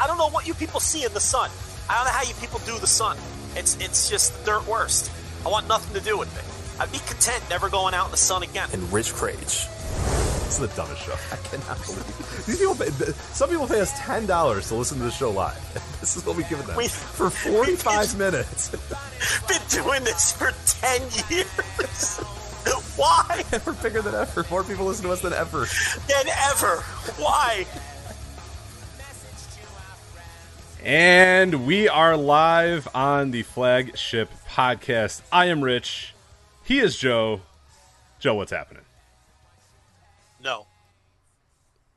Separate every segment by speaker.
Speaker 1: I don't know what you people see in the sun. I don't know how you people do the sun. It's it's just the dirt worst. I want nothing to do with it. I'd be content never going out in the sun again.
Speaker 2: And Rich Kraetsch.
Speaker 3: This is the dumbest show. I cannot believe these people. Pay, some people pay us ten dollars to listen to the show live. This is what we give them
Speaker 1: We-
Speaker 3: for forty-five minutes.
Speaker 1: Been doing this for ten years. Why?
Speaker 3: We're bigger than ever. More people listen to us than ever.
Speaker 1: Than ever. Why?
Speaker 4: And we are live on the flagship podcast. I am Rich. He is Joe. Joe, what's happening?
Speaker 1: No,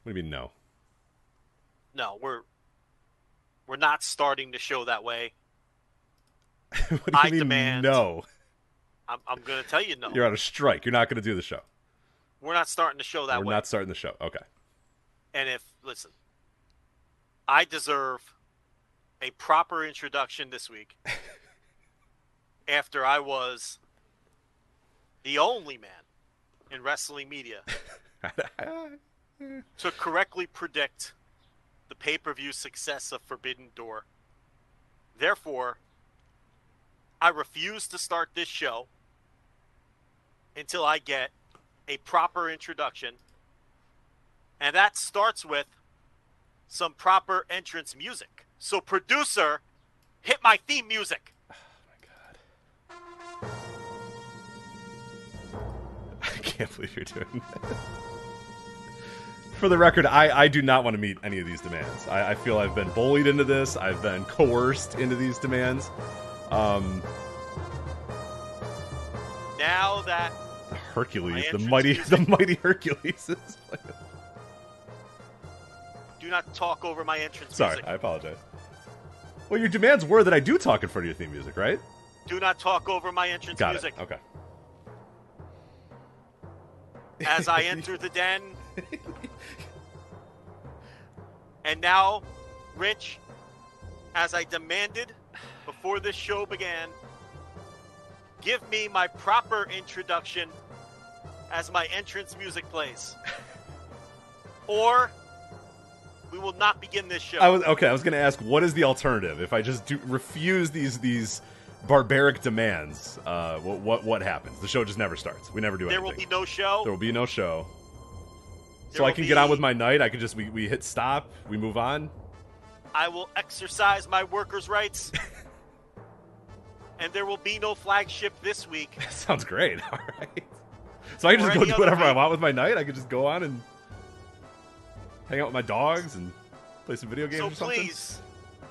Speaker 4: What do you mean, no?
Speaker 1: no, we're we're not starting the show that way.
Speaker 4: what do you
Speaker 1: I
Speaker 4: mean,
Speaker 1: demand-
Speaker 4: no?
Speaker 1: I'm, I'm going to tell you no.
Speaker 4: You're on a strike. You're not going to do the show.
Speaker 1: We're not starting the show that
Speaker 4: We're
Speaker 1: way.
Speaker 4: not starting the show. Okay.
Speaker 1: And if listen, I deserve a proper introduction this week after I was the only man in wrestling media to correctly predict the pay-per-view success of Forbidden Door. Therefore, I refuse to start this show until I get a proper introduction and that starts with some proper entrance music. So, producer, hit my theme music. Oh my god.
Speaker 4: I can't believe you're doing that. For the record, I, I do not want to meet any of these demands. I, I feel I've been bullied into this. I've been coerced into these demands. Um,
Speaker 1: Now that
Speaker 4: Hercules, the mighty,
Speaker 1: music.
Speaker 4: the mighty Hercules. Is playing.
Speaker 1: do not talk over my entrance
Speaker 4: Sorry,
Speaker 1: music.
Speaker 4: I apologize. Well, your demands were that I do talk in front of your theme music, right?
Speaker 1: Do not talk over my entrance
Speaker 4: Got
Speaker 1: music.
Speaker 4: it. Okay.
Speaker 1: As I enter the den. and now, Rich, as I demanded before this show began, give me my proper introduction as my entrance music plays. or we will not begin this show.
Speaker 4: I was okay. I was going to ask, what is the alternative if I just do, refuse these these barbaric demands? Uh, what what what happens? The show just never starts. We never do
Speaker 1: there
Speaker 4: anything.
Speaker 1: There will be no show.
Speaker 4: there will be no show.
Speaker 1: There
Speaker 4: So I can get on with my night. I can just we, we hit stop. We move on.
Speaker 1: I will exercise my workers' rights. and there will be no flagship this week.
Speaker 4: That Sounds great. All right. So I can
Speaker 1: Or
Speaker 4: just go do whatever I want with my night. I can just go on and hang out with my dogs and play some video games
Speaker 1: So
Speaker 4: or something.
Speaker 1: please,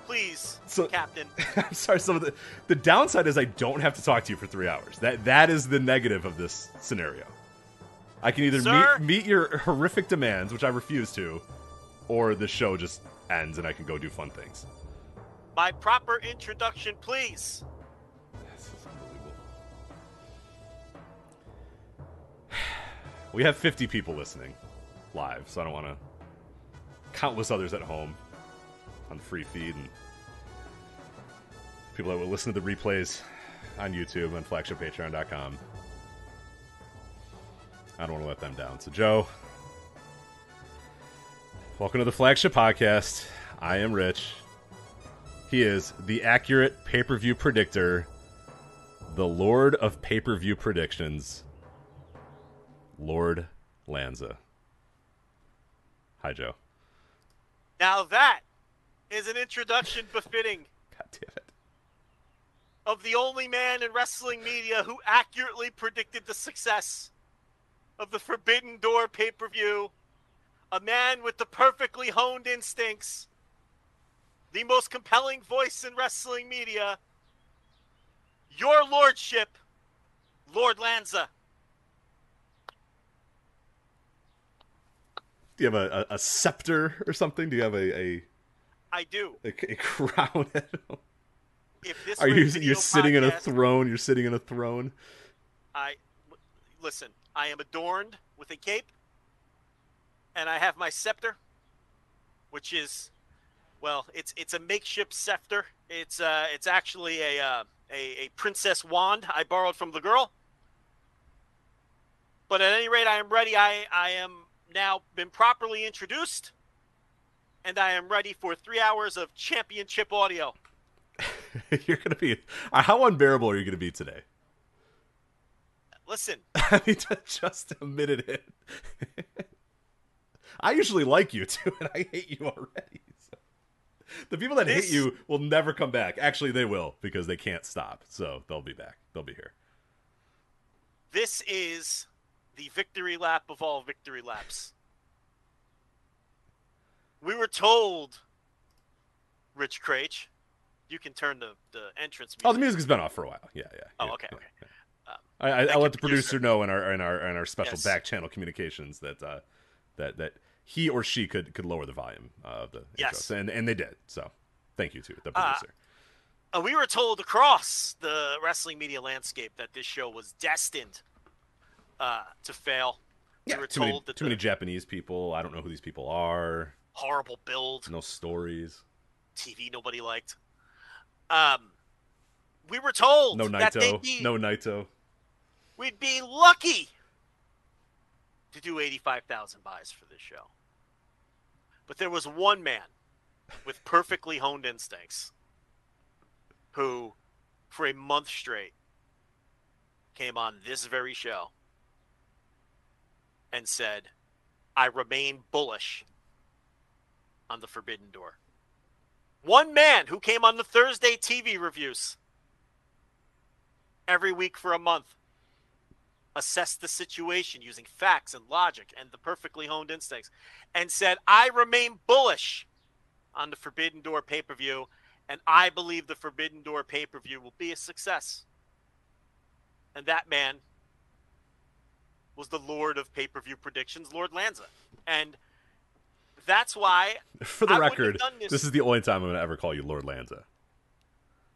Speaker 1: please,
Speaker 4: So-
Speaker 1: Captain,
Speaker 4: I'm sorry. Some of the the downside is I don't have to talk to you for three hours. That that is the negative of this scenario. I can either
Speaker 1: Sir?
Speaker 4: meet meet your horrific demands, which I refuse to, or the show just ends and I can go do fun things.
Speaker 1: my proper introduction, please.
Speaker 4: This is unbelievable. We have 50 people listening live, so I don't want to. Countless others at home on free feed and people that will listen to the replays on YouTube and flagshippatreon.com. I don't want to let them down. So, Joe, welcome to the flagship podcast. I am Rich. He is the accurate pay per view predictor, the Lord of pay per view predictions, Lord Lanza. Hi, Joe.
Speaker 1: Now that is an introduction befitting
Speaker 4: God damn it.
Speaker 1: of the only man in wrestling media who accurately predicted the success of the Forbidden Door pay per view. A man with the perfectly honed instincts, the most compelling voice in wrestling media. Your Lordship, Lord Lanza.
Speaker 4: Do you have a, a, a scepter or something? Do you have a, a
Speaker 1: I do.
Speaker 4: A, a crown.
Speaker 1: If this
Speaker 4: Are you? You're sitting in a throne. You're sitting in a throne.
Speaker 1: I listen. I am adorned with a cape, and I have my scepter, which is, well, it's it's a makeshift scepter. It's uh, it's actually a uh, a, a princess wand I borrowed from the girl. But at any rate, I am ready. I I am now been properly introduced, and I am ready for three hours of championship audio.
Speaker 4: you're gonna be. uh, How unbearable are you gonna be today?
Speaker 1: Listen,
Speaker 4: I mean, just a minute in. I usually like you too, and I hate you already. So. The people that hate you will never come back. Actually, they will because they can't stop. So they'll be back. They'll be here.
Speaker 1: This is the victory lap of all victory laps. We were told, Rich Kraetsch, you can turn the, the entrance music.
Speaker 4: Oh, the music's been off for a while. Yeah, yeah.
Speaker 1: Oh, okay,
Speaker 4: yeah,
Speaker 1: okay.
Speaker 4: yeah.
Speaker 1: Um,
Speaker 4: I, I,
Speaker 1: you,
Speaker 4: let the producer
Speaker 1: producer.
Speaker 4: know in our in our in our special
Speaker 1: Yes.
Speaker 4: back channel communications that uh, that that he or she could could lower the volume uh, of the
Speaker 1: Yes.
Speaker 4: intros, and and they did. So thank you to the
Speaker 1: Uh,
Speaker 4: producer.
Speaker 1: Uh, we were told across the wrestling media landscape that this show was destined uh, to fail.
Speaker 4: yeah,
Speaker 1: we were
Speaker 4: too many too
Speaker 1: the
Speaker 4: many Japanese people. I don't know who these people are.
Speaker 1: horrible build,
Speaker 4: No stories.
Speaker 1: TV nobody liked. Um, we were told
Speaker 4: No
Speaker 1: that
Speaker 4: Naito.
Speaker 1: be,
Speaker 4: No Naito.
Speaker 1: we'd be lucky to do 85,000 buys for this show. But there was one man with perfectly honed instincts who, for a month straight, came on this very show and said, I remain bullish on the Forbidden Door. One man who came on the Thursday TV reviews every week for a month assessed the situation using facts and logic and the perfectly honed instincts and said, I remain bullish on the Forbidden Door pay per view, and I believe the Forbidden Door pay per view will be a success. And that man was the Lord of pay per view predictions, Lord Lanza. And that's why,
Speaker 4: For the
Speaker 1: I
Speaker 4: record,
Speaker 1: this.
Speaker 4: this is the only time I'm going to ever call you Lord Lanza.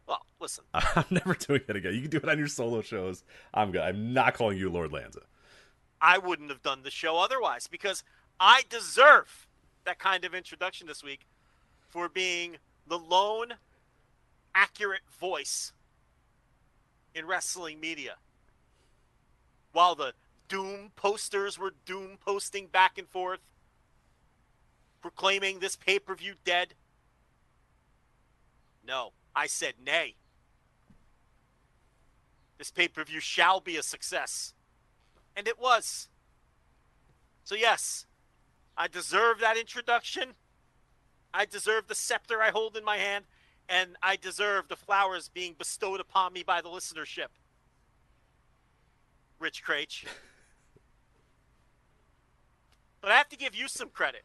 Speaker 1: well, listen,
Speaker 4: I'm never doing it again. You can do it on your solo shows. I'm good. I'm not calling you Lord Lanza.
Speaker 1: I wouldn't have done the show otherwise because I deserve that kind of introduction this week for being the lone accurate voice in wrestling media. While the Doom posters were Doom posting back and forth, proclaiming this pay per view dead. No, I said nay. This pay per view shall be a success. And it was. So, yes, I deserve that introduction. I deserve the scepter I hold in my hand. And I deserve the flowers being bestowed upon me by the listenership. Rich Kraetsch. But I have to give you some credit.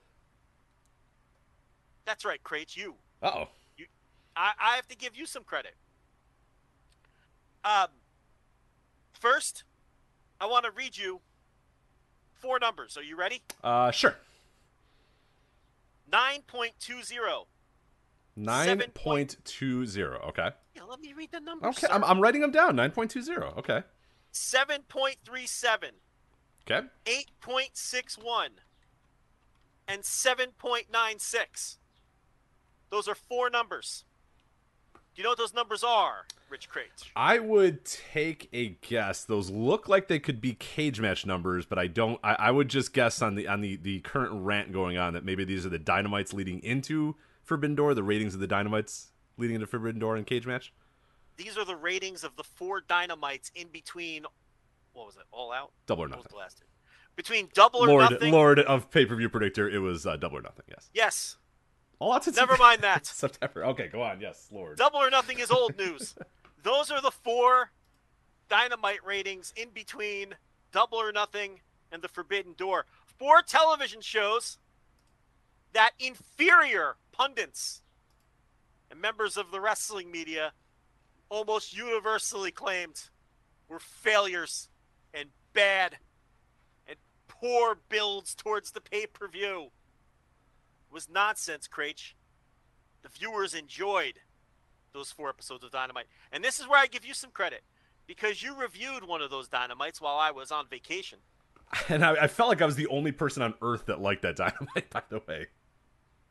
Speaker 1: That's right, Kraetsch, you.
Speaker 4: Uh oh.
Speaker 1: I, I have to give you some credit. Um, first, I want to read you four numbers. Are you ready?
Speaker 4: Uh, sure.
Speaker 1: 9.20.
Speaker 4: Nine point two zero. Okay.
Speaker 1: Yeah, let me read the numbers.
Speaker 4: Okay. I'm, I'm writing them down. Nine point two zero. Okay.
Speaker 1: 7.37,
Speaker 4: Okay.
Speaker 1: 8.61, and 7.96. Those are four numbers. Do you know what those numbers are, Rich Kraetsch?
Speaker 4: I would take a guess. Those look like they could be cage match numbers, but I don't. I, I would just guess on the on the the current rant going on that maybe these are the dynamites leading into Forbidden Door. The ratings of the dynamites leading into Forbidden Door and cage match.
Speaker 1: These are the ratings of the four dynamites in between. What was it? All out?
Speaker 4: Double or nothing.
Speaker 1: Between double or
Speaker 4: Lord,
Speaker 1: nothing.
Speaker 4: Lord of pay per view predictor. It was uh, double or nothing. Yes.
Speaker 1: Yes.
Speaker 4: All out to
Speaker 1: Never mind that.
Speaker 4: September. Okay, go on. Yes, Lord.
Speaker 1: Double or nothing is old news. Those are the four dynamite ratings in between Double or Nothing and The Forbidden Door. Four television shows that inferior pundits and members of the wrestling media almost universally claimed were failures and bad poor builds towards the pay per view. It was nonsense, Kraetsch. the viewers enjoyed those four episodes of Dynamite. And this is where I give you some credit because you reviewed one of those Dynamites while I was on vacation.
Speaker 4: And I, I felt like I was the only person on Earth that liked that dynamite. By the way,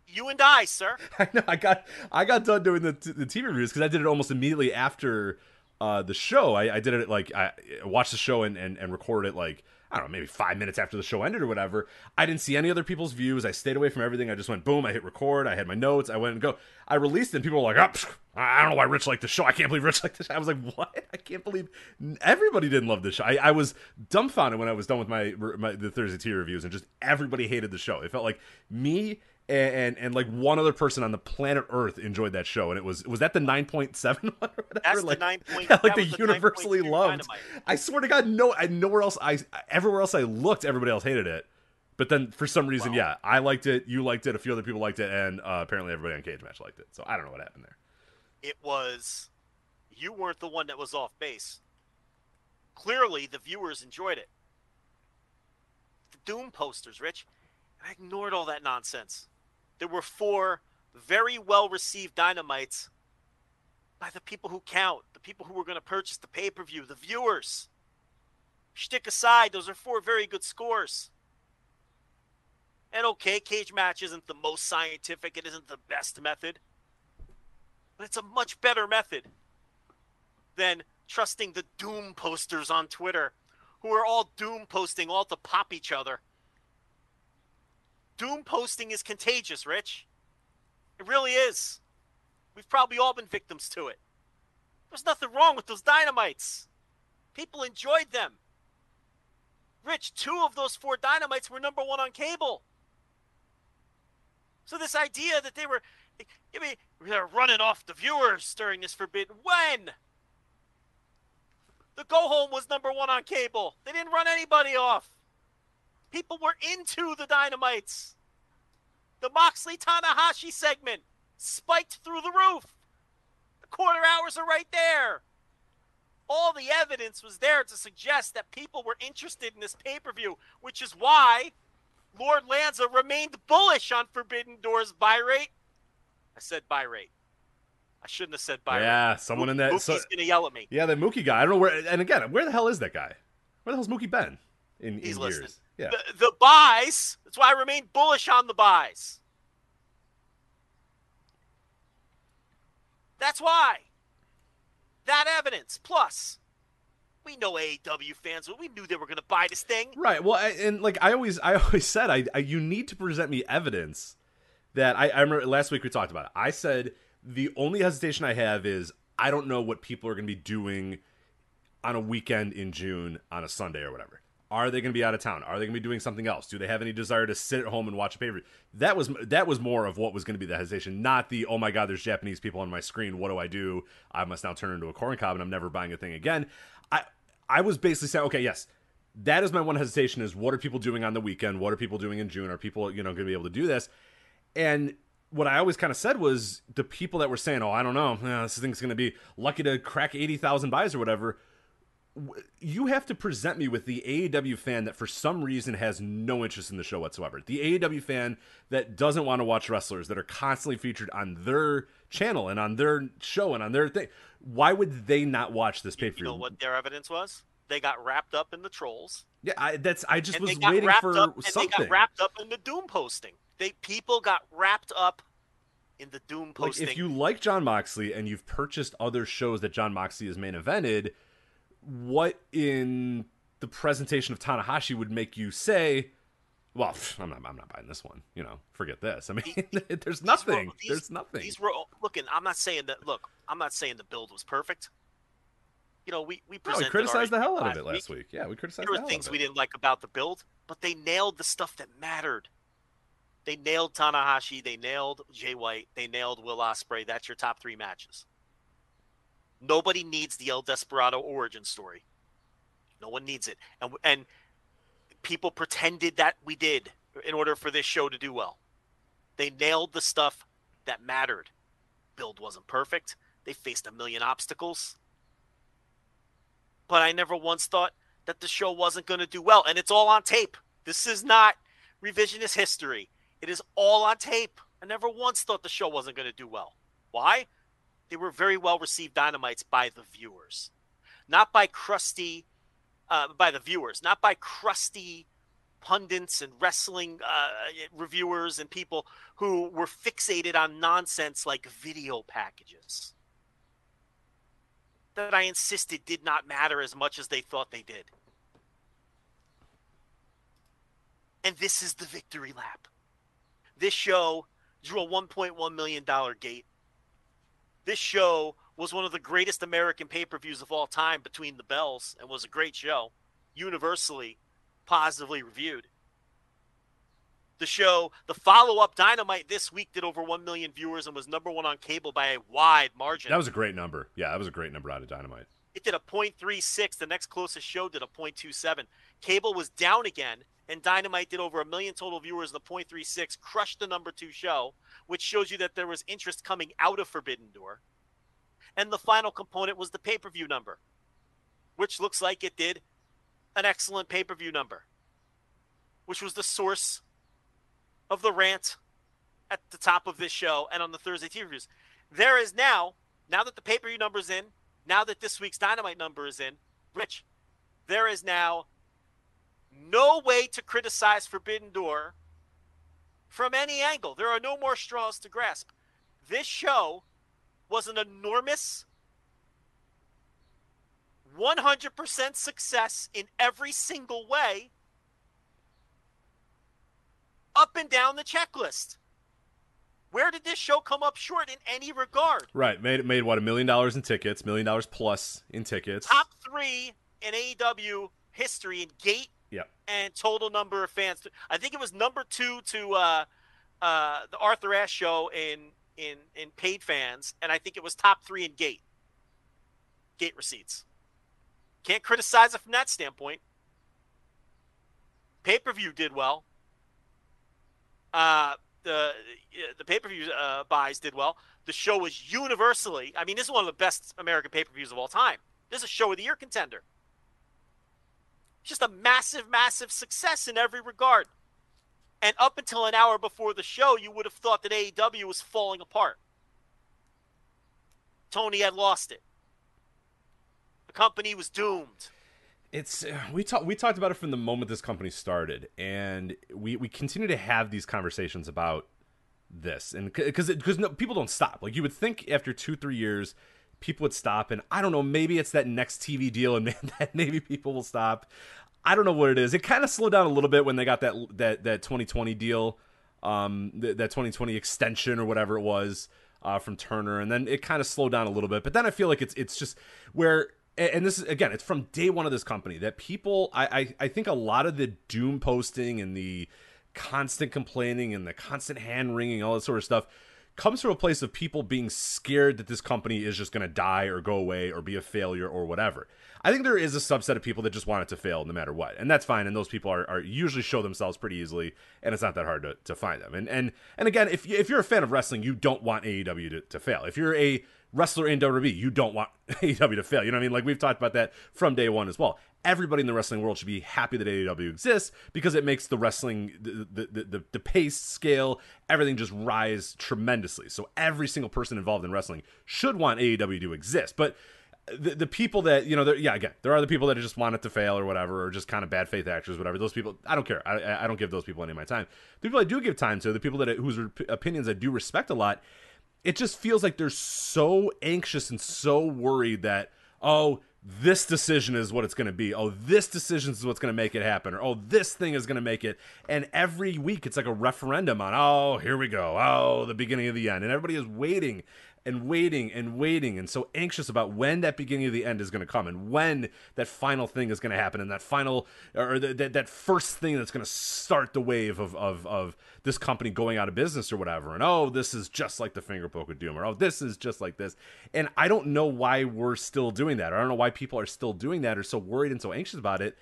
Speaker 1: You and I, sir.
Speaker 4: I know I got I got done doing the the TV reviews because I did it almost immediately after uh, the show. I, I did it like I watched the show and, and and recorded it like I don't know maybe five minutes after the show ended or whatever. I didn't see any other people's views. I stayed away from everything. I just went boom. I hit record. I had my notes. I went and go. I released it. and People were like, oh, I don't know why Rich liked the show. I can't believe Rich liked this. I was like, what? I can't believe everybody didn't love this show. I, I was dumbfounded when I was done with my, my the Thursday tea reviews and just everybody hated the show. It felt like me and, and, and like one other person on the planet Earth enjoyed that show, and it was was that the nine point seven one or whatever?
Speaker 1: That's the
Speaker 4: like,
Speaker 1: 9 point-
Speaker 4: yeah, like the
Speaker 1: the
Speaker 4: universally loved.
Speaker 1: Dynamite.
Speaker 4: I swear to God, no, I nowhere else. I everywhere else I looked, everybody else hated it. But then for some reason, yeah, I liked it. You liked it. A few other people liked it, and uh, apparently everybody on Cage Match liked it. So I don't know what happened there.
Speaker 1: It was you weren't the one that was off base. Clearly, the viewers enjoyed it. The Doom posters, Rich. I ignored all that nonsense. There were four very well received dynamites by the people who count, the people who were going to purchase the pay per view, the viewers. Shtick aside, those are four very good scores. And okay, cage match isn't the most scientific, it isn't the best method, but it's a much better method than trusting the doom posters on Twitter who are all doom posting all to pop each other. Doom posting is contagious, Rich. It really is. We've probably all been victims to it. There's nothing wrong with those dynamites. People enjoyed them. Rich, two of those four dynamites were number one on cable. So this idea that they were, I mean, they're running off the viewers during this forbidden when the go home was number one on cable. They didn't run anybody off. People were into the dynamites. The Moxley Tanahashi segment spiked through the roof. The quarter hours are right there. All the evidence was there to suggest that people were interested in this pay per view, which is why Lord Lanza remained bullish on Forbidden Doors buy rate. I said buy rate. I shouldn't have said buy rate.
Speaker 4: Yeah, someone in that-
Speaker 1: Mookie's
Speaker 4: so-
Speaker 1: gonna yell at me.
Speaker 4: Yeah, that Mookie guy. I don't know where. And again, where the hell is that guy? Where the hell's Mookie been in,
Speaker 1: He's
Speaker 4: in
Speaker 1: listening.
Speaker 4: years? Yeah.
Speaker 1: The, the buys. That's why I remain bullish on the buys. That's why. That evidence. Plus, we know AEW fans. We knew they were going to buy this thing.
Speaker 4: Right. Well, I, and like I always, I always said, I, I you need to present me evidence that I, I remember last week we talked about it. I said the only hesitation I have is I don't know what people are going to be doing on a weekend in June on a Sunday or whatever. Are they going to be out of town? Are they going to be doing something else? Do they have any desire to sit at home and watch a pay per view? That was that was more of what was going to be the hesitation, not the oh my god, there's Japanese people on my screen. What do I do? I must now turn into a corn cob and I'm never buying a thing again. I I was basically saying, okay, yes, that is my one hesitation: is what are people doing on the weekend? What are people doing in June? Are people you know going to be able to do this? And what I always kind of said was the people that were saying, "Oh, I don't know, yeah, this thing's going to be lucky to crack eighty thousand buys or whatever." You have to present me with the AEW fan that for some reason has no interest in the show whatsoever. The AEW fan that doesn't want to watch wrestlers that are constantly featured on their channel and on their show and on their thing. Why would they not watch this pay per
Speaker 1: You
Speaker 4: view?
Speaker 1: know what their evidence was? They got wrapped up in the trolls.
Speaker 4: Yeah, I, that's. I just was waiting for
Speaker 1: up, and
Speaker 4: something.
Speaker 1: they got wrapped up in the doom posting. They people got wrapped up in the doom
Speaker 4: like
Speaker 1: posting.
Speaker 4: if you like Jon Moxley and you've purchased other shows that Jon Moxley has main evented, what in the presentation of Tanahashi would make you say, "Well, I'm not, I'm not buying this one." You know, forget this. I mean, there's
Speaker 1: These were-
Speaker 4: nothing.
Speaker 1: these-
Speaker 4: there's nothing.
Speaker 1: These were looking. I'm not saying that. Look, I'm not saying the build was perfect. You know, we we
Speaker 4: no, we criticized the hell out of it last
Speaker 1: week.
Speaker 4: week. Yeah, we criticized
Speaker 1: There
Speaker 4: the
Speaker 1: were
Speaker 4: hell
Speaker 1: things
Speaker 4: out of
Speaker 1: we didn't like about the build, but they nailed the stuff that mattered. They nailed Tanahashi. They nailed Jay White. They nailed Will Ospreay. That's your top three matches. Nobody needs the El Desperado origin story. No one needs it, and and people pretended that we did in order for this show to do well. They nailed the stuff that mattered. Build wasn't perfect. They faced a million obstacles. But I never once thought that the show wasn't going to do well. And it's all on tape. This is not revisionist history. It is all on tape. I never once thought the show wasn't going to do well. Why? They were very well received dynamites by the viewers, not by crusty, uh, by the viewers, not by crusty pundits and wrestling uh, reviewers and people who were fixated on nonsense like video packages that I insisted did not matter as much as they thought they did. And this is the victory lap. This show drew a $1.1 million gate. This show was one of the greatest American pay per views of all time between the bells and was a great show, universally positively reviewed. The show, the follow up Dynamite this week did over 1 million viewers and was number one on cable by a wide margin.
Speaker 4: That was a great number. Yeah, that was a great number out of Dynamite.
Speaker 1: It did a .36. The next closest show did a .27. Cable was down again, and Dynamite did over a million total viewers. In the .36 crushed the number two show, which shows you that there was interest coming out of Forbidden Door. And the final component was the pay per view number, which looks like it did an excellent pay per view number, which was the source of the rant at the top of this show and on the Thursday TV reviews. There is now, now that the pay per view number is in, now that this week's Dynamite number is in, Rich, there is now no way to criticize Forbidden Door from any angle. There are no more straws to grasp. This show was an enormous 100% success in every single way up and down the checklist. Where did this show come up short in any regard?
Speaker 4: Right, made made what a million dollars in tickets, million dollars plus in tickets.
Speaker 1: Top three in AEW history in gate
Speaker 4: yep.
Speaker 1: and total number of fans. I think it was number two to uh, uh, the Arthur Ashe show in in in paid fans, and I think it was top three in gate gate receipts. Can't criticize it from that standpoint. Pay per view did well. Uh, the the pay per view uh, buys did well. The show was universally. I mean, this is one of the best American pay per views of all time. This is a show of the year contender. Just a massive, massive success in every regard. And up until an hour before the show, you would have thought that AEW was falling apart. Tony had lost it. The company was doomed.
Speaker 4: It's uh, we talked we talked about it from the moment this company started, and we we continue to have these conversations about this, and because because no, people don't stop. Like you would think after two three years, people would stop, and I don't know, maybe it's that next TV deal, and that maybe people will stop. I don't know what it is. It kind of slowed down a little bit when they got that that that 2020 deal, um, that, that 2020 extension or whatever it was uh, from Turner, and then it kind of slowed down a little bit. But then I feel like it's it's just where and this is again it's from day one of this company that people I, I, I think a lot of the doom posting and the constant complaining and the constant hand wringing all that sort of stuff comes from a place of people being scared that this company is just going to die or go away or be a failure or whatever. I think there is a subset of people that just want it to fail no matter what, and that's fine. And those people are, are usually show themselves pretty easily, and it's not that hard to, to find them. And and and again, if if you're a fan of wrestling, you don't want AEW to, to fail. If you're a wrestler in WWE, you don't want AEW to fail. You know what I mean? Like we've talked about that from day one as well. Everybody in the wrestling world should be happy that AEW exists because it makes the wrestling the the, the, the pace, scale, everything just rise tremendously. So every single person involved in wrestling should want AEW to exist. But the, the people that you know, yeah, again, there are the people that just want it to fail or whatever, or just kind of bad faith actors, whatever. Those people, I don't care. I, I don't give those people any of my time. The people I do give time to, the people that whose opinions I do respect a lot, it just feels like they're so anxious and so worried that oh this decision is what it's going to be. Oh, this decision is what's going to make it happen. Or, oh, this thing is going to make it. And every week it's like a referendum on, oh, here we go. Oh, the beginning of the end. And everybody is waiting and waiting and waiting and so anxious about when that beginning of the end is going to come and when that final thing is going to happen and that final or that, that first thing that's going to start the wave of, of, of this company going out of business or whatever and oh this is just like the finger poke of doom or oh this is just like this and i don't know why we're still doing that i don't know why people are still doing that or so worried and so anxious about it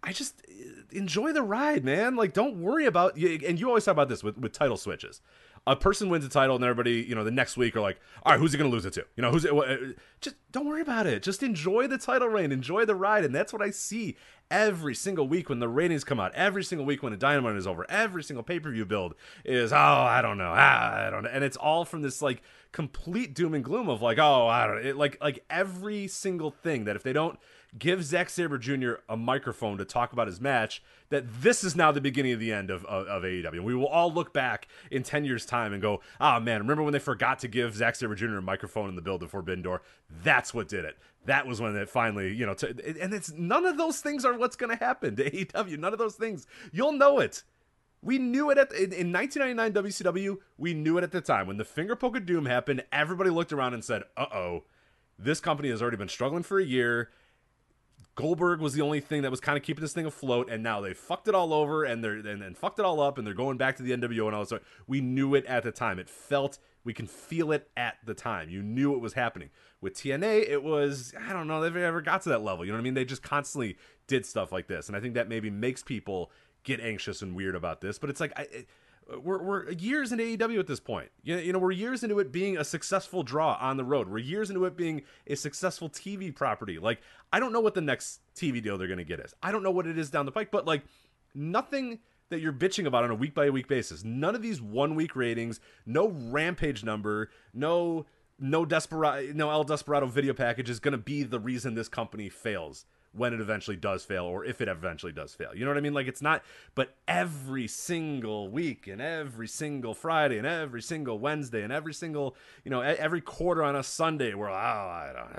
Speaker 4: I just enjoy the ride, man. Like, don't worry about. And you always talk about this with, with title switches a person wins a title and everybody, you know, the next week are like, all right, who's he going to lose it to? You know, who's it? Uh, just don't worry about it. Just enjoy the title reign, enjoy the ride, and that's what I see every single week when the ratings come out. Every single week when a Dynamite is over. Every single pay per view build is oh I don't know ah, I don't know, and it's all from this like complete doom and gloom of like oh I don't it, like like every single thing that if they don't give Zack Sabre Jr. a microphone to talk about his match, that this is now the beginning of the end of, of, of AEW. We will all look back in 10 years' time and go, oh man, remember when they forgot to give Zack Sabre Jr. a microphone in the build of Forbidden Door? That's what did it. That was when it finally, you know, t- and it's none of those things are what's going to happen to AEW. None of those things. You'll know it. We knew it at in, in 1999 WCW. We knew it at the time when the finger poke of doom happened. Everybody looked around and said, "Uh oh, this company has already been struggling for a year. Goldberg was the only thing that was kind of keeping this thing afloat, and now they fucked it all over and they're and, and fucked it all up, and they're going back to the NWO and all this. We knew it at the time. It felt we can feel it at the time. You knew it was happening. With TNA, it was I don't know if they ever got to that level. You know what I mean? They just constantly did stuff like this, and I think that maybe makes people get anxious and weird about this. But it's like I. It, we're, we're years into AEW at this point. You, you know, we're years into it being a successful draw on the road. We're years into it being a successful TV property. Like, I don't know what the next TV deal they're going to get is. I don't know what it is down the pike, but like, nothing that you're bitching about on a week by week basis. None of these one week ratings, no rampage number, no no desperado no El Desperado video package is going to be the reason this company fails when it eventually does fail or if it eventually does fail. You know what I mean? Like it's not but every single week and every single Friday and every single Wednesday and every single, you know, every quarter on a Sunday we're like, oh, I don't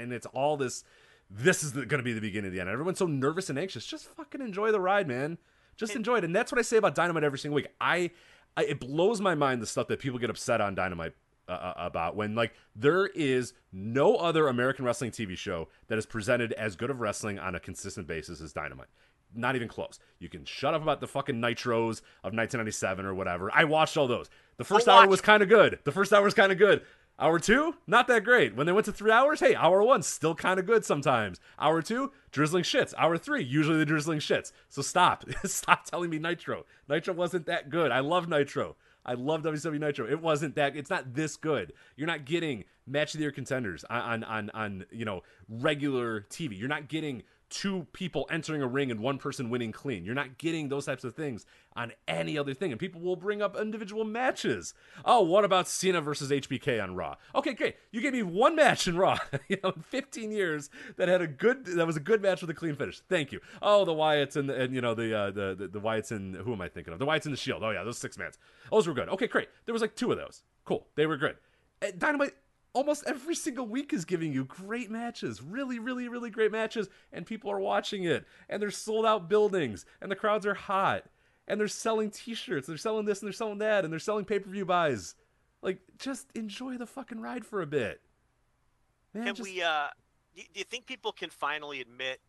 Speaker 4: and it's all this this is going to be the beginning of the end. Everyone's so nervous and anxious. Just fucking enjoy the ride, man. Just enjoy it. And that's what I say about Dynamite every single week. I, I it blows my mind the stuff that people get upset on Dynamite uh, uh, about when like there is no other American wrestling TV show that is presented as good of wrestling on a consistent basis as Dynamite. Not even close. You can shut up about the fucking Nitros of 1997 or whatever. I watched all those. The 1st hour was kind of good. The first hour was kind of good. Hour two, not that great. When they went to three hours, hey, hour one, still kind of good sometimes. Hour two, drizzling shits. Hour three, usually the drizzling shits. So stop. stop telling me Nitro. Nitro wasn't that good. I love Nitro. I love WCW Nitro. It wasn't that. It's not this good. You're not getting match of the year contenders on on on you know regular TV. You're not getting two people entering a ring and one person winning clean. You're not getting those types of things on any other thing. And people will bring up individual matches. Oh, what about Cena versus HBK on Raw? Okay, great. You gave me one match in Raw, you know, in 15 years that had a good that was a good match with a clean finish. Thank you. Oh, the Wyatts and, the, and you know the, uh, the the the Wyatts and who am I thinking of? The Wyatts and the Shield. Oh yeah, those six mans. Those were good. Okay, great. There was like two of those. Cool. They were good. Dynamite almost every single week is giving you great matches, really, really, really great matches, and people are watching it, and there's sold out buildings, and the crowds are hot, and they're selling T-shirts, they're selling this, and they're selling that, and they're selling pay-per-view buys. Like, just enjoy the fucking ride for a bit.
Speaker 1: Man, can just... we? uh Do you think people can finally admit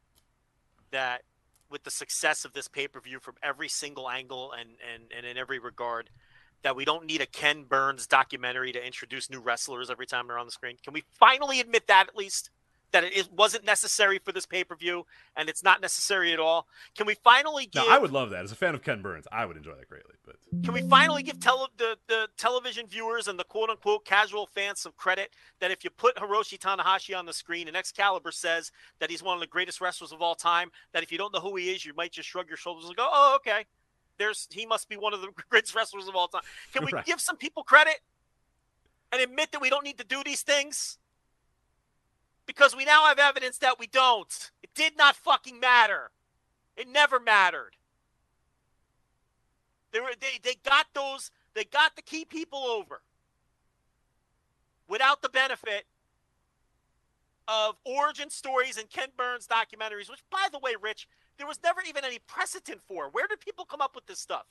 Speaker 1: that with the success of this pay-per-view from every single angle and and and in every regard? That we don't need a Ken Burns documentary to introduce new wrestlers every time they're on the screen? Can we finally admit that at least? That it wasn't necessary for this pay per view and it's not necessary at all. Can we finally give?
Speaker 4: No, I would love that. As a fan of Ken Burns, I would enjoy that greatly. But
Speaker 1: can we finally give tele- the the television viewers and the quote unquote casual fans some credit that if you put Hiroshi Tanahashi on the screen and Excalibur says that he's one of the greatest wrestlers of all time, that if you don't know who he is, you might just shrug your shoulders and go, "Oh, okay." There's he must be one of the greatest wrestlers of all time. Can we right. give some people credit and admit that we don't need to do these things? Because we now have evidence that we don't. It did not fucking matter. It never mattered. They were they, they got those they got the key people over without the benefit of origin stories and Ken Burns documentaries, which by the way, Rich, there was never even any precedent for. Where did people come up with this stuff?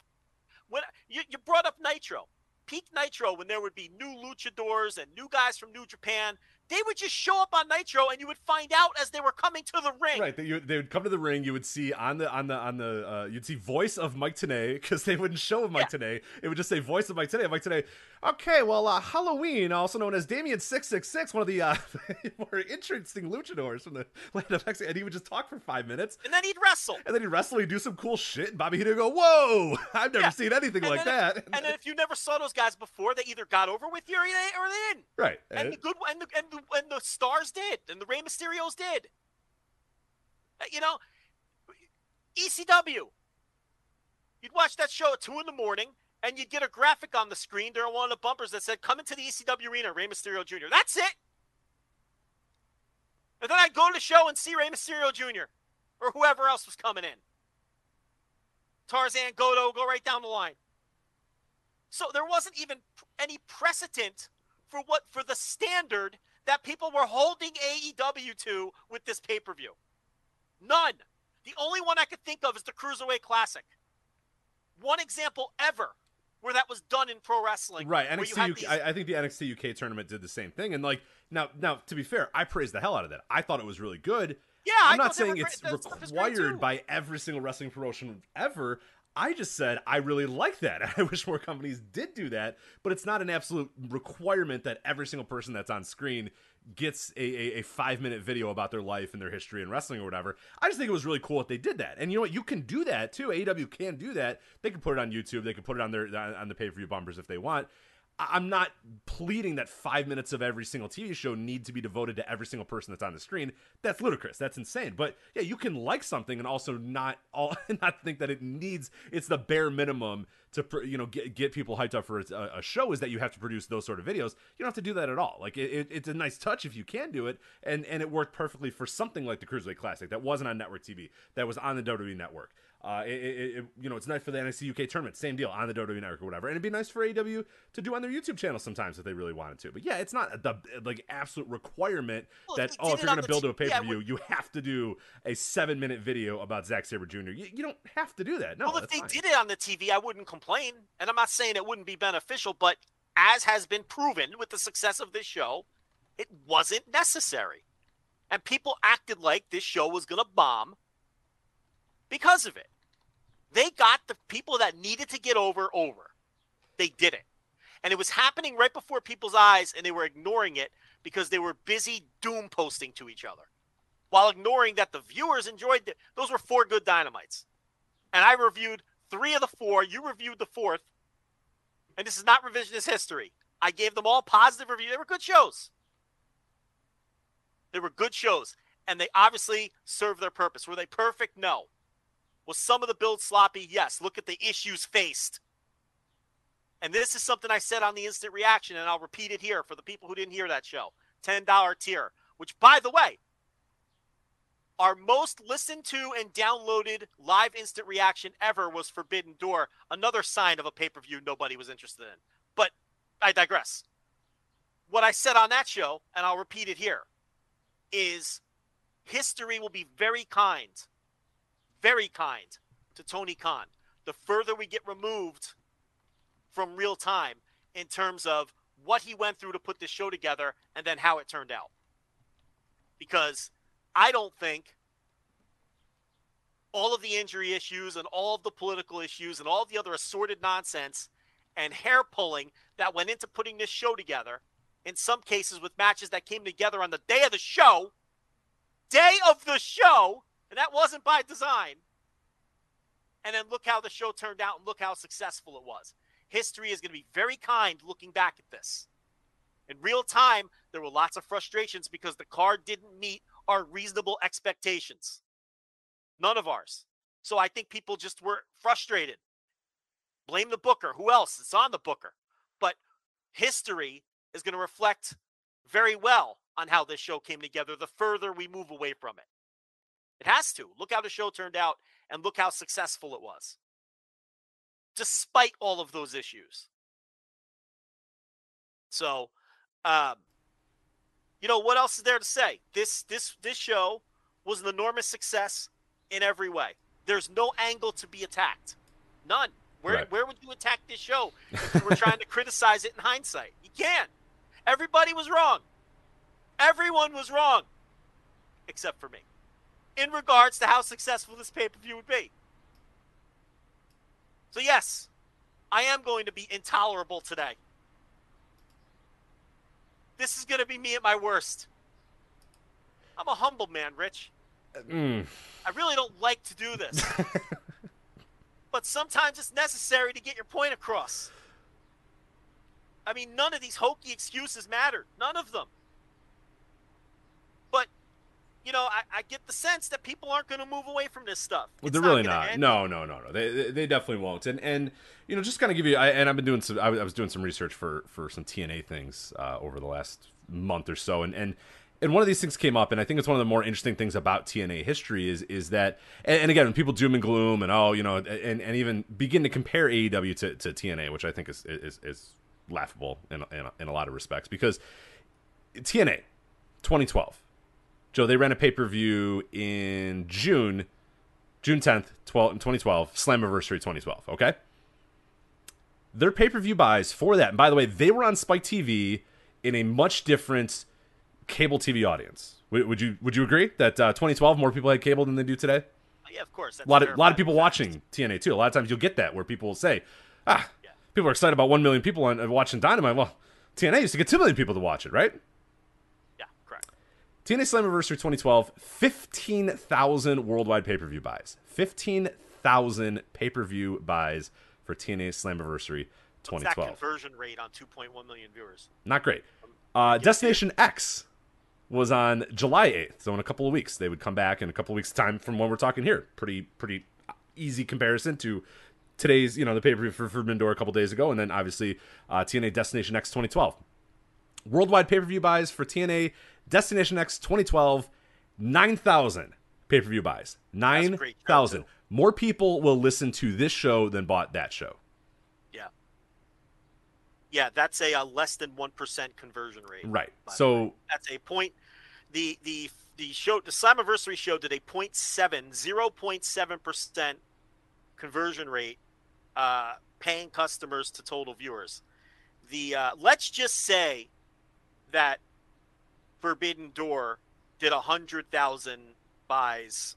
Speaker 1: When you, you brought up Nitro, peak Nitro, when there would be new luchadors and new guys from New Japan they would just show up on Nitro, and you would find out as they were coming to the ring.
Speaker 4: Right, they, they would come to the ring. You would see on the on the on the uh, you'd see voice of Mike Tenay because they wouldn't show Mike yeah. Tenay. It would just say voice of Mike Tenay. Mike Tenay. Okay, well, uh, Halloween, also known as Damien Six Six Six, one of the uh, more interesting luchadors from the land of Mexico, and he would just talk for five minutes,
Speaker 1: and then he'd wrestle,
Speaker 4: and then he'd wrestle. He'd do some cool shit, and Bobby Heenan would go, "Whoa, I've never yeah. seen anything
Speaker 1: and
Speaker 4: like that."
Speaker 1: And then if you never saw those guys before, they either got over with you or they, or they didn't.
Speaker 4: Right,
Speaker 1: and, and the good and the, and the and the stars did, and the Rey Mysterios did. Uh, You know, ECW. You'd watch that show at two in the morning, and you'd get a graphic on the screen during one of the bumpers that said, "Come into the ECW arena, Rey Mysterio Jr." That's it. And then I'd go to the show and see Rey Mysterio Jr. or whoever else was coming in. Tarzan, Goto, go right down the line. So there wasn't even any precedent for what for the standard that people were holding AEW to with this pay-per-view. None. The only one I could think of is the Cruiserweight Classic. One example ever where that was done in pro wrestling.
Speaker 4: Right, NXT UK.
Speaker 1: these-
Speaker 4: I, I think the NXT UK tournament did the same thing, and like now, now to be fair, I praised the hell out of that. I thought it was really good.
Speaker 1: Yeah, I
Speaker 4: I'm not saying
Speaker 1: were
Speaker 4: it's
Speaker 1: great. That stuff is great, too.
Speaker 4: required by every single wrestling promotion ever. I just said I really like that. I wish more companies did do that, but it's not an absolute requirement that every single person that's on screen gets a, a, a five minute video about their life and their history and wrestling or whatever. I just think it was really cool that they did that. And you know what? You can do that too. AEW can do that. They can put it on YouTube. They can put it on their on the pay per view bumpers if they want. I'm not pleading that five minutes of every single TV show need to be devoted to every single person that's on the screen. That's ludicrous. That's insane. But yeah, you can like something and also not all not think that it needs. It's the bare minimum to you know get, get people hyped up for a, a show is that you have to produce those sort of videos. You don't have to do that at all. Like it, it, it's a nice touch if you can do it, and and it worked perfectly for something like the Cruiserweight Classic that wasn't on network TV, that was on the WWE Network. Uh, it, it, it, you know, it's nice for the NXT UK tournament, same deal on the WWE Network or whatever, and it'd be nice for AEW to do on their YouTube channel sometimes if they really wanted to. But yeah, it's not the like absolute requirement
Speaker 1: Well,
Speaker 4: that oh, if you're going to build
Speaker 1: t-
Speaker 4: a pay per view, you have to do a seven minute video about Zack Sabre Jr. You, you don't have to do that. No,
Speaker 1: well, if they
Speaker 4: fine.
Speaker 1: did it on the TV, I wouldn't complain. And I'm not saying it wouldn't be beneficial, but as has been proven with the success of this show, it wasn't necessary. And people acted like this show was going to bomb because of it. They got the people that needed to get over over. They did it. And it was happening right before people's eyes, and they were ignoring it because they were busy doom posting to each other while ignoring that the viewers enjoyed it. Those were four good dynamites. And I reviewed three of the four. You reviewed the fourth. And this is not revisionist history. I gave them all positive reviews. They were good shows. They were good shows. And they obviously served their purpose. Were they perfect? No. Was some of the build sloppy? Yes. Look at the issues faced. And this is something I said on the instant reaction, and I'll repeat it here for the people who didn't hear that show. $10 tier, which, by the way, our most listened to and downloaded live instant reaction ever was Forbidden Door, another sign of a pay per view nobody was interested in. But I digress. What I said on that show, and I'll repeat it here, is history will be very kind, very kind to Tony Khan. The further we get removed from real time in terms of what he went through to put this show together and then how it turned out. Because I don't think all of the injury issues and all of the political issues and all the other assorted nonsense and hair pulling that went into putting this show together, in some cases with matches that came together on the day of the show, day of the show, and that wasn't by design. And then look how the show turned out and look how successful it was. History is going to be very kind looking back at this. In real time, there were lots of frustrations because the card didn't meet our reasonable expectations. None of ours. So I think people just were frustrated. Blame the booker. Who else? It's on the booker. But history is going to reflect very well on how this show came together the further we move away from it. It has to. Look how the show turned out and look how successful it was. Despite all of those issues. So, um, you know what else is there to say? This this this show was an enormous success in every way. There's no angle to be attacked. None. Where
Speaker 4: Right.
Speaker 1: where would you attack this show if you were trying to criticize it in hindsight? You can't. Everybody was wrong. Everyone was wrong. Except for me. In regards to how successful this pay-per-view would be. So yes, I am going to be intolerable today. This is going to be me at my worst. I'm a humble man, Rich.
Speaker 4: Mm.
Speaker 1: I really don't like to do this. but sometimes it's necessary to get your point across. I mean, none of these hokey excuses matter. None of them. Know, I, I get the sense that people aren't going to move away from this stuff.
Speaker 4: Well,
Speaker 1: It's
Speaker 4: they're really not. No, no, no, no. They, they definitely won't. And and you know, just kind of give you. I, and I've been doing some. I was I was doing some research for for some TNA things uh, over the last month or so, and and. And one of these things came up, and I think it's one of the more interesting things about TNA history is is that, and, and again, when people doom and gloom, and oh, you know, and, and even begin to compare AEW to, to TNA, which I think is is, is laughable in, in in a lot of respects, because TNA 2012, Joe, they ran a pay per view in June June 10th, 12, 2012, Slammiversary 2012, okay? Their pay per view buys for that, and by the way, they were on Spike TV in a much different cable TV audience. Would, you would you agree that uh, 2012 more people had cable than they do today?
Speaker 1: Yeah, of course.
Speaker 4: A lot of a lot of people watching TNA too. A lot of times you'll get that where people will say, "Ah, people are excited about one million people on, uh, watching Dynamite." Well, TNA used to get two million people to watch it, right? TNA Slammiversary 2012, 15,000 worldwide pay per view buys. 15,000 pay per view buys for TNA Slammiversary
Speaker 1: What's that
Speaker 4: 2012.
Speaker 1: conversion rate on 2.1 million viewers?
Speaker 4: Not great. Uh, Destination X was on July 8th, so in a couple of weeks. They would come back in a couple of weeks' time from when we're talking here. Pretty, pretty easy comparison to today's, you know, the pay per view for Forbidden Door a couple days ago, and then obviously uh, TNA Destination X 2012. Worldwide pay per view buys for TNA Destination X 2012, 9,000 pay per view buys.
Speaker 1: a great show,
Speaker 4: 9,000. More people will listen to this show than bought that show.
Speaker 1: Yeah. Yeah, that's a, uh less than 1% conversion rate.
Speaker 4: Right.
Speaker 1: by the way.
Speaker 4: So,
Speaker 1: That's a point. The the the show the Slammiversary show did a 0.7 0.7 percent conversion rate, uh, paying customers to total viewers. The uh, let's just say that Forbidden Door did a hundred thousand buys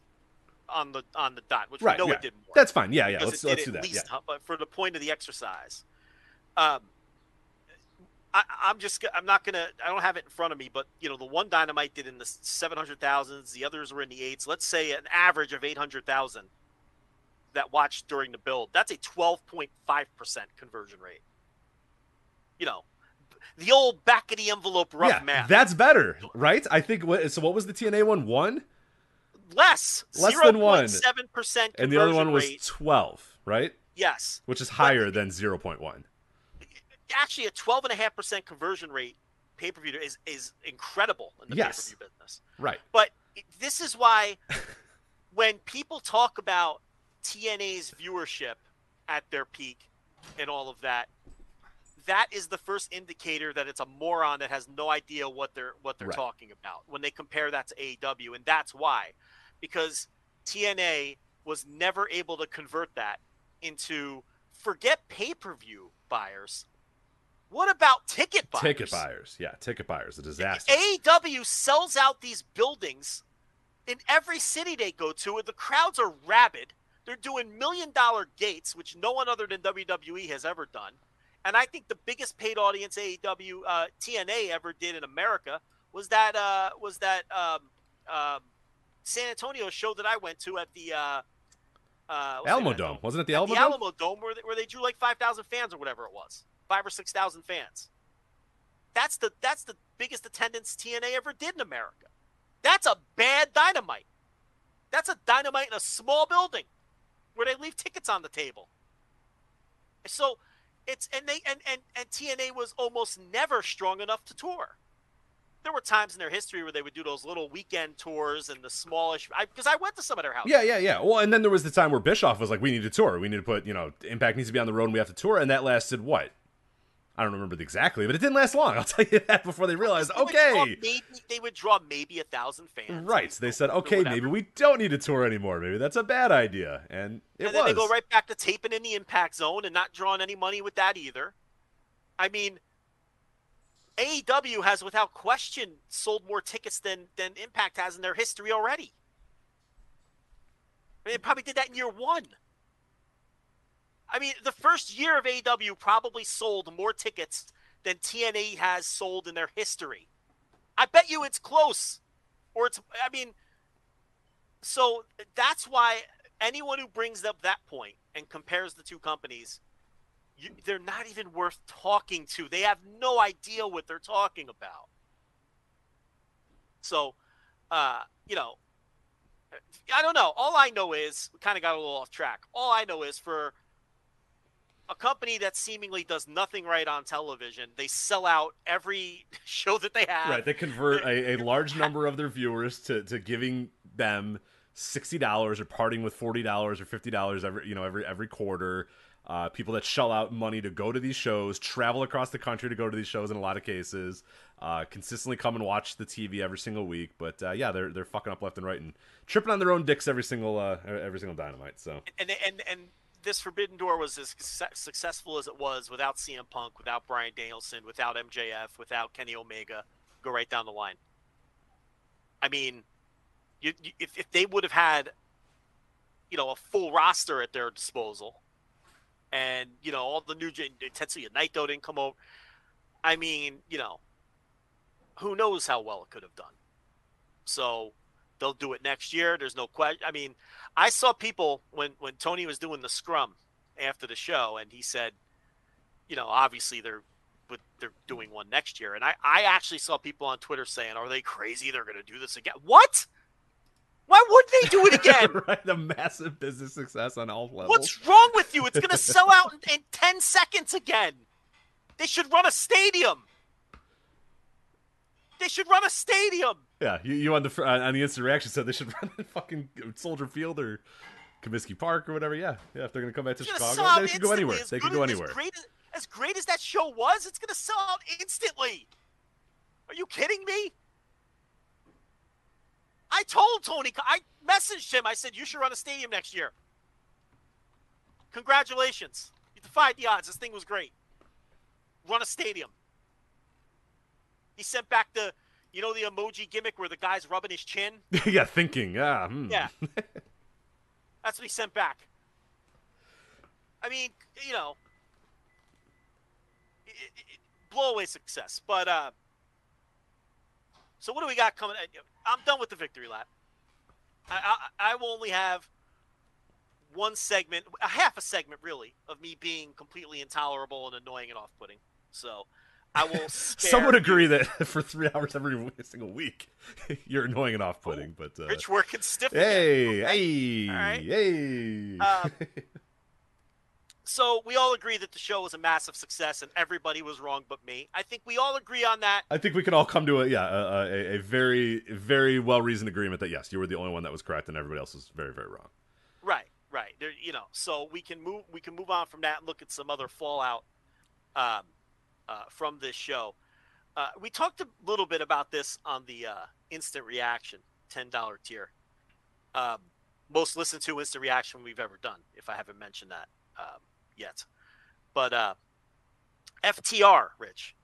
Speaker 1: on the on the dot, which
Speaker 4: right.
Speaker 1: we know
Speaker 4: yeah.
Speaker 1: it did more.
Speaker 4: That's fine. Yeah, yeah. Let's, let's do that.
Speaker 1: least,
Speaker 4: Yeah.
Speaker 1: but for the point of the exercise, um, I, I'm just I'm not gonna I don't have it in front of me, but you know the one dynamite did in the seven hundred thousands, the others were in the eights. Let's say an average of eight hundred thousand that watched during the build. That's a twelve point five percent conversion rate. You know, the old back of the envelope rough
Speaker 4: yeah,
Speaker 1: math.
Speaker 4: that's better, right? I think. So, what was the TNA one? One,
Speaker 1: less
Speaker 4: Less than one.
Speaker 1: seven percent,
Speaker 4: and the other one was
Speaker 1: rate.
Speaker 4: twelve, right?
Speaker 1: yes.
Speaker 4: Which is higher than zero point one.
Speaker 1: actually a 12.5% conversion rate pay per view is, is incredible in the
Speaker 4: Yes.
Speaker 1: pay per view business.
Speaker 4: Right.
Speaker 1: But this is why when people talk about TNA's viewership at their peak and all of that, that is the first indicator that it's a moron that has no idea what they're what they're
Speaker 4: Right.
Speaker 1: talking about when they compare that to AEW, and that's why, because TNA was never able to convert that into forget pay per view buyers. What about ticket buyers?
Speaker 4: Ticket buyers. Yeah, ticket buyers. A disaster.
Speaker 1: AEW sells out these buildings in every city they go to, and the crowds are rabid. They're doing million dollar gates, which no one other than WWE has ever done. And I think the biggest paid audience AEW uh, TNA ever did in America was that uh, was that um, um, San Antonio show that I went to at the uh, uh, what's the name
Speaker 4: Alamo Dome. Wasn't it the Alamo
Speaker 1: the
Speaker 4: Dome?
Speaker 1: Alamo Dome, where they, where they drew like five thousand fans or whatever it was, five or six thousand fans. That's the that's the biggest attendance TNA ever did in America. That's a bad dynamite. That's a dynamite in a small building where they leave tickets on the table. So it's and they and and, and TNA was almost never strong enough to tour. There were times in their history where they would do those little weekend tours and the smallish because I, went to some of their houses.
Speaker 4: Yeah, yeah, yeah. Well, and then there was the time where Bischoff was like, "We need to tour. We need to put, you know, Impact needs to be on the road, and we have to tour." And that lasted what? I don't remember exactly, but it didn't last long. I'll tell you that before they realized,
Speaker 1: They would
Speaker 4: okay,
Speaker 1: maybe, they would draw maybe a thousand fans.
Speaker 4: right? So they said, okay, maybe we don't need to tour anymore. Maybe that's a bad idea, and it
Speaker 1: and then
Speaker 4: was.
Speaker 1: they go right back to taping in the impact zone and not drawing any money with that either. I mean, AEW has without question sold more tickets than than Impact has in their history already. I mean, they probably did that in year one. I mean, the first year of AEW probably sold more tickets than TNA has sold in their history. I bet you it's close. Or it's, I mean, so that's why anyone who brings up that point and compares the two companies, you, they're not even worth talking to. They have no idea what they're talking about. So, uh, you know, I don't know. All I know is we kind of got a little off track. All I know is for a company that seemingly does nothing right on television, they sell out every show that they have.
Speaker 4: Right, they convert a, a large number of their viewers to, to giving them sixty dollars or parting with forty dollars or fifty dollars every you know every every quarter. Uh, people that shell out money to go to these shows, travel across the country to go to these shows in a lot of cases, uh, consistently come and watch the TV every single week. But uh, yeah, they're they're fucking up left and right and tripping on their own dicks every single uh, every single dynamite. So
Speaker 1: and and and this Forbidden Door was as successful as it was without CM Punk, without Bryan Danielson, without MJF, without Kenny Omega. Go right down the line. I mean, you, you, if if they would have had, you know, a full roster at their disposal and you know all the new Tetsuya Naito didn't come over. I mean, you know, who knows how well it could have done. So they'll do it next year. There's no question. I mean, I saw people when when Tony was doing the scrum after the show, and he said, you know, obviously they're but they're doing one next year, and I I actually saw people on Twitter saying, "Are they crazy? They're going to do this again?" What? Why would they do it again?
Speaker 4: right, the massive business success on all levels.
Speaker 1: What's wrong with you? It's going to sell out in, in, 10 seconds again. They should run a stadium. They should run a stadium.
Speaker 4: Yeah, you, you on the uh, on the instant reaction said they should run in fucking Soldier Field or Comiskey Park or whatever. Yeah, yeah. If they're going to come back to Chicago, they can go anywhere. They can go anywhere.
Speaker 1: As great as, as great as that show was, it's going to sell out instantly. Are you kidding me? I told Tony, I messaged him. I said, you should run a stadium next year. Congratulations. You defied the odds. This thing was great. Run a stadium. He sent back the, you know, the emoji gimmick where the guy's rubbing his chin?
Speaker 4: yeah, thinking. Yeah. Hmm.
Speaker 1: Yeah. That's what he sent back. I mean, you know, it, it, blow away success. But, uh, so what do we got coming? I'm done with the victory lap. I, I, I will only have one segment, a half a segment really, of me being completely intolerable and annoying and off-putting. So I will.
Speaker 4: Some would agree that for three hours every single week, you're annoying and off-putting. But uh,
Speaker 1: Rich working stiff.
Speaker 4: Hey, okay. hey, right. hey. Um,
Speaker 1: so we all agree that the show was a massive success and everybody was wrong but me. I think we all agree on that.
Speaker 4: I think we can all come to a yeah a, a, a very very well reasoned agreement that yes you were the only one that was correct and everybody else was very very wrong.
Speaker 1: Right, right. There, you know, so we can move we can move on from that and look at some other fallout um, uh, from this show. Uh, we talked a little bit about this on the uh, instant reaction ten dollar tier. Um, most listened to instant reaction we've ever done. If I haven't mentioned that. Um, yet. But uh, FTR, Rich,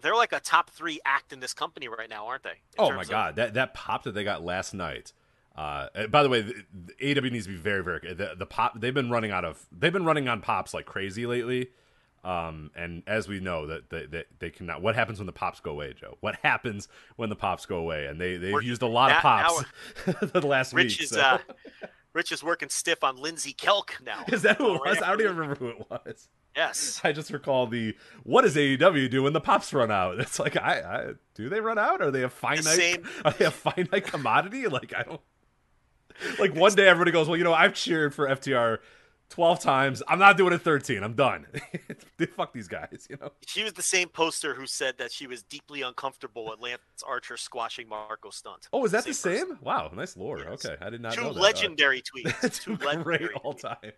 Speaker 1: they're like a top three act in this company right now, aren't they?
Speaker 4: Oh my god, that that pop that they got last night. Uh, by the way, the, the AEW needs to be very, very the, the pop. They've been running out of. They've been running on pops like crazy lately. Um, and as we know that they, they, they, cannot. What happens when the pops go away, Joe? What happens when the pops go away? And they they've We're, used a lot of pops the last
Speaker 1: Rich
Speaker 4: week.
Speaker 1: Is, so. uh, Rich is working stiff on Lindsey Kelk now.
Speaker 4: Is that who it was? I don't even remember who it was.
Speaker 1: Yes.
Speaker 4: I just recall the what does AEW do when the pops run out? It's like I, I do they run out? Are they a finite the same... are they a finite commodity? Like I don't like one day everybody goes, Well, you know, I've cheered for FTR 12 times. I'm not doing it 13. I'm done. Fuck these guys, you know.
Speaker 1: She was the same poster who said that she was deeply uncomfortable at Lance Archer squashing Marco Stunt.
Speaker 4: Oh, is that same the same? Person. Wow, nice lore. Yes. Okay, I did not
Speaker 1: Two
Speaker 4: know that.
Speaker 1: legendary tweets.
Speaker 4: Two, Two great all time.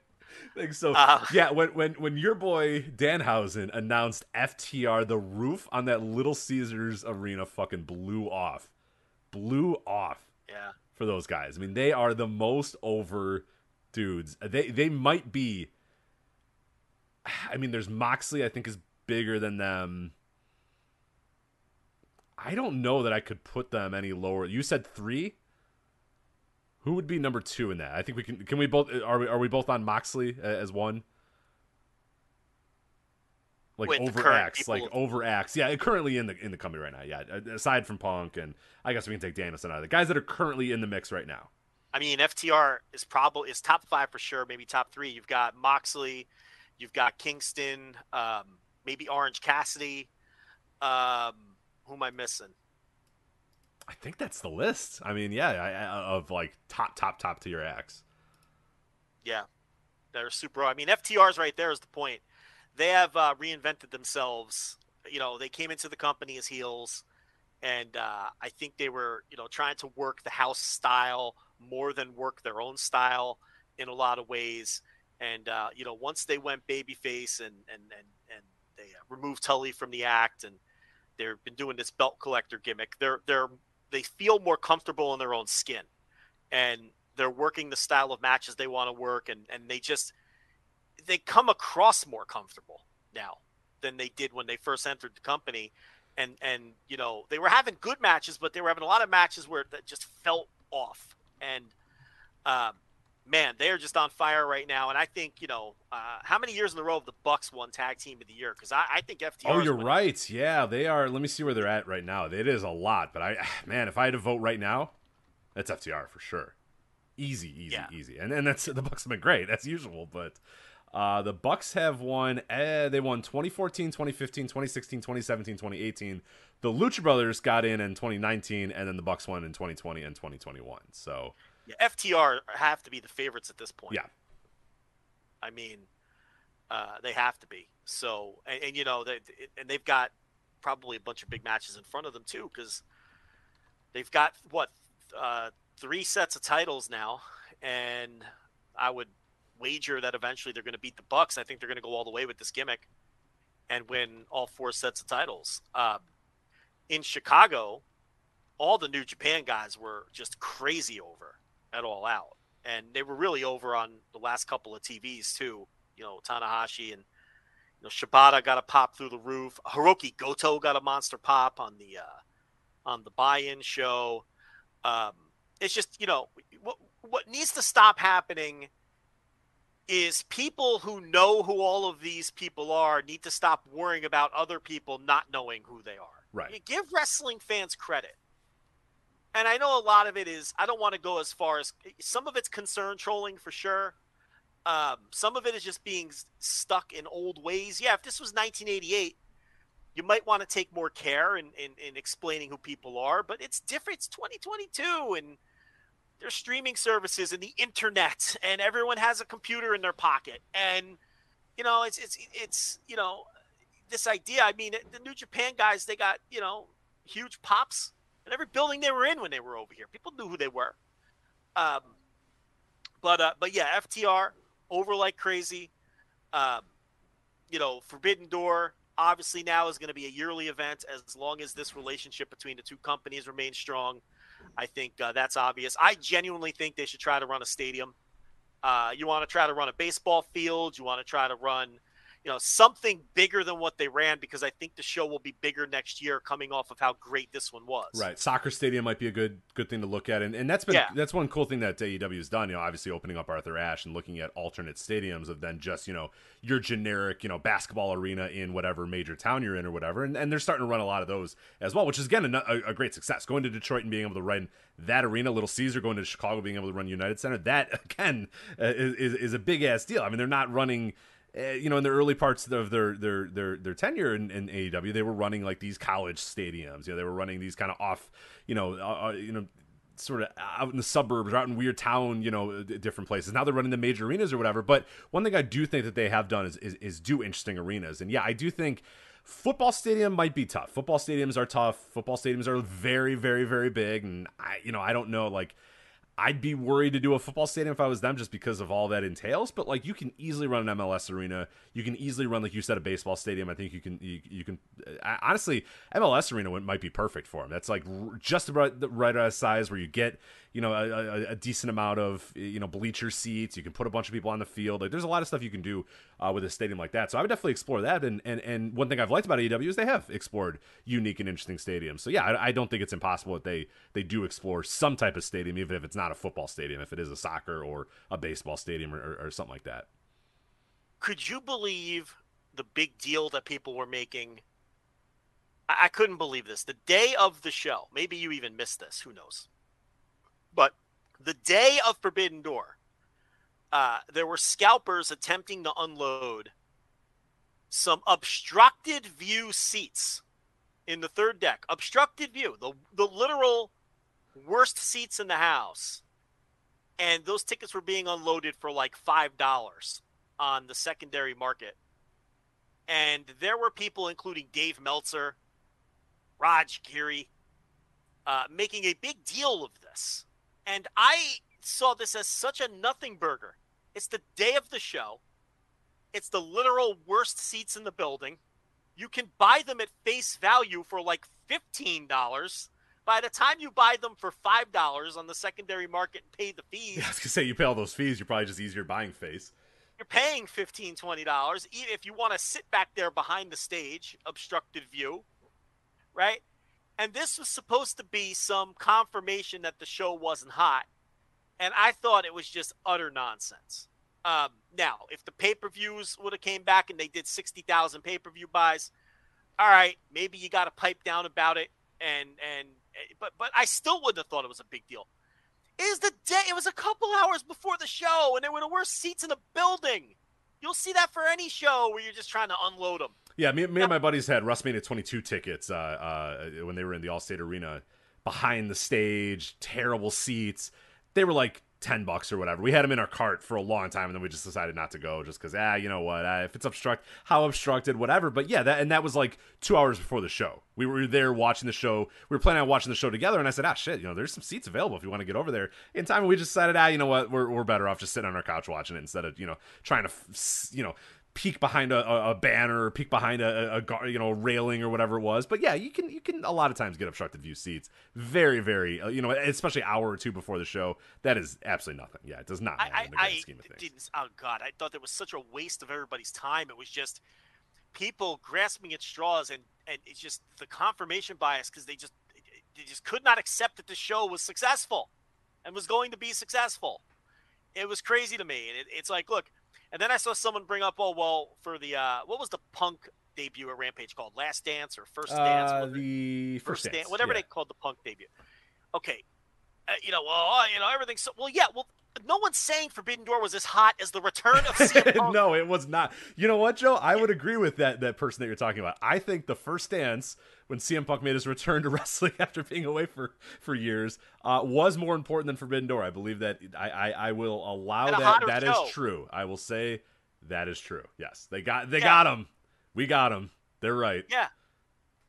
Speaker 4: Things. So uh, yeah, when when when your boy Danhausen announced FTR, the roof on that Little Caesars arena fucking blew off, blew off.
Speaker 1: Yeah.
Speaker 4: For those guys, I mean, they are the most over dudes. They they might be. I mean, there's Moxley. I think is bigger than them. I don't know that I could put them any lower. You said three. Who would be number two in that? I think we can. Can we both? Are we? Are we both on Moxley uh, as one? Like Wait, over X, like over X. Yeah, currently in the in the company right now. Yeah, aside from Punk and I guess we can take Danielson out of the guys that are currently in the mix right now.
Speaker 1: I mean, FTR is probably is top five for sure, maybe top three. You've got Moxley, you've got Kingston, um, maybe Orange Cassidy. Um, who am I missing?
Speaker 4: I think that's the list. I mean, yeah, I, I, of like top, top, top tier acts.
Speaker 1: Yeah, they're super. I mean, FTR's right there is the point. They have uh, reinvented themselves. You know, they came into the company as heels, and uh, I think they were, you know, trying to work the house style more than work their own style in a lot of ways. And uh, you know, once they went babyface and and and and they uh, removed Tully from the act, and they've been doing this belt collector gimmick. They're they're they feel more comfortable in their own skin, and they're working the style of matches they want to work, and and they just they come across more comfortable now than they did when they first entered the company. And and you know they were having good matches, but they were having a lot of matches where that just felt off. And um, man, they are just on fire right now. And I think you know uh, how many years in a row have the Bucks won Tag Team of the Year? Because I, I, think FTR.
Speaker 4: Oh, you're right. Yeah, they are. Let me see where they're at right now. It is a lot, but I man, if I had to vote right now, that's FTR for sure. Easy, easy, yeah. easy. And and that's the Bucks have been great as usual, but. Uh, the Bucks have won. Eh, they won 2014, 2015, 2016, 2017, 2018. The Lucha Brothers got in in 2019, and then the Bucks won in 2020 and 2021. So
Speaker 1: yeah, FTR have to be the favorites at this point.
Speaker 4: Yeah.
Speaker 1: I mean, uh, they have to be. So, and, and you know, they, and they've got probably a bunch of big matches in front of them too, because they've got what uh, three sets of titles now, and I would wager that eventually they're going to beat the Bucks. I think they're going to go all the way with this gimmick and win all four sets of titles. Uh, in Chicago, all the New Japan guys were just crazy over at All Out, and they were really over on the last couple of TVs too. You know, Tanahashi and you know Shibata got a pop through the roof. Hiroki Goto got a monster pop on the uh, on the buy-in show. Um, it's just you know what what needs to stop happening is people who know who all of these people are need to stop worrying about other people not knowing who they are.
Speaker 4: Right.
Speaker 1: You give wrestling fans credit and I know a lot of it is I don't want to go as far as some of it's concern trolling for sure. Um, some of it is just being stuck in old ways. Yeah, if this was 1988, you might want to take more care in, in, in explaining who people are, but it's different. It's 2022 and there's streaming services and the internet and everyone has a computer in their pocket. And, you know, it's, it's, it's, you know, this idea, I mean, the New Japan guys, they got, you know, huge pops in every building they were in when they were over here. People knew who they were. Um, but uh, but yeah, FTR over like crazy. Um, you know, Forbidden Door obviously now is going to be a yearly event as long as this relationship between the two companies remains strong. I think uh, that's obvious. I genuinely think they should try to run a stadium. Uh, you want to try to run a baseball field. You want to try to run you know something bigger than what they ran because I think the show will be bigger next year coming off of how great this one was.
Speaker 4: Right, soccer stadium might be a good good thing to look at, and, and that's been yeah. that's one cool thing that AEW has done. You know, obviously opening up Arthur Ashe and looking at alternate stadiums of then just you know your generic you know basketball arena in whatever major town you're in or whatever, and, and they're starting to run a lot of those as well, which is again a, a great success. Going to Detroit and being able to run that arena, Little Caesar going to Chicago, being able to run United Center, that again uh, is, is a big ass deal. I mean, they're not running uh, you know, in the early parts of their their their their tenure in, in, AEW, they were running like these college stadiums. You know, they were running these kind of off, you know, uh, uh you know, sort of out in the suburbs out in weird town, you know, different places. Now they're running the major arenas or whatever. But one thing I do think that they have done is is, is do interesting arenas. And yeah, I do think football stadium might be tough. Football stadiums are tough. Football stadiums are very, very, very big. And I, you know, I don't know, like I'd be worried to do a football stadium if I was them just because of all that entails. But like you can easily run an MLS arena. You can easily run, like you said, a baseball stadium. I think you can. You, you can. Uh, honestly, MLS arena might be perfect for them. That's like just about the right size where you get you know a, a, decent amount of you know bleacher seats. You can put a bunch of people on the field. Like there's a lot of stuff you can do uh, with a stadium like that. So I would definitely explore that. And and and one thing I've liked about AEW is they have explored unique and interesting stadiums. So yeah, I, I don't think it's impossible that they they do explore some type of stadium, even if it's not a football stadium, if it is a soccer or a baseball stadium or, or, or something like that.
Speaker 1: Could you believe the big deal that people were making? I, I couldn't believe this. The day of the show, maybe you even missed this. Who knows? But the day of Forbidden Door, uh, there were scalpers attempting to unload some obstructed view seats in the third deck. Obstructed view, the the literal worst seats in the house, and those tickets were being unloaded for like five dollars on the secondary market. And there were people, including Dave Meltzer, Raj Giri, uh, making a big deal of this. And I saw this as such a nothing burger. It's the day of the show. It's the literal worst seats in the building. You can buy them at face value for like $15. By the time you buy them for $5 on the secondary market and pay the fees,
Speaker 4: Yeah, I was gonna say you pay all those fees, you're probably just easier buying face.
Speaker 1: you're paying $15, $20. Even if you want to sit back there behind the stage, obstructed view, right? And this was supposed to be some confirmation that the show wasn't hot. And I thought it was just utter nonsense. Um, now, if the pay per views would have came back and they did 60,000 pay per view buys, all right, maybe you got to pipe down about it. And, and, but, but I still wouldn't have thought it was a big deal. Was the day, it was a couple hours before the show, and there were the worst seats in the building. You'll see that for any show where you're just trying to unload them.
Speaker 4: Yeah, me, me and my buddies had WrestleMania 22 tickets uh, uh, when they were in the Allstate Arena, behind the stage, terrible seats. They were like 10 bucks or whatever. We had them in our cart for a long time, and then we just decided not to go just because, ah, you know what? Uh, if it's obstruct, how obstructed, whatever. But yeah, that and that was like two hours before the show. We were there watching the show. We were planning on watching the show together, and I said, ah, shit, you know, there's some seats available if you want to get over there in time. And we just decided, ah, you know what? We're, we're better off just sitting on our couch watching it instead of, you know, trying to, you know, peek behind a, a, banner or peek behind a, a, a you know railing or whatever it was but yeah you can you can a lot of times get obstructed view seats very very uh, you know especially hour or two before the show that is absolutely nothing yeah it does not matter
Speaker 1: I,
Speaker 4: in the grand
Speaker 1: I,
Speaker 4: scheme of things
Speaker 1: didn't. Oh God, I thought it was such a waste of everybody's time. It was just people grasping at straws, and and it's just the confirmation bias because they just they just could not accept that the show was successful and was going to be successful. It was crazy to me, and it, it's like, look, and then I saw someone bring up, oh well, for the uh, what was the Punk debut at Rampage called? Last Dance or First Dance?
Speaker 4: uh,
Speaker 1: was it?
Speaker 4: the
Speaker 1: first
Speaker 4: first
Speaker 1: dance,
Speaker 4: dance
Speaker 1: whatever
Speaker 4: yeah.
Speaker 1: they called the punk debut. Okay, uh, you know, well, you know, everything's so well. Yeah, well, no one's saying Forbidden Door was as hot as the return of CM Punk.
Speaker 4: no, it was not. You know what, Joe? I would agree with that that person that you're talking about. I think the first dance when CM Punk made his return to wrestling after being away for for years uh, was more important than Forbidden Door. I believe that. I I, I will allow that. That is true. I will say that is true. Yes, they got they
Speaker 1: Yeah.
Speaker 4: got him. We got him. They're right.
Speaker 1: Yeah,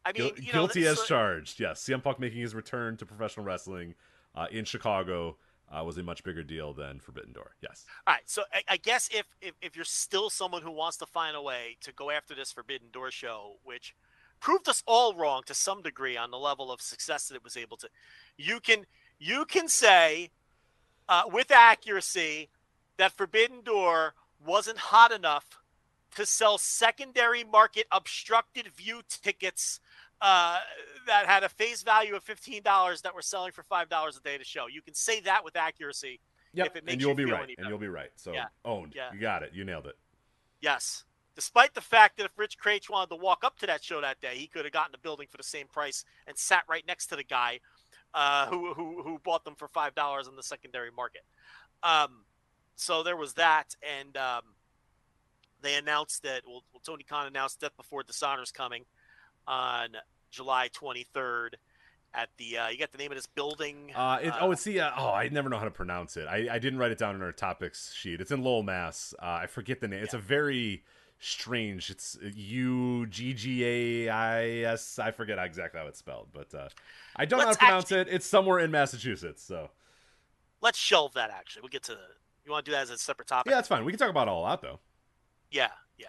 Speaker 1: I mean, know,
Speaker 4: guilty
Speaker 1: this-
Speaker 4: as charged. Yes, CM Punk making his return to professional wrestling uh, in Chicago uh, was a much bigger deal than Forbidden Door. Yes.
Speaker 1: All right, so I, I guess if, if if you're still someone who wants to find a way to go after this Forbidden Door show, which proved us all wrong to some degree on the level of success that it was able to, you can you can say uh, with accuracy that Forbidden Door wasn't hot enough to sell secondary market obstructed view tickets uh, that had a face value of fifteen dollars that were selling for five dollars a day to show. You can say that with accuracy.
Speaker 4: Yep.
Speaker 1: If it makes
Speaker 4: and you'll
Speaker 1: you
Speaker 4: be
Speaker 1: feel
Speaker 4: right. And you'll be right. So
Speaker 1: Yeah.
Speaker 4: owned.
Speaker 1: Yeah.
Speaker 4: You got it. You nailed it.
Speaker 1: Yes. Despite the fact that if Rich Kraetsch wanted to walk up to that show that day, he could have gotten the building for the same price and sat right next to the guy uh, who, who who bought them for five dollars on the secondary market. Um, so there was that, and um, they announced that. Well, well, Tony Khan announced Death Before Dishonor's coming on July 23rd at the. Uh, you got the name of this building?
Speaker 4: Uh, it, oh, it's the. Uh, oh, I never know how to pronounce it. I, I didn't write it down in our topics sheet. It's in Lowell, Mass. Uh, I forget the name. It's a very strange. It's U G G A I S. I forget exactly how it's spelled, but uh, I don't know how to pronounce it. It's somewhere in Massachusetts. So
Speaker 1: Let's shelve that. Actually, we'll get to. You want to do that as a separate topic?
Speaker 4: yeah, it's fine. We can talk about it All Out though.
Speaker 1: Yeah, yeah.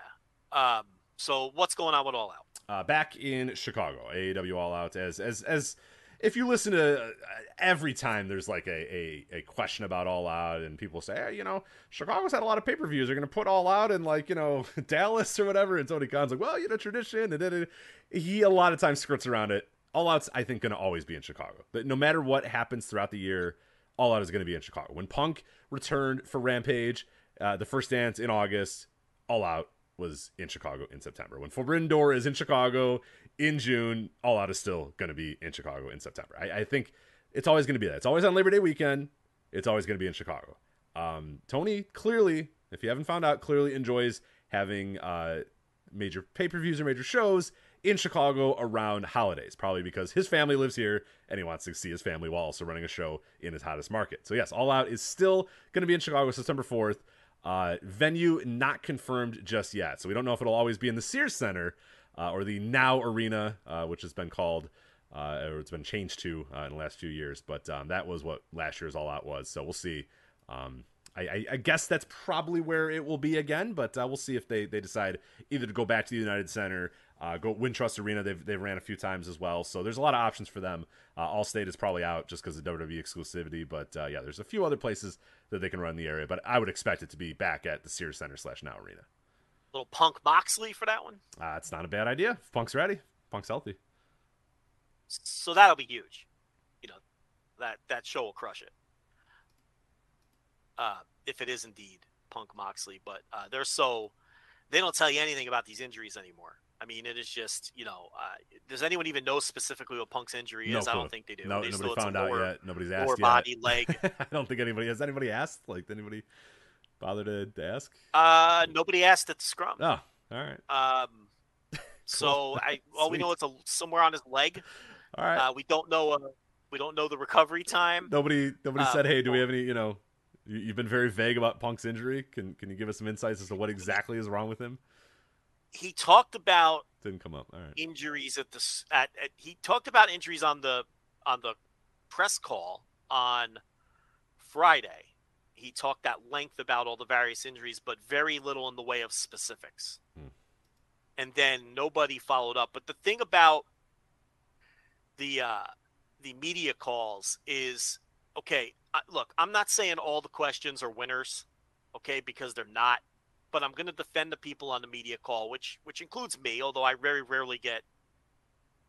Speaker 1: Um, so what's going on with All Out?
Speaker 4: uh, back in Chicago, AEW All Out. As as as if you listen to uh, every time there's like a, a, a question about All Out, and people say, hey, you know, Chicago's had a lot of pay per views. They're going to put All Out in like you know Dallas or whatever. And Tony Khan's like, well, you know, tradition. And he a lot of times skirts around it. All Out's I think to always be in Chicago. But no matter what happens throughout the year, All Out is going to be in Chicago. When Punk returned for Rampage, uh, the first dance in August, All Out was in Chicago in September. When Forbidden is in Chicago in June, All Out is still going to be in Chicago in September. I, I think it's always going to be that. It's always on Labor Day weekend. It's always going to be in Chicago. Um, Tony clearly, if you haven't found out, clearly enjoys having uh, major pay per views or major shows in Chicago around holidays, probably because his family lives here and he wants to see his family while also running a show in his hottest market. So, yes, All Out is still going to be in Chicago September 4th. Uh, venue not confirmed just yet. So, we don't know if it'll always be in the Sears Center uh, or the Now Arena, uh, which has been called. Uh, or it's been changed to uh, in the last few years, but um, that was what last year's All Out was. So we'll see. Um, I, I, I, guess that's probably where it will be again, but uh, we'll see if they, they decide either to go back to the United Center, uh, go Wintrust Arena. They've they've ran a few times as well, so there's a lot of options for them. Uh, Allstate is probably out just because of WWE exclusivity, but uh, yeah, there's a few other places that they can run the area. But I would expect it to be back at the Sears Center slash Now Arena.
Speaker 1: Little Punk Moxley for that one.
Speaker 4: Uh, it's not a bad idea. If Punk's ready. Punk's healthy.
Speaker 1: So that'll be huge. You know, that that show will crush it. Uh, if it is indeed Punk Moxley, but uh, they're so they don't tell you anything about these injuries anymore. I mean, it is just you know, uh, does anyone even know specifically what Punk's injury is?
Speaker 4: No
Speaker 1: I don't think they do.
Speaker 4: No,
Speaker 1: they
Speaker 4: nobody found out
Speaker 1: lower,
Speaker 4: yet. Nobody's asked
Speaker 1: lower
Speaker 4: yet.
Speaker 1: body, leg.
Speaker 4: I don't think anybody has. Anybody asked? Like, did anybody bother to, to ask?
Speaker 1: Uh, nobody asked at the scrum.
Speaker 4: Oh, all right.
Speaker 1: Um, so I all we know it's a, somewhere on his leg.
Speaker 4: All right.
Speaker 1: Uh, we don't know. Uh, we don't know the recovery time.
Speaker 4: nobody nobody
Speaker 1: uh,
Speaker 4: said, "Hey, do we have any, you know, you- you've been very vague about Punk's injury. Can can you give us some insights as to what exactly is wrong with him?"
Speaker 1: He talked about
Speaker 4: Didn't come up. All right.
Speaker 1: injuries at the at, at he talked about injuries on the on the press call on Friday. He talked at length about all the various injuries, but very little in the way of specifics.
Speaker 4: Hmm.
Speaker 1: And then nobody followed up. But the thing about the uh, the media calls is okay. Look, I'm not saying all the questions are winners, okay, because they're not but I'm going to defend the people on the media call, which which includes me, although I very rarely get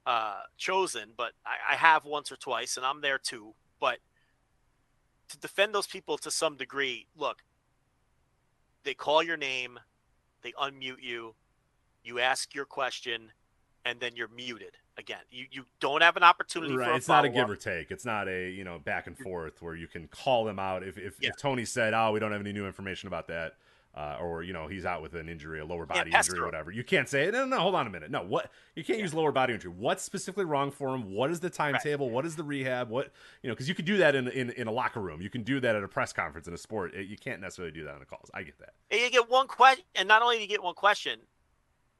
Speaker 1: uh, chosen, but I, I have once or twice, and I'm there too. But to defend those people to some degree, look, they call your name, they unmute you, you ask your question, and then you're muted again. You you don't have an opportunity
Speaker 4: Right.
Speaker 1: for a
Speaker 4: It's not a give or take. It's not a you know back and forth where you can call them out if if,
Speaker 1: Yeah.
Speaker 4: if Tony said, "Oh, we don't have any new information about that." Uh, or you know he's out with an injury, a lower body
Speaker 1: pester
Speaker 4: injury, or whatever. You can't say, no, no, no, hold on a minute. No, what you can't use lower body injury. What's specifically wrong for him? What is the timetable? What is the rehab? What you know? Because you could do that in, in in a locker room. You can do that at a press conference in a sport. You can't necessarily do that on the calls. I get that.
Speaker 1: And you get one question, and not only do you get one question,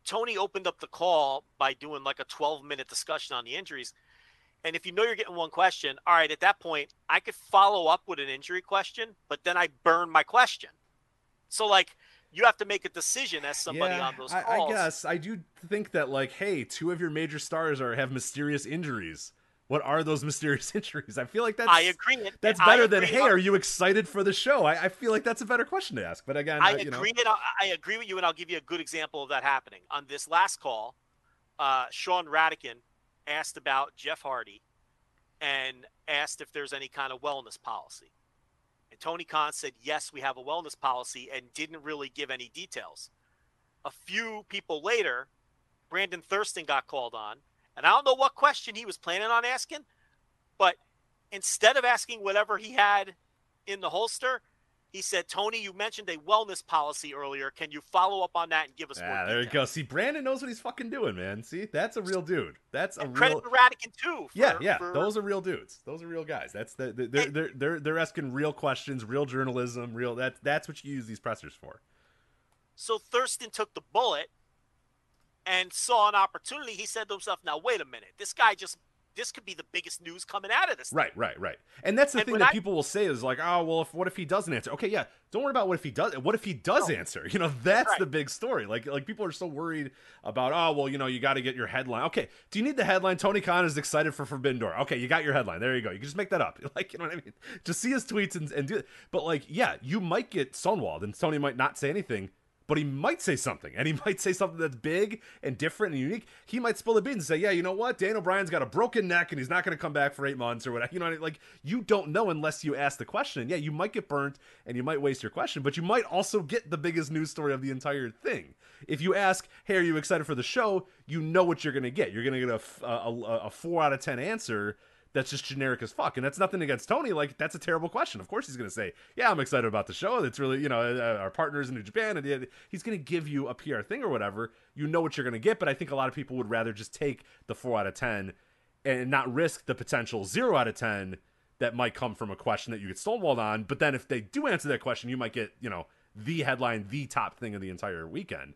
Speaker 1: Tony opened up the call by doing like a 12 minute discussion on the injuries. And if you know you're getting one question, all right, at that point, I could follow up with an injury question, but then I burn my question. So, like, you have to make a decision as somebody on those
Speaker 4: I,
Speaker 1: calls.
Speaker 4: I guess I do think that like, hey, two of your major stars are have mysterious injuries. What are those mysterious injuries? I feel like that's
Speaker 1: I agree.
Speaker 4: That's
Speaker 1: I
Speaker 4: better than hey,
Speaker 1: on-
Speaker 4: are you excited for the show? I, I feel like that's a better question to ask. But again,
Speaker 1: I
Speaker 4: you know,
Speaker 1: agree. And I, I agree with you, and I'll give you a good example of that happening. On this last call, uh, Sean Radican asked about Jeff Hardy and asked if there's any kind of wellness policy. And Tony Khan said, yes, we have a wellness policy, and didn't really give any details. A few people later, Brandon Thurston got called on, and I don't know what question he was planning on asking, but instead of asking whatever he had in the holster, he said, Tony, you mentioned a wellness policy earlier. Can you follow up on that and give us more
Speaker 4: ah, there you go. See, Brandon knows what he's fucking doing, man. See, that's a real dude. That's a
Speaker 1: And
Speaker 4: real.
Speaker 1: credit to Radican too. For,
Speaker 4: yeah, yeah.
Speaker 1: for-
Speaker 4: Those are real dudes. Those are real guys. That's the, the they're, they're they're they're asking real questions, real journalism, real. That that's what you use these pressers for.
Speaker 1: So Thurston took the bullet and saw an opportunity. He said to himself, "Now wait a minute. This guy just this could be the biggest news coming out of this." thing."
Speaker 4: Right, right, right. And that's the
Speaker 1: And
Speaker 4: thing that
Speaker 1: I-
Speaker 4: people will say is like, oh, well, if what if he doesn't answer? Okay, yeah, don't worry about what if he does. What if he does answer? You know, that's
Speaker 1: Right.
Speaker 4: the big story. Like, like people are so worried about, oh, well, you know, you got to get your headline. Okay, do you need the headline? Tony Khan is excited for Forbidden Door. Okay, you got your headline. There you go. You can just make that up. Like, you know what I mean? Just see his tweets and, and do it. But like, yeah, you might get stonewalled, and Tony might not say anything. But he might say something, and he might say something that's big and different and unique. He might spill the beans and say, "Yeah, you know what? Dan O'Brien's got a broken neck, and he's not going to come back for eight months or whatever." You know, what I mean? like you don't know unless you ask the question. Yeah, you might get burnt, and you might waste your question, but you might also get the biggest news story of the entire thing. If you ask, "Hey, are you excited for the show?" You know what you're going to get. You're going to get a four out of ten answer that's just generic as fuck. And that's nothing against Tony. Like that's a terrible question. Of course he's going to say, "Yeah, I'm excited about the show. It's really you know uh, our partners in New Japan." And he's going to give you a PR thing or whatever. You know what you're going to get. But I think a lot of people would rather just take the four out of ten and not risk the potential zero out of ten that might come from a question that you get stonewalled on. But then if they do answer that question, you might get you know the headline, the top thing of the entire weekend.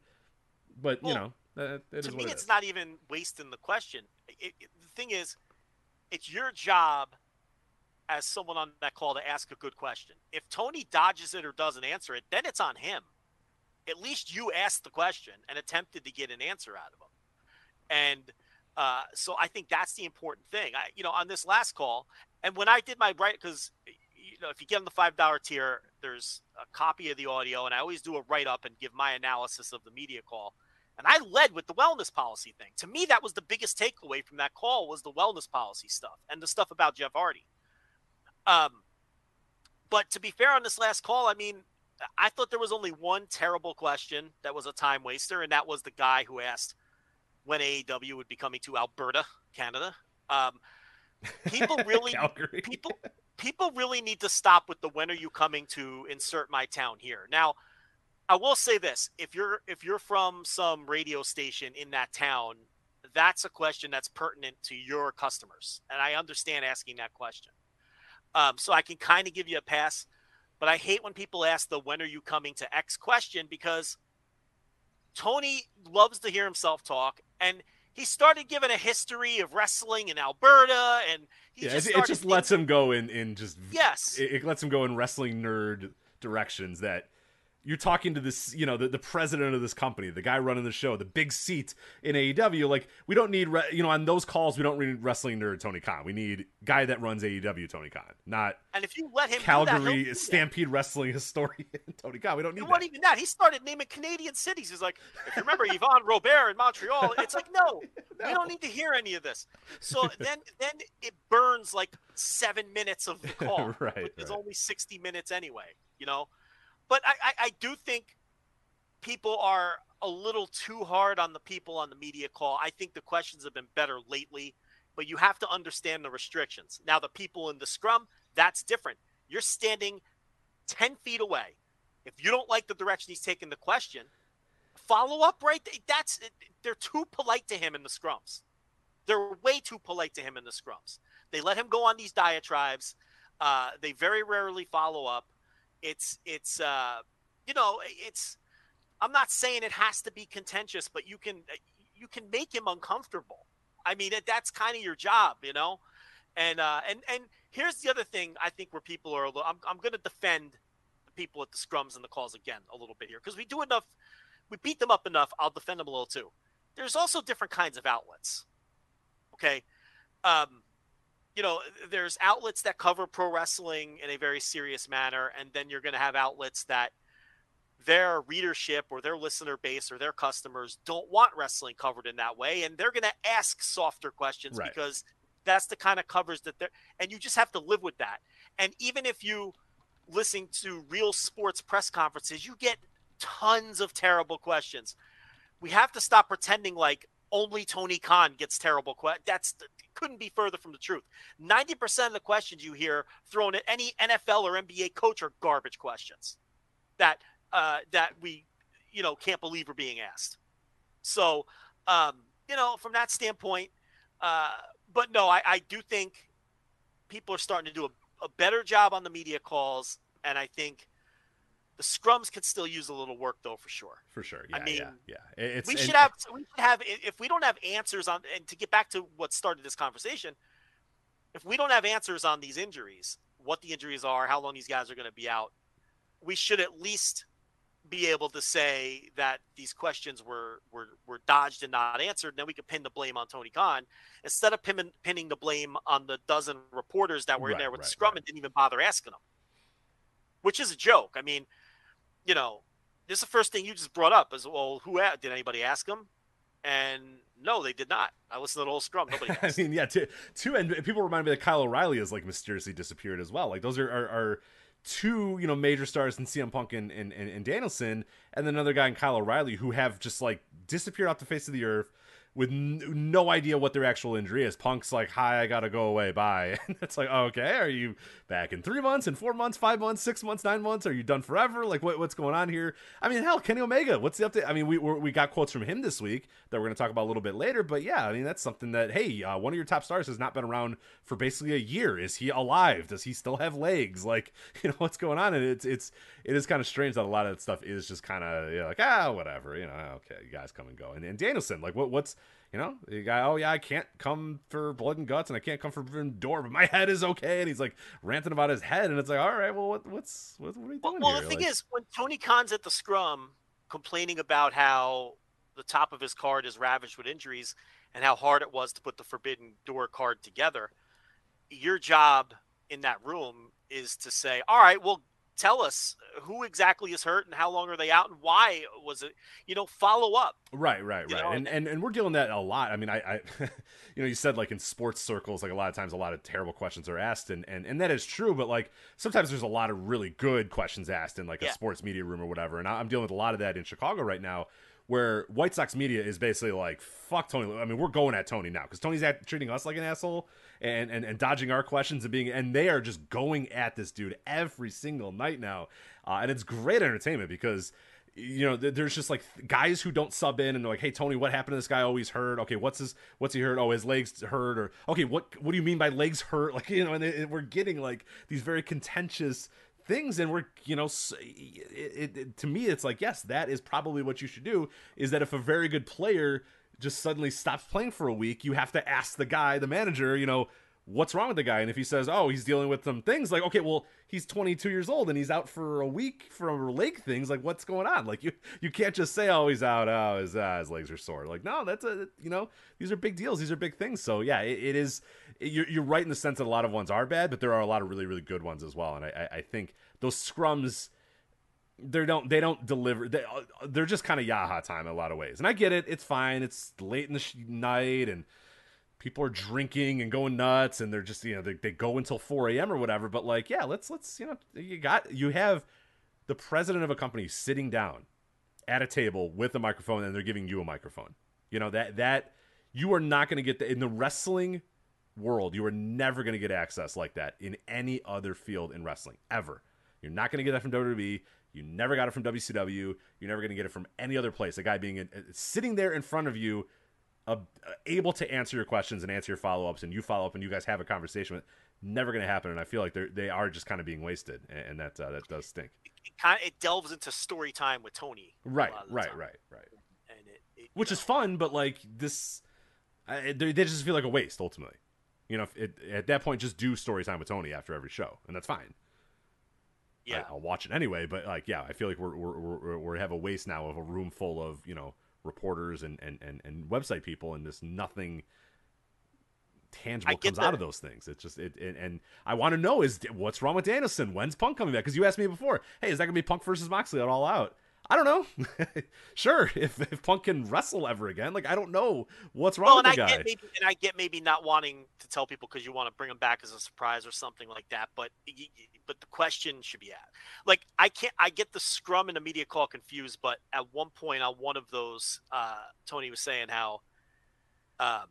Speaker 4: But well, you know. That,
Speaker 1: to me,
Speaker 4: it
Speaker 1: it's not even wasting the question. It, it, the thing is, it's your job as someone on that call to ask a good question. If Tony dodges it or doesn't answer it, then it's on him. At least you asked the question and attempted to get an answer out of him. And uh, so I think that's the important thing. I, you know, on this last call, and when I did my right, because you know, if you get on the five dollar tier, there's a copy of the audio, and I always do a write up and give my analysis of the media call. And I led with the wellness policy thing. To me, that was the biggest takeaway from that call was the wellness policy stuff and the stuff about Jeff Hardy. Um, but to be fair on this last call, I mean, I thought there was only one terrible question that was a time waster, and that was the guy who asked when AEW would be coming to Alberta, Canada. Um, people really, people, people really need to stop with the when are you coming to insert my town here. Now, I will say this: if you're if you're from some radio station in that town, that's a question that's pertinent to your customers, and I understand asking that question. Um, so I can kind of give you a pass, but I hate when people ask the "When are you coming to X?" question because Tony loves to hear himself talk, and he started giving a history of wrestling in Alberta, and
Speaker 4: yeah, just it, it, just lets him go in in just
Speaker 1: yes,
Speaker 4: it, it lets him go in wrestling nerd directions that you're talking to this, you know, the, the president of this company, the guy running the show, the big seat in AEW. Like, we don't need, re- you know, on those calls, we don't need wrestling nerd Tony Khan. We need guy that runs AEW Tony Khan, not.
Speaker 1: And if you let him,
Speaker 4: Calgary
Speaker 1: that,
Speaker 4: Stampede Wrestling historian Tony Khan, we don't need.
Speaker 1: It wasn't even that. He started naming Canadian cities. He's like, if you remember Yvon Robert in Montreal, it's like, no, no, we don't need to hear any of this. So then, then it burns like seven minutes of the call.
Speaker 4: right.
Speaker 1: It's
Speaker 4: right.
Speaker 1: only sixty minutes anyway. You know. But I, I, I do think people are a little too hard on the people on the media call. I think the questions have been better lately, but you have to understand the restrictions. Now, the people in the scrum, that's different. You're standing 10 feet away. If you don't like the direction he's taking the question, follow up right. That's they're too polite to him in the scrums. They're way too polite to him in the scrums. They let him go on these diatribes. Uh, they very rarely follow up. It's it's uh, you know it's. I'm not saying it has to be contentious, but you can you can make him uncomfortable. I mean, that that's kind of your job, you know. And uh, and and here's the other thing I think where people are. Little, I'm I'm going to defend the people at the scrums and the calls again a little bit here because we do enough. We beat them up enough. I'll defend them a little too. There's also different kinds of outlets. Okay. Um, you know, there's outlets that cover pro wrestling in a very serious manner, and then you're going to have outlets that their readership or their listener base or their customers don't want wrestling covered in that way, and they're going to ask softer questions right. because that's the kind of covers that they're, and you just have to live with that. And even if you listen to real sports press conferences, you get tons of terrible questions. We have to stop pretending like only Tony Khan gets terrible questions. That's couldn't be further from the truth. 90% of the questions you hear thrown at any NFL or NBA coach are garbage questions that uh, that we you know can't believe are being asked. So um, you know from that standpoint, uh, but no, I, I do think people are starting to do a, a better job on the media calls, and I think the scrums could still use a little work, though, for sure.
Speaker 4: For sure. Yeah, I mean, yeah, yeah. It's,
Speaker 1: we should have. We should have. If we don't have answers on, and to get back to what started this conversation, if we don't have answers on these injuries, what the injuries are, how long these guys are going to be out, we should at least be able to say that these questions were were were dodged and not answered. And then we could pin the blame on Tony Khan instead of pinning, pinning the blame on the dozen reporters that were right, in there with right, the scrum right. and didn't even bother asking them, which is a joke. I mean you know, this is the first thing you just brought up is, well, who did anybody ask him? And no, they did not. I listened to the whole scrum. Nobody.
Speaker 4: I mean, yeah, two, two, and people remind me that Kyle O'Reilly has like mysteriously disappeared as well. Like those are, are, are two, you know, major stars in CM Punk and, and, and Danielson, and then another guy in Kyle O'Reilly who have just like disappeared off the face of the earth with n- no idea what their actual injury is. Punk's like, "Hi, I gotta go away. Bye." And it's like, "Okay, are you back in three months, in four months, five months, six months, nine months? Are you done forever? Like, what, what's going on here?" I mean, hell, Kenny Omega. What's the update? I mean, we we got quotes from him this week that we're gonna talk about a little bit later. But yeah, I mean, that's something that hey, uh, one of your top stars has not been around for basically a year. Is he alive? Does he still have legs? Like, you know, what's going on? And it's it's it is kind of strange that a lot of that stuff is just kind of you know, like ah, whatever. You know, okay, you guys come and go. And, and Danielson, like, what what's you know, the guy, oh yeah, I can't come for blood and guts, and I can't come for Forbidden door, but my head is okay. And he's like ranting about his head, and it's like, all right, well, what, what's what, what are you doing
Speaker 1: Well,
Speaker 4: here?
Speaker 1: the thing
Speaker 4: Like-
Speaker 1: is, when Tony Khan's at the scrum complaining about how the top of his card is ravaged with injuries and how hard it was to put the Forbidden Door card together, your job in that room is to say, all right, well, tell us who exactly is hurt and how long are they out and why was it, you know, follow up.
Speaker 4: Right, right, right.
Speaker 1: know,
Speaker 4: and, and and we're dealing that a lot. I mean, I, I you know, you said like in sports circles, like a lot of times a lot of terrible questions are asked and and, and that is true, but like sometimes there's a lot of really good questions asked in like a sports media room or whatever. And I'm dealing with a lot of that in Chicago right now where White Sox media is basically like, fuck Tony. I mean, we're going at Tony now because Tony's at, treating us like an asshole and, and, and dodging our questions and being, and they are just going at this dude every single night now. Uh, and it's great entertainment because you know, there's just like guys who don't sub in and they're like, "Hey, Tony, what happened to this guy? He's hurt. Okay, what's his? What's he hurt? Oh, his legs hurt. Or okay, what what do you mean by legs hurt? Like, you know, and we're getting like these very contentious things, and we're you know, it, it, to me, it's like, yes, that is probably what you should do. Is that if a very good player just suddenly stops playing for a week, you have to ask the guy, the manager, you know, what's wrong with the guy? And if he says, oh, he's dealing with some things, like, okay, well, he's 22 years old and he's out for a week for leg things. Like, what's going on? Like, you you can't just say, oh, he's out. Oh, his uh, his legs are sore. Like, no, that's a you know, these are big deals. These are big things. So yeah, it, it is. You're, you're right in the sense that a lot of ones are bad, but there are a lot of really really good ones as well. And I I, I think those scrums they don't they don't deliver they, they're just kind of yaha time in a lot of ways and i get it it's fine it's late in the sh- night and people are drinking and going nuts and they're just you know they, they go until 4 a.m or whatever but like yeah let's let's you know you got you have the president of a company sitting down at a table with a microphone and they're giving you a microphone you know that that you are not going to get the, in the wrestling world you are never going to get access like that in any other field in wrestling ever you're not going to get that from WWE. You never got it from WCW. You're never going to get it from any other place. A guy being in, uh, sitting there in front of you, uh, able to answer your questions and answer your follow ups, and you follow up and you guys have a conversation. With, never going to happen. And I feel like they they are just kind of being wasted, and, and that uh, that does stink.
Speaker 1: It kind it delves into story time with Tony.
Speaker 4: Right,
Speaker 1: lot of the
Speaker 4: right,
Speaker 1: time.
Speaker 4: right, right.
Speaker 1: And it, it
Speaker 4: Which
Speaker 1: you
Speaker 4: is fun, but like this, uh, they, they just feel like a waste ultimately. You know, if it, at that point, just do story time with Tony after every show, and that's fine.
Speaker 1: yeah.
Speaker 4: I, will watch it anyway. But like, yeah, I feel like we're we're, we're we have a waste now of a room full of you know reporters and and and, and website people, and just nothing tangible comes out of those things. It's just it, it and I want to know is what's wrong with Danielson? When's Punk coming back? Because you asked me before, hey, is that gonna be Punk versus Moxley at All Out? I don't know. sure, if if Punk can wrestle ever again, like I don't know what's wrong
Speaker 1: Well, and
Speaker 4: with
Speaker 1: I
Speaker 4: guy.
Speaker 1: get maybe, and I get maybe not wanting to tell people because you want to bring them back as a surprise or something like that. But y- y- but the question should be asked. Like I can't. I get the scrum and the media call confused. But at one point on one of those, uh, Tony was saying how um,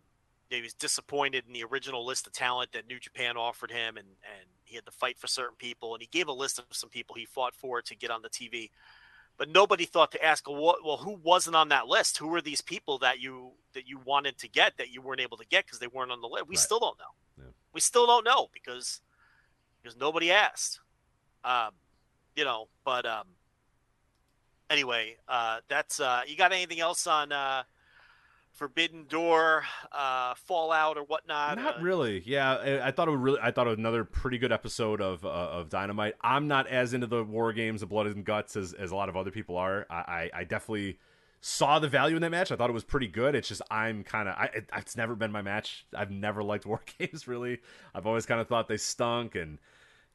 Speaker 1: he was disappointed in the original list of talent that New Japan offered him, and and he had to fight for certain people, and he gave a list of some people he fought for to get on the TV. But nobody thought to ask, well, well, who wasn't on that list? Who were these people that you that you wanted to get that you weren't able to get because they weren't on the list? We
Speaker 4: Right.
Speaker 1: still don't know.
Speaker 4: Yeah.
Speaker 1: We still don't know because because nobody asked. Um, you know, but um, anyway, uh, that's uh, you got anything else on uh, Forbidden Door, uh, Fallout, or whatnot?
Speaker 4: Not
Speaker 1: Uh,
Speaker 4: really. Yeah, I, I thought it would really. I thought it was another pretty good episode of uh, of Dynamite. I'm not as into the war games of blood and guts as, as a lot of other people are. I, I, I definitely saw the value in that match. I thought it was pretty good. It's just I'm kind of. I, it, it's never been my match. I've never liked war games really. I've always kind of thought they stunk and.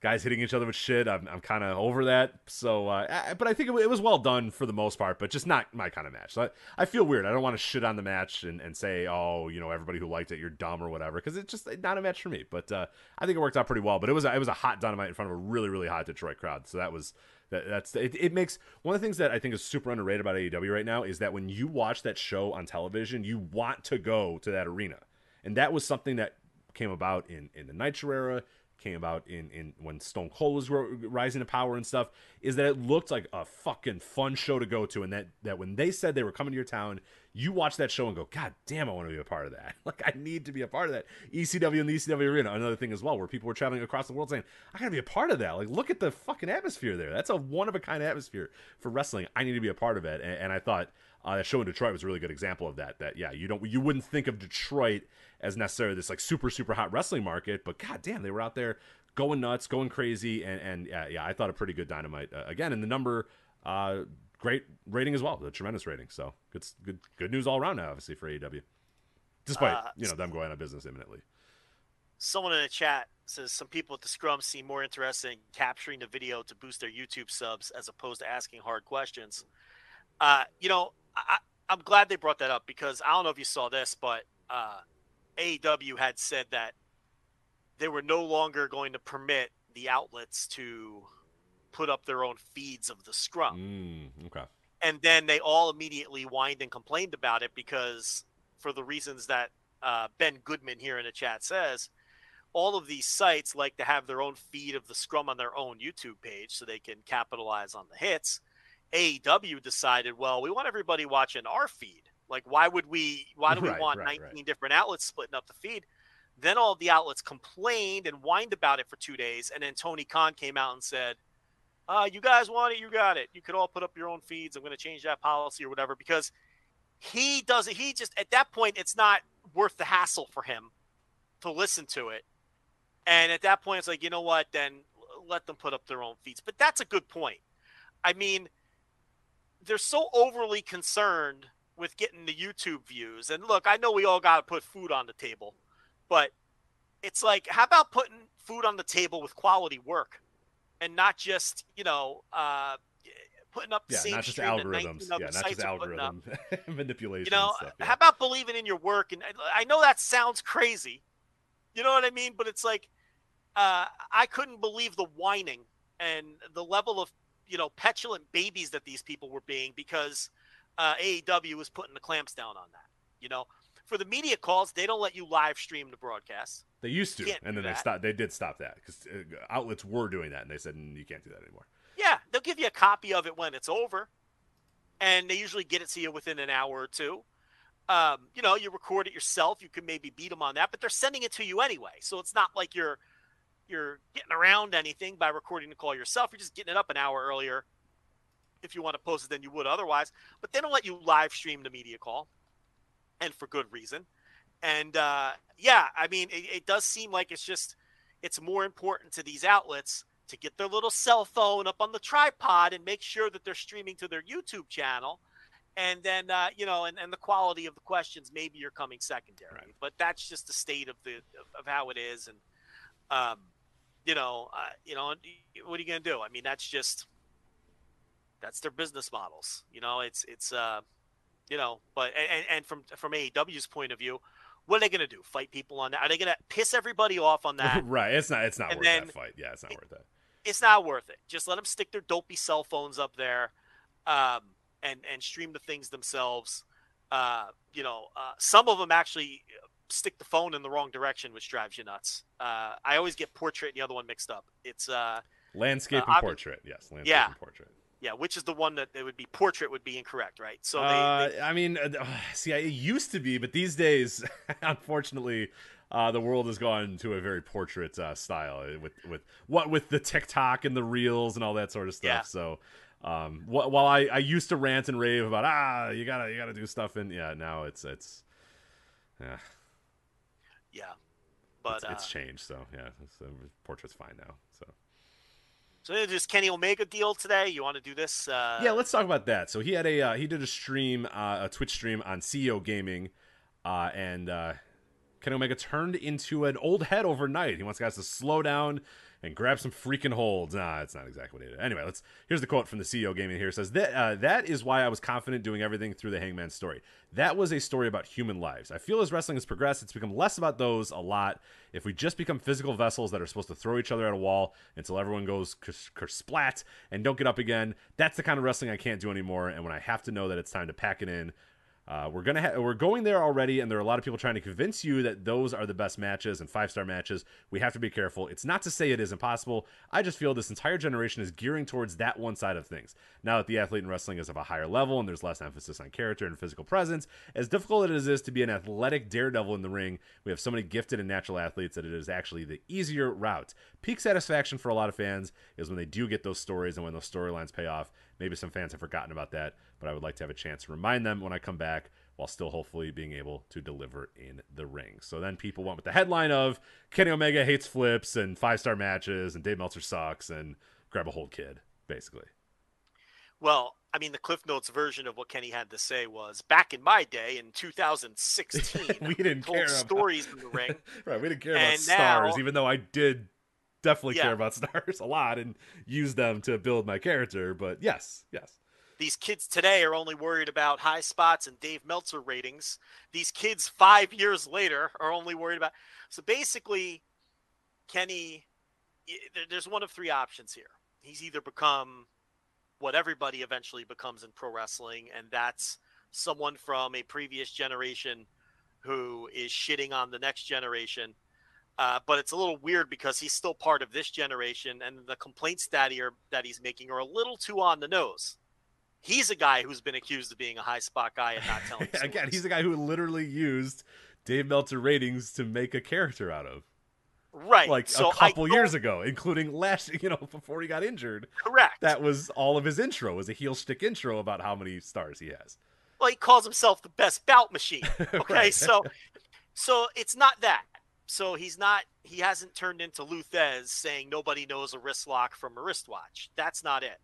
Speaker 4: Guys hitting each other with shit. I'm, I'm kind of over that. So, uh, I, but I think it, it, was well done for the most part, but just not my kind of match. So I, I feel weird. I don't want to shit on the match and, and say, oh, you know, everybody who liked it, you're dumb or whatever, because it's just not a match for me. But uh, I think it worked out pretty well. But it was it was a hot dynamite in front of a really really hot Detroit crowd. So that was that, that's it, it makes one of the things that I think is super underrated about AEW right now is that when you watch that show on television, you want to go to that arena, and that was something that came about in in the Nitro era came about in in when Stone Cold was rising to power and stuff is that it looked like a fucking fun show to go to and that that when they said they were coming to your town you watch that show and go god damn I want to be a part of that. Like I need to be a part of that. ECW and the ECW arena another thing as well where people were traveling across the world saying I got to be a part of that. Like look at the fucking atmosphere there. That's a one of a kind atmosphere for wrestling. I need to be a part of it and, and I thought uh, that show in Detroit was a really good example of that. That yeah, you don't you wouldn't think of Detroit as necessarily this like super super hot wrestling market, but god damn, they were out there going nuts, going crazy, and and yeah, yeah I thought a pretty good dynamite uh, again, and the number. Uh, great rating as well, a tremendous rating. So good, good, good news all around now, obviously for AEW, despite uh, you know them going out of business imminently.
Speaker 1: Someone in the chat says some people at the scrum seem more interested in capturing the video to boost their YouTube subs as opposed to asking hard questions. Uh, you know, I, am glad they brought that up because I don't know if you saw this, but uh, AEW had said that they were no longer going to permit the outlets to put up their own feeds of the scrum.
Speaker 4: Mm, okay.
Speaker 1: And then they all immediately whined and complained about it because, for the reasons that uh, Ben Goodman here in the chat says, all of these sites like to have their own feed of the scrum on their own YouTube page so they can capitalize on the hits. AEW decided, well, we want everybody watching our feed. Like, why would we? Why do we right, want right, 19 right. different outlets splitting up the feed? Then all the outlets complained and whined about it for two days, and then Tony Khan came out and said, uh, "You guys want it? You got it. You could all put up your own feeds. I'm going to change that policy or whatever." Because he does it. He just at that point, it's not worth the hassle for him to listen to it. And at that point, it's like, you know what? Then let them put up their own feeds. But that's a good point. I mean they're so overly concerned with getting the YouTube views. And look, I know we all got to put food on the table, but it's like, how about putting food on the table with quality work and not just, you know, uh, putting up the
Speaker 4: yeah,
Speaker 1: same
Speaker 4: not just algorithms. Yeah, not just algorithm manipulation.
Speaker 1: You know,
Speaker 4: stuff, yeah.
Speaker 1: how about believing in your work? And I know that sounds crazy. You know what I mean? But it's like, uh, I couldn't believe the whining and the level of you know petulant babies that these people were being because uh, AEW was putting the clamps down on that. You know, for the media calls, they don't let you live stream the broadcast.
Speaker 4: They used to, and then they stopped. They did stop that because uh, outlets were doing that, and they said mm, you can't do that anymore.
Speaker 1: Yeah, they'll give you a copy of it when it's over, and they usually get it to you within an hour or two. Um, you know, you record it yourself. You can maybe beat them on that, but they're sending it to you anyway, so it's not like you're you're getting around anything by recording the call yourself. You're just getting it up an hour earlier if you want to post it than you would otherwise. But they don't let you live stream the media call, and for good reason. And uh, yeah, I mean, it, it does seem like it's just it's more important to these outlets to get their little cell phone up on the tripod and make sure that they're streaming to their YouTube channel. And then, uh, you know, and, and the quality of the questions maybe you're coming secondary, right. but that's just the state of the of how it is. And um, you know, uh, you know, what are you going to do? I mean, that's just that's their business models. You know, it's it's uh, you know, but and and from from AEW's point of view, what are they going to do? Fight people on that? Are they going to piss everybody off on that?
Speaker 4: right. It's not. It's not and worth that fight. Yeah, it's not
Speaker 1: it,
Speaker 4: worth that.
Speaker 1: It's not worth it. Just let them stick their dopey cell phones up there, um, and and stream the things themselves. Uh, you know, uh, some of them actually stick the phone in the wrong direction, which drives you nuts. Uh, I always get portrait and the other one mixed up. It's uh,
Speaker 4: landscape uh, and portrait. Yes, landscape yeah. and portrait.
Speaker 1: Yeah, which is the one that it would be portrait would be incorrect, right?
Speaker 4: So they, uh, they... I mean, uh, see, it used to be, but these days, unfortunately, uh, the world has gone to a very portrait uh, style uh, with with what with the TikTok and the reels and all that sort of stuff. Yeah. So, um, wh- while I, I used to rant and rave about ah, you gotta you gotta do stuff, and yeah, now it's it's yeah.
Speaker 1: Yeah, but
Speaker 4: it's, it's uh, changed. So yeah, so portrait's fine now. So.
Speaker 1: So just Kenny Omega deal today. You want to do this? Uh...
Speaker 4: Yeah, let's talk about that. So he had a uh, he did a stream, uh, a Twitch stream on CEO Gaming, uh, and uh, Kenny Omega turned into an old head overnight. He wants guys to slow down and grab some freaking holds. Nah, that's not exactly what he did. Anyway, let's. Here's the quote from the CEO gaming here. It says that uh, that is why I was confident doing everything through the Hangman story. That was a story about human lives. I feel as wrestling has progressed, it's become less about those a lot. If we just become physical vessels that are supposed to throw each other at a wall until everyone goes kersplat and don't get up again, that's the kind of wrestling I can't do anymore. And when I have to know that it's time to pack it in uh, we're gonna ha- we're going there already, and there are a lot of people trying to convince you that those are the best matches and five star matches. We have to be careful. It's not to say it is impossible. I just feel this entire generation is gearing towards that one side of things. Now that the athlete in wrestling is of a higher level and there's less emphasis on character and physical presence, as difficult as it is to be an athletic daredevil in the ring, we have so many gifted and natural athletes that it is actually the easier route. Peak satisfaction for a lot of fans is when they do get those stories and when those storylines pay off. Maybe some fans have forgotten about that, but I would like to have a chance to remind them when I come back while still hopefully being able to deliver in the ring. So then people went with the headline of Kenny Omega hates flips and five star matches and Dave Meltzer sucks and grab a hold kid, basically.
Speaker 1: Well, I mean, the Cliff Notes version of what Kenny had to say was back in my day in 2016,
Speaker 4: we didn't
Speaker 1: told
Speaker 4: care
Speaker 1: stories in the ring.
Speaker 4: right, we didn't care about stars, even though I did definitely
Speaker 1: Yeah.
Speaker 4: care about stars a lot and use them to build my character. But yes, yes.
Speaker 1: These kids today are only worried about high spots and Dave Meltzer ratings. These kids five years later are only worried about. So basically, Kenny, there's one of three options here. He's either become what everybody eventually becomes in pro wrestling, and that's someone from a previous generation who is shitting on the next generation. Uh, but it's a little weird because he's still part of this generation, and the complaints that, he are, that he's making are a little too on the nose. He's a guy who's been accused of being a high spot guy and not telling.
Speaker 4: Again, he's a guy who literally used Dave Meltzer ratings to make a character out of.
Speaker 1: right.
Speaker 4: Like
Speaker 1: so
Speaker 4: a couple years ago, including last, you know, before he got injured.
Speaker 1: Correct.
Speaker 4: That was all of his intro, was a heel stick intro about how many stars he has.
Speaker 1: well, he calls himself the best bout machine. Okay,
Speaker 4: Right.
Speaker 1: so so it's not that. So he's not. He hasn't turned into Lou Thesz saying nobody knows a wrist lock from a wristwatch. That's not it.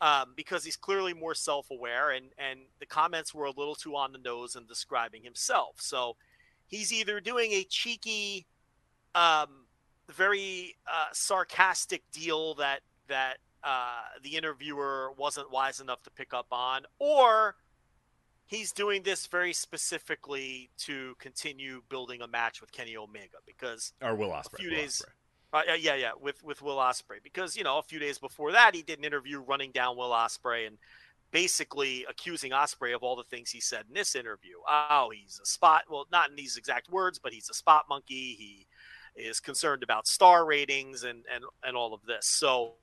Speaker 1: Um, because he's clearly more self-aware, and and the comments were a little too on the nose in describing himself. So he's either doing a cheeky, um, very uh, sarcastic deal that that uh, the interviewer wasn't wise enough to pick up on, or he's doing this very specifically to continue building a match with Kenny Omega because
Speaker 4: Or Will Ospreay.
Speaker 1: few
Speaker 4: Will
Speaker 1: days- uh, yeah, yeah, yeah, with with Will Ospreay because you know a few days before that he did an interview running down Will Ospreay and basically accusing Ospreay of all the things he said in this interview. Oh, he's a spot. Well, not in these exact words, but he's a spot monkey. He is concerned about star ratings and and and all of this. So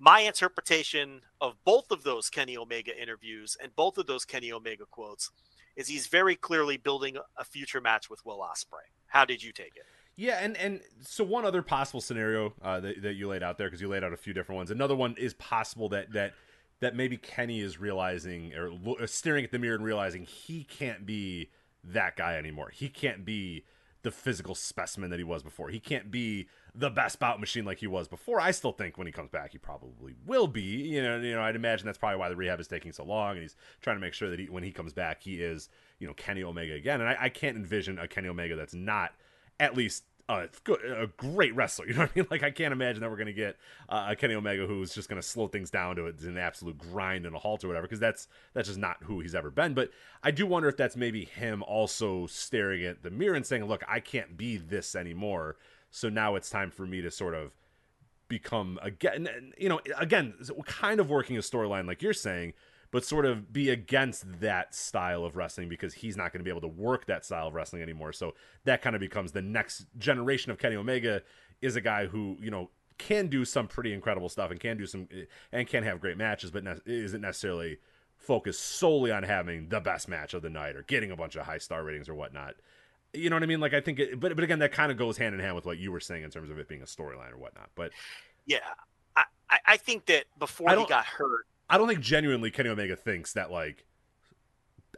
Speaker 1: my interpretation of both of those Kenny Omega interviews and both of those Kenny Omega quotes is he's very clearly building a future match with Will Ospreay. How did you take it?
Speaker 4: Yeah, and and so one other possible scenario uh, that that you laid out there because you laid out a few different ones. Another one is possible that that that maybe Kenny is realizing or uh, staring at the mirror and realizing he can't be that guy anymore. He can't be the physical specimen that he was before. He can't be the best bout machine like he was before. I still think when he comes back, he probably will be. You know, you know, I'd imagine that's probably why the rehab is taking so long, and he's trying to make sure that he, when he comes back, he is, you know, Kenny Omega again. And I, I can't envision a Kenny Omega that's not at least a, a great wrestler. You know what I mean? Like I can't imagine that we're gonna get uh, a Kenny Omega who's just gonna slow things down to an absolute grind and a halt or whatever, because that's that's just not who he's ever been. But I do wonder if that's maybe him also staring at the mirror and saying, "Look, I can't be this anymore." So now it's time for me to sort of become again you know again kind of working a storyline like you're saying but sort of be against that style of wrestling because he's not going to be able to work that style of wrestling anymore so that kind of becomes the next generation of Kenny Omega is a guy who you know can do some pretty incredible stuff and can do some and can have great matches but ne- isn't necessarily focused solely on having the best match of the night or getting a bunch of high star ratings or whatnot you know what I mean? Like I think, it, but but again, that kind of goes hand in hand with what you were saying in terms of it being a storyline or whatnot. But
Speaker 1: Yeah, I, I, think that before
Speaker 4: I
Speaker 1: he got hurt,
Speaker 4: I don't think genuinely Kenny Omega thinks that like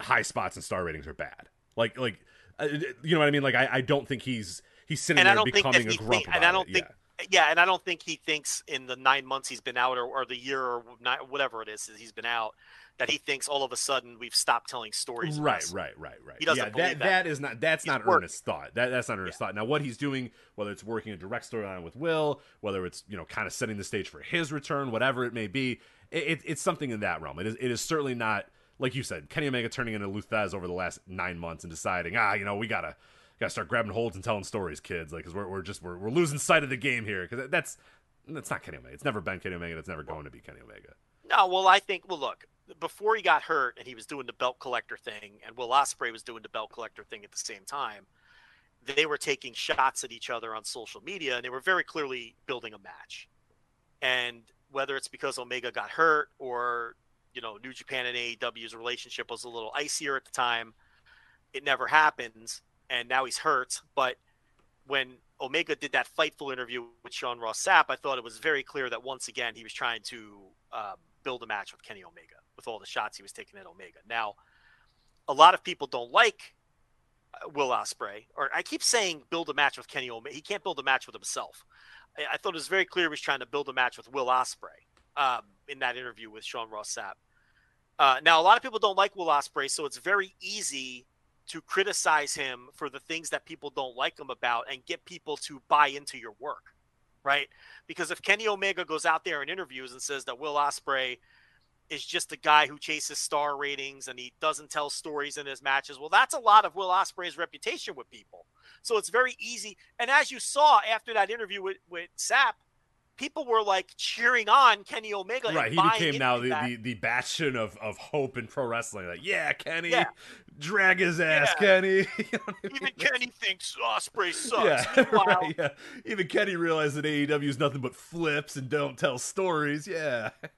Speaker 4: high spots and star ratings are bad. Like like uh, you know what I mean? Like I, I don't think he's he's sitting
Speaker 1: and I
Speaker 4: there
Speaker 1: don't think that
Speaker 4: becoming
Speaker 1: he
Speaker 4: a grump
Speaker 1: think, and I don't
Speaker 4: it.
Speaker 1: think, yeah. and I don't think he thinks in the nine months he's been out or, or the year or not, whatever it is that he's been out, that he thinks all of a sudden we've stopped telling stories.
Speaker 4: Right, right, right, right.
Speaker 1: He doesn't
Speaker 4: yeah,
Speaker 1: believe
Speaker 4: that,
Speaker 1: that.
Speaker 4: that is not that's
Speaker 1: He's
Speaker 4: not
Speaker 1: working.
Speaker 4: earnest thought. That that's not earnest thought. Now, what he's doing, whether it's working a direct storyline with Will, whether it's you know kind of setting the stage for his return, whatever it may be, it, it, it's something in that realm. It is it is certainly not like you said, Kenny Omega turning into Lou Thesz over the last nine months and deciding, ah, you know, we gotta gotta start grabbing holds and telling stories, kids, like because we're we're just we're, we're losing sight of the game here because that's that's not Kenny Omega. It's never been Kenny Omega. It's never going to be Kenny Omega.
Speaker 1: No, well, I think well, look, before he got hurt and he was doing the belt collector thing, and Will Ospreay was doing the belt collector thing at the same time. They were taking shots at each other on social media, and they were very clearly building a match. And whether it's because Omega got hurt or you know New Japan and AEW's relationship was a little icier at the time, it never happens. And now he's hurt, but when Omega did that fightful interview with Sean Ross Sapp, I thought it was very clear that once again he was trying to um, build a match with Kenny Omega with all the shots he was taking at Omega. Now, a lot of people don't like uh, Will Ospreay, or I keep saying build a match with Kenny Omega. He can't build a match with himself. I, thought it was very clear he was trying to build a match with Will Ospreay um, in that interview with Sean Ross Sapp. Uh, now, a lot of people don't like Will Ospreay, so it's very easy to criticize him for the things that people don't like him about and get people to buy into your work, right? Because if Kenny Omega goes out there in interviews and says that Will Ospreay is just a guy who chases star ratings and he doesn't tell stories in his matches, well, that's a lot of Will Ospreay's reputation with people. So it's very easy. And as you saw after that interview with with Sapp, people were like cheering on Kenny Omega.
Speaker 4: Right, he became now the, the, the bastion of, of hope in pro wrestling. Like, yeah, Kenny,
Speaker 1: Yeah.
Speaker 4: drag his ass,
Speaker 1: Yeah.
Speaker 4: Kenny. You know I
Speaker 1: Even
Speaker 4: mean?
Speaker 1: Kenny thinks Ospreay sucks.
Speaker 4: Yeah,
Speaker 1: Meanwhile,
Speaker 4: right, yeah. Even Kenny realized that AEW is nothing but flips and don't tell stories. Yeah.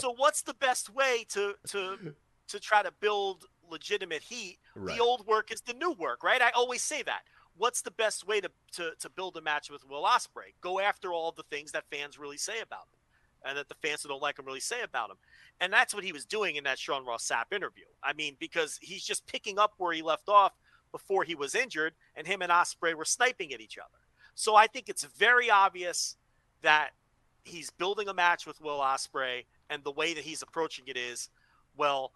Speaker 1: So what's the best way to to to try to build legitimate heat?
Speaker 4: Right.
Speaker 1: The old work is the new work, right? I always say that. What's the best way to to, to build a match with Will Ospreay? Go after all the things that fans really say about him, and that the fans who don't like him really say about him. And that's what he was doing in that Sean Ross Sapp interview. I mean, because he's just picking up where he left off before he was injured, and him and Ospreay were sniping at each other. So I think it's very obvious that he's building a match with Will Ospreay, and the way that he's approaching it is, well,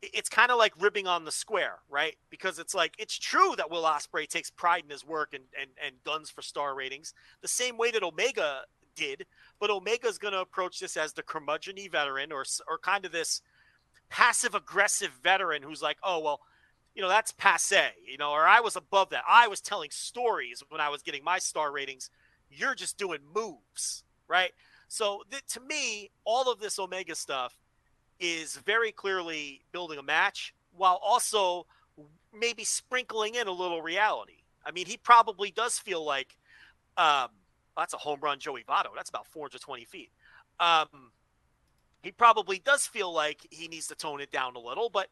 Speaker 1: it's kind of like ribbing on the square, right? Because it's like it's true that Will Ospreay takes pride in his work and and and guns for star ratings, the same way that Omega did. But Omega's going to approach this as the curmudgeon veteran, or or kind of this passive aggressive veteran who's like, oh well. You know, that's passe, you know, or I was above that. I was telling stories when I was getting my star ratings. You're just doing moves, right? So th- to me, all of this Omega stuff is very clearly building a match while also maybe sprinkling in a little reality. I mean, he probably does feel like um, that's a home run, Joey Votto. That's about 420 feet. Um, he probably does feel like he needs to tone it down a little, but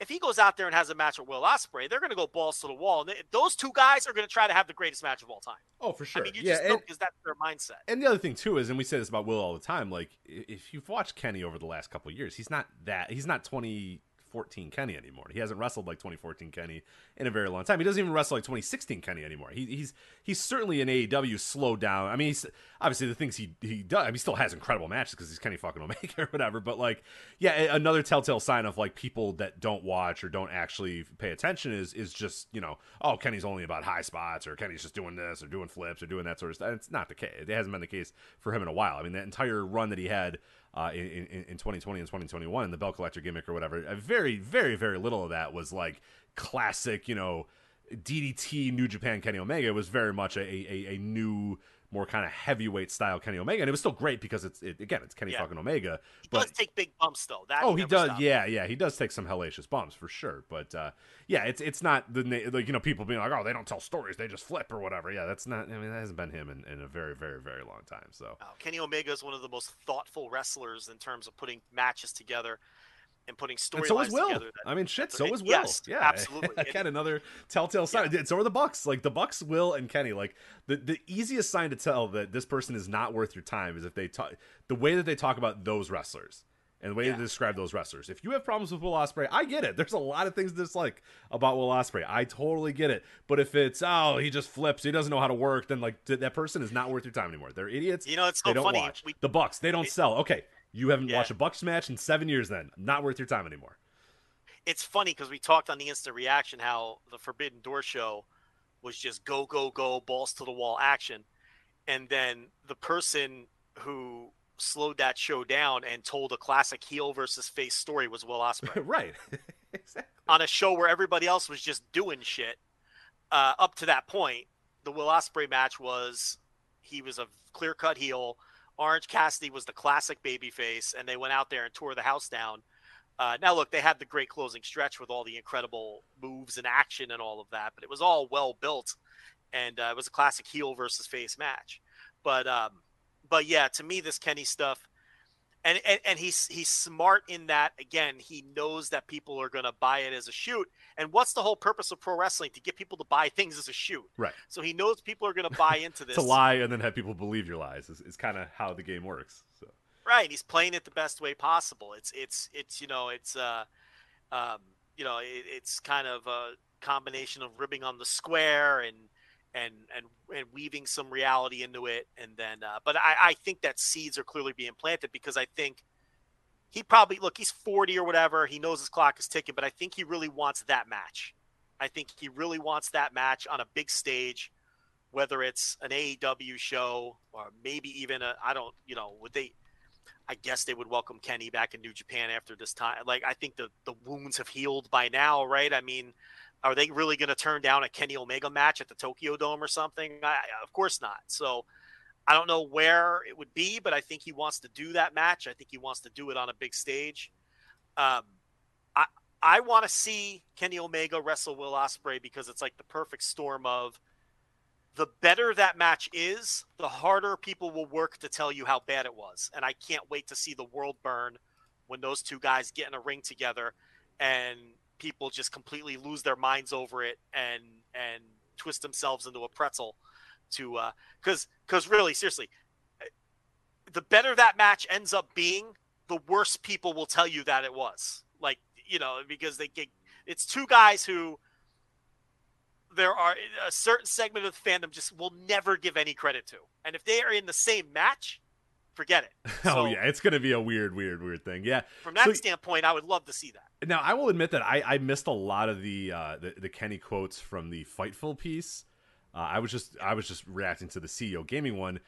Speaker 1: if he goes out there and has a match with Will Ospreay, they're going to go balls to the wall, and those two guys are going to try to have the greatest match of all time.
Speaker 4: Oh, for sure.
Speaker 1: I mean, you
Speaker 4: yeah,
Speaker 1: just
Speaker 4: and,
Speaker 1: know because that's their mindset.
Speaker 4: and the other thing too is, and we say this about Will all the time. Like, if you've watched Kenny over the last couple of years, he's not that. He's not 2014 Kenny anymore. He hasn't wrestled like 2014 Kenny in a very long time. He doesn't even wrestle like 2016 Kenny anymore. He, he's he's certainly in AEW slowed down. I mean, he's obviously the things he he does. I mean, he still has incredible matches because he's Kenny fucking Omega or whatever. But like, yeah, another telltale sign of like people that don't watch or don't actually pay attention is is just you know, oh, Kenny's only about high spots or Kenny's just doing this or doing flips or doing that sort of stuff. It's not the case. It hasn't been the case for him in a while. I mean, that entire run that he had uh, in, in, in 2020 and 2021 in the belt collector gimmick or whatever, very, very, very little of that was like classic, you know, DDT New Japan Kenny Omega. It was very much a, a, a new, more kind of heavyweight style Kenny Omega, and it was still great because it's it, again it's Kenny
Speaker 1: Yeah.
Speaker 4: fucking Omega.
Speaker 1: He
Speaker 4: But
Speaker 1: does take big bumps though. That
Speaker 4: oh, he does.
Speaker 1: stops.
Speaker 4: Yeah, yeah, he does take some hellacious bumps for sure. But uh, yeah, it's it's not the like you know people being like, oh, they don't tell stories, they just flip or whatever. Yeah, that's not. I mean, that hasn't been him in, in a very, very, very long time. So
Speaker 1: Uh, Kenny Omega is one of the most thoughtful wrestlers in terms of putting matches together and putting
Speaker 4: And so
Speaker 1: storylines
Speaker 4: Will.
Speaker 1: together. that-
Speaker 4: I mean, shit. So
Speaker 1: Yes,
Speaker 4: is Will. yeah,
Speaker 1: absolutely.
Speaker 4: Again, another telltale sign.
Speaker 1: Yeah.
Speaker 4: So are the Bucks. Like the Bucks, Will and Kenny. Like the the easiest sign to tell that this person is not worth your time is if they talk the way that they talk about those wrestlers. And the way
Speaker 1: Yeah.
Speaker 4: they describe those wrestlers. If you have problems with Will Ospreay, I get it. There's a lot of things to dislike about Will Ospreay. I totally get it. But if it's oh he just flips, he doesn't know how to work, then like that person is not worth your time anymore. They're idiots.
Speaker 1: You know, it's so they
Speaker 4: don't
Speaker 1: funny.
Speaker 4: watch.
Speaker 1: We-
Speaker 4: the Bucks, they don't
Speaker 1: it-
Speaker 4: sell. Okay, You haven't
Speaker 1: Yeah.
Speaker 4: watched a Bucks match in seven years. Then not worth your time anymore.
Speaker 1: it's funny because we talked on the instant reaction how the Forbidden Door show was just go go go balls to the wall action, and then the person who slowed that show down and told a classic heel versus face story was Will Ospreay
Speaker 4: right. exactly.
Speaker 1: on a show where everybody else was just doing shit. Uh, up to that point, the Will Ospreay match was he was a clear cut heel. Orange Cassidy was the classic babyface, and they went out there and tore the house down. Uh, now, look, they had the great closing stretch with all the incredible moves and action and all of that, but it was all well built, and uh, it was a classic heel versus face match. But, um, but yeah, to me, this Kenny stuff, and, and and he's he's smart in that. Again, he knows that people are going to buy it as a shoot. And what's the whole purpose of pro wrestling? To get people to buy things as a shoot.
Speaker 4: Right.
Speaker 1: So he knows people are going to buy into this.
Speaker 4: To lie and then have people believe your lies is, is kind of how the game works. So
Speaker 1: Right. He's playing it the best way possible. It's it's it's you know it's uh um you know it, it's kind of a combination of ribbing on the square and and and and weaving some reality into it and then uh but I I think that seeds are clearly being planted because I think he probably look he's 40 or whatever he knows his clock is ticking but I think he really wants that match. I think he really wants that match on a big stage whether it's an AEW show or maybe even a I don't you know would they I guess they would welcome Kenny back in New Japan after this time. Like I think the the wounds have healed by now, right? I mean, are they really going to turn down a Kenny Omega match at the Tokyo Dome or something? I, of course not. So I don't know where it would be, but I think he wants to do that match. I think he wants to do it on a big stage. Um, I I want to see Kenny Omega wrestle Will Ospreay because it's like the perfect storm of the better that match is, the harder people will work to tell you how bad it was. And I can't wait to see the world burn when those two guys get in a ring together and people just completely lose their minds over it and and twist themselves into a pretzel to uh cuz cuz really seriously the better that match ends up being the worse people will tell you that it was like you know because they get it's two guys who there are a certain segment of the fandom just will never give any credit to. And if they are in the same match, forget it.
Speaker 4: oh yeah, it's gonna be a weird, weird, weird thing. Yeah.
Speaker 1: From that
Speaker 4: So-
Speaker 1: standpoint, I would love to see that.
Speaker 4: Now I will admit that I, I missed a lot of the, uh, the the Kenny quotes from the Fightful piece. Uh, I was just I was just reacting to the CEO Gaming one.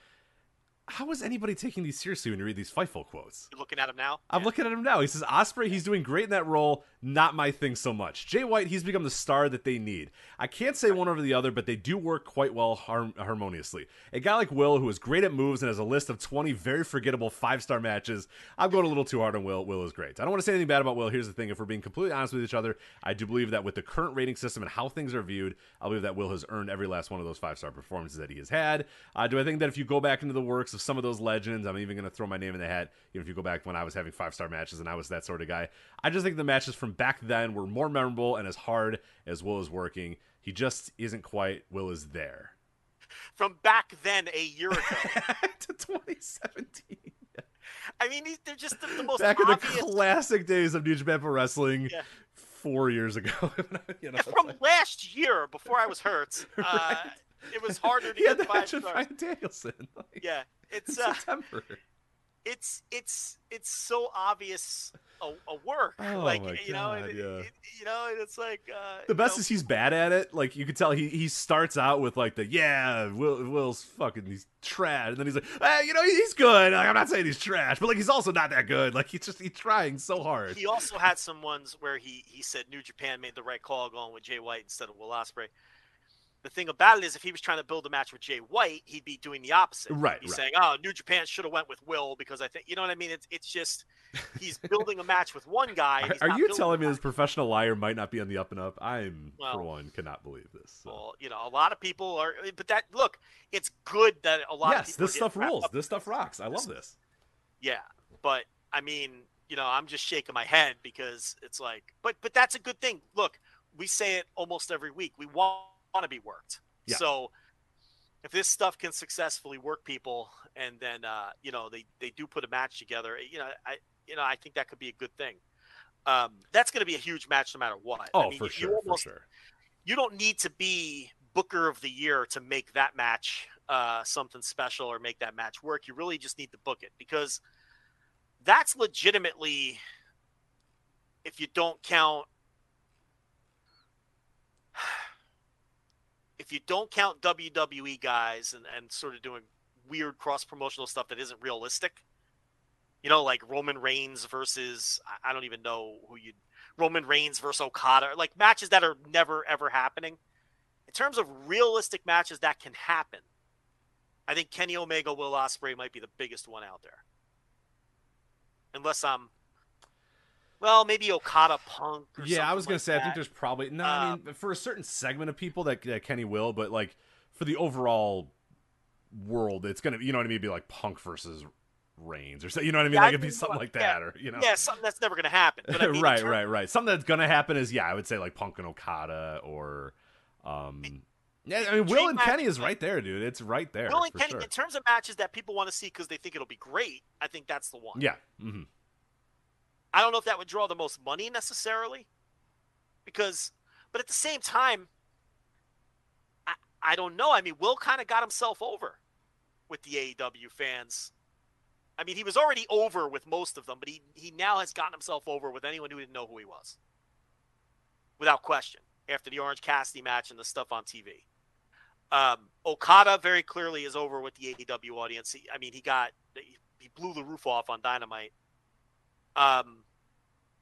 Speaker 4: How is anybody taking these seriously when you read these Fightful quotes?
Speaker 1: You're looking at him now.
Speaker 4: I'm
Speaker 1: Yeah.
Speaker 4: looking at him now. He says Ospreay, he's doing great in that role. Not my thing so much. Jay White, he's become the star that they need. I can't say one over the other, but they do work quite well har- harmoniously. A guy like Will, who is great at moves and has a list of 20 very forgettable five star matches, I'm going a little too hard on Will. Will is great. I don't want to say anything bad about Will. Here's the thing: if we're being completely honest with each other, I do believe that with the current rating system and how things are viewed, I believe that Will has earned every last one of those five star performances that he has had. Uh, do I think that if you go back into the works of some of those legends, I'm even going to throw my name in the hat. Know, if you go back when I was having five star matches and I was that sort of guy, I just think the matches from back then were more memorable and as hard as Will is working. He just isn't quite. Will is there.
Speaker 1: From back then, a year ago.
Speaker 4: to 2017.
Speaker 1: I mean, they're just the, the most
Speaker 4: Back in the classic days of New Japan Pro Wrestling,
Speaker 1: Yeah.
Speaker 4: four years ago. you know,
Speaker 1: Yeah, from last year, before I was hurt, uh, it was harder to
Speaker 4: had
Speaker 1: get
Speaker 4: the
Speaker 1: five stars.
Speaker 4: Bryan Danielson. Like,
Speaker 1: Yeah, it's uh,
Speaker 4: September.
Speaker 1: it's it's it's so obvious a, a work.
Speaker 4: Oh
Speaker 1: like
Speaker 4: my
Speaker 1: you know,
Speaker 4: God,
Speaker 1: it,
Speaker 4: yeah.
Speaker 1: it- you know, and it's like uh,
Speaker 4: The
Speaker 1: you
Speaker 4: best
Speaker 1: know,
Speaker 4: is he's bad at it. Like you can tell he he starts out with like the yeah, Will Will's fucking he's trash, and then he's like, eh, you know, he's good. Like I'm not saying he's trash, but like he's also not that good. Like he's just he's trying so hard.
Speaker 1: He also had some ones where he he said New Japan made the right call going with Jay White instead of Will Ospreay. The thing about it is, if he was trying to build a match with Jay White, he'd be doing the opposite.
Speaker 4: Right,
Speaker 1: He's
Speaker 4: right.
Speaker 1: saying, "Oh, New Japan should have went with Will because I think you know what I mean." It's it's just he's building a match with one guy. and
Speaker 4: Are,
Speaker 1: he's
Speaker 4: are
Speaker 1: not
Speaker 4: you telling me this professional liar might not be on the up and up? I'm for one cannot believe this. so.
Speaker 1: Well, you know, a lot of people are, but that look, it's good that a lot of
Speaker 4: yes,
Speaker 1: people.
Speaker 4: this stuff rules. This stuff rocks. I love this.
Speaker 1: Yeah, but I mean, you know, I'm just shaking my head because it's like, but but that's a good thing. Look, we say it almost every week. We want, want to be worked.
Speaker 4: Yeah.
Speaker 1: So if this stuff can successfully work people, and then uh, you know they they do put a match together, you know, I you know I think that could be a good thing. Um, that's going to be a huge match no matter what.
Speaker 4: Oh,
Speaker 1: I mean,
Speaker 4: for
Speaker 1: you- you
Speaker 4: sure,
Speaker 1: almost-
Speaker 4: for sure.
Speaker 1: you don't need to be Booker of the Year to make that match uh, something special or make that match work. You really just need to book it because that's legitimately, if you don't count, if you don't count WWE guys and, and sort of doing weird cross promotional stuff that isn't realistic, you know, like Roman Reigns versus I don't even know who you Roman Reigns versus Okada, like matches that are never ever happening. In terms of realistic matches that can happen, I think Kenny Omega, Will Ospreay might be the biggest one out there. Unless I'm, well, maybe Okada Punk.
Speaker 4: yeah, I was
Speaker 1: gonna
Speaker 4: say
Speaker 1: like
Speaker 4: I think there's probably no. I mean, for a certain segment of people that, that Kenny will, but like for the overall world, it's gonna you know what I mean. It'd be like Punk versus Reigns or so. You know what I mean?
Speaker 1: Yeah,
Speaker 4: like it'd be something like
Speaker 1: yeah,
Speaker 4: that, or you know.
Speaker 1: Yeah, something that's never going to happen. But I mean,
Speaker 4: right, right, right. Something that's gonna happen is yeah, I would say like Punk and Okada or, um, yeah. I mean, Will and
Speaker 1: match-
Speaker 4: Kenny is right there, dude. It's right there.
Speaker 1: Will and Kenny,
Speaker 4: sure.
Speaker 1: in terms of matches that people want to see because they think it'll be great, I think that's the one.
Speaker 4: Yeah. hmm
Speaker 1: I don't know if that would draw the most money necessarily, because, but at the same time, I, I don't know. I mean, Will kind of got himself over with the AEW fans. I mean, he was already over with most of them, but he he now has gotten himself over with anyone who didn't know who he was, without question. After the Orange Cassidy match and the stuff on TV, um, Okada very clearly is over with the AEW audience. He, I mean, he got he, he blew the roof off on Dynamite. Um,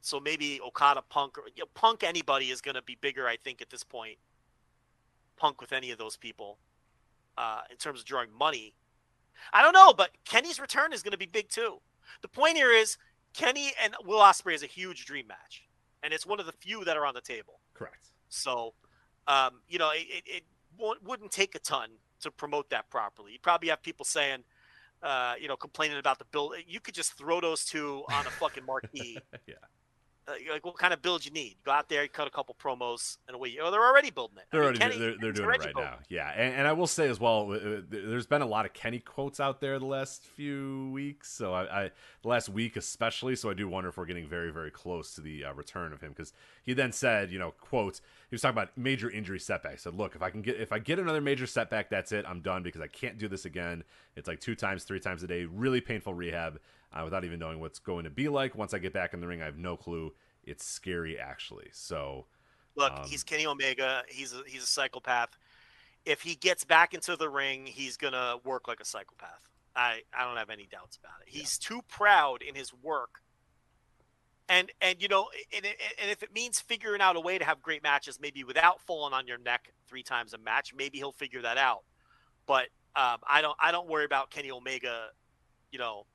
Speaker 1: so maybe Okada, Punk, or you know, Punk, anybody is going to be bigger, I think, at this point. Punk with any of those people, uh, in terms of drawing money. I don't know, but Kenny's return is going to be big too. The point here is Kenny and Will Ospreay is a huge dream match, and it's one of the few that are on the table.
Speaker 4: Correct.
Speaker 1: So, um, you know, it, it, it won't, wouldn't take a ton to promote that properly. You probably have people saying, uh, you know, complaining about the build. You could just throw those two on a fucking marquee.
Speaker 4: Yeah.
Speaker 1: Uh, like, what kind of build you need? Go out there, cut a couple promos, and away. Oh, they're already building it.
Speaker 4: They're
Speaker 1: mean,
Speaker 4: already
Speaker 1: Kenny-
Speaker 4: they're, they're doing it right
Speaker 1: building
Speaker 4: now. Yeah, and, and I will say as well, uh, uh, there's been a lot of Kenny quotes out there the last few weeks. So I, I the last week especially. So I do wonder if we're getting very very close to the uh, return of him because he then said, you know, quotes. He was talking about major injury setbacks. Said, look, if I can get if I get another major setback, that's it. I'm done because I can't do this again. It's like two times, three times a day, really painful rehab uh, without even knowing what's going to be like. Once I get back in the ring, I have no clue. It's scary actually. So
Speaker 1: Look,
Speaker 4: Um,
Speaker 1: he's Kenny Omega. He's a, he's a psychopath. If he gets back into the ring, he's gonna work like a psychopath. I I don't have any doubts about it. He's too proud in his work. And and you know, and, and if it means figuring out a way to have great matches, maybe without falling on your neck three times a match, maybe he'll figure that out. But um, I don't I don't worry about Kenny Omega. You know,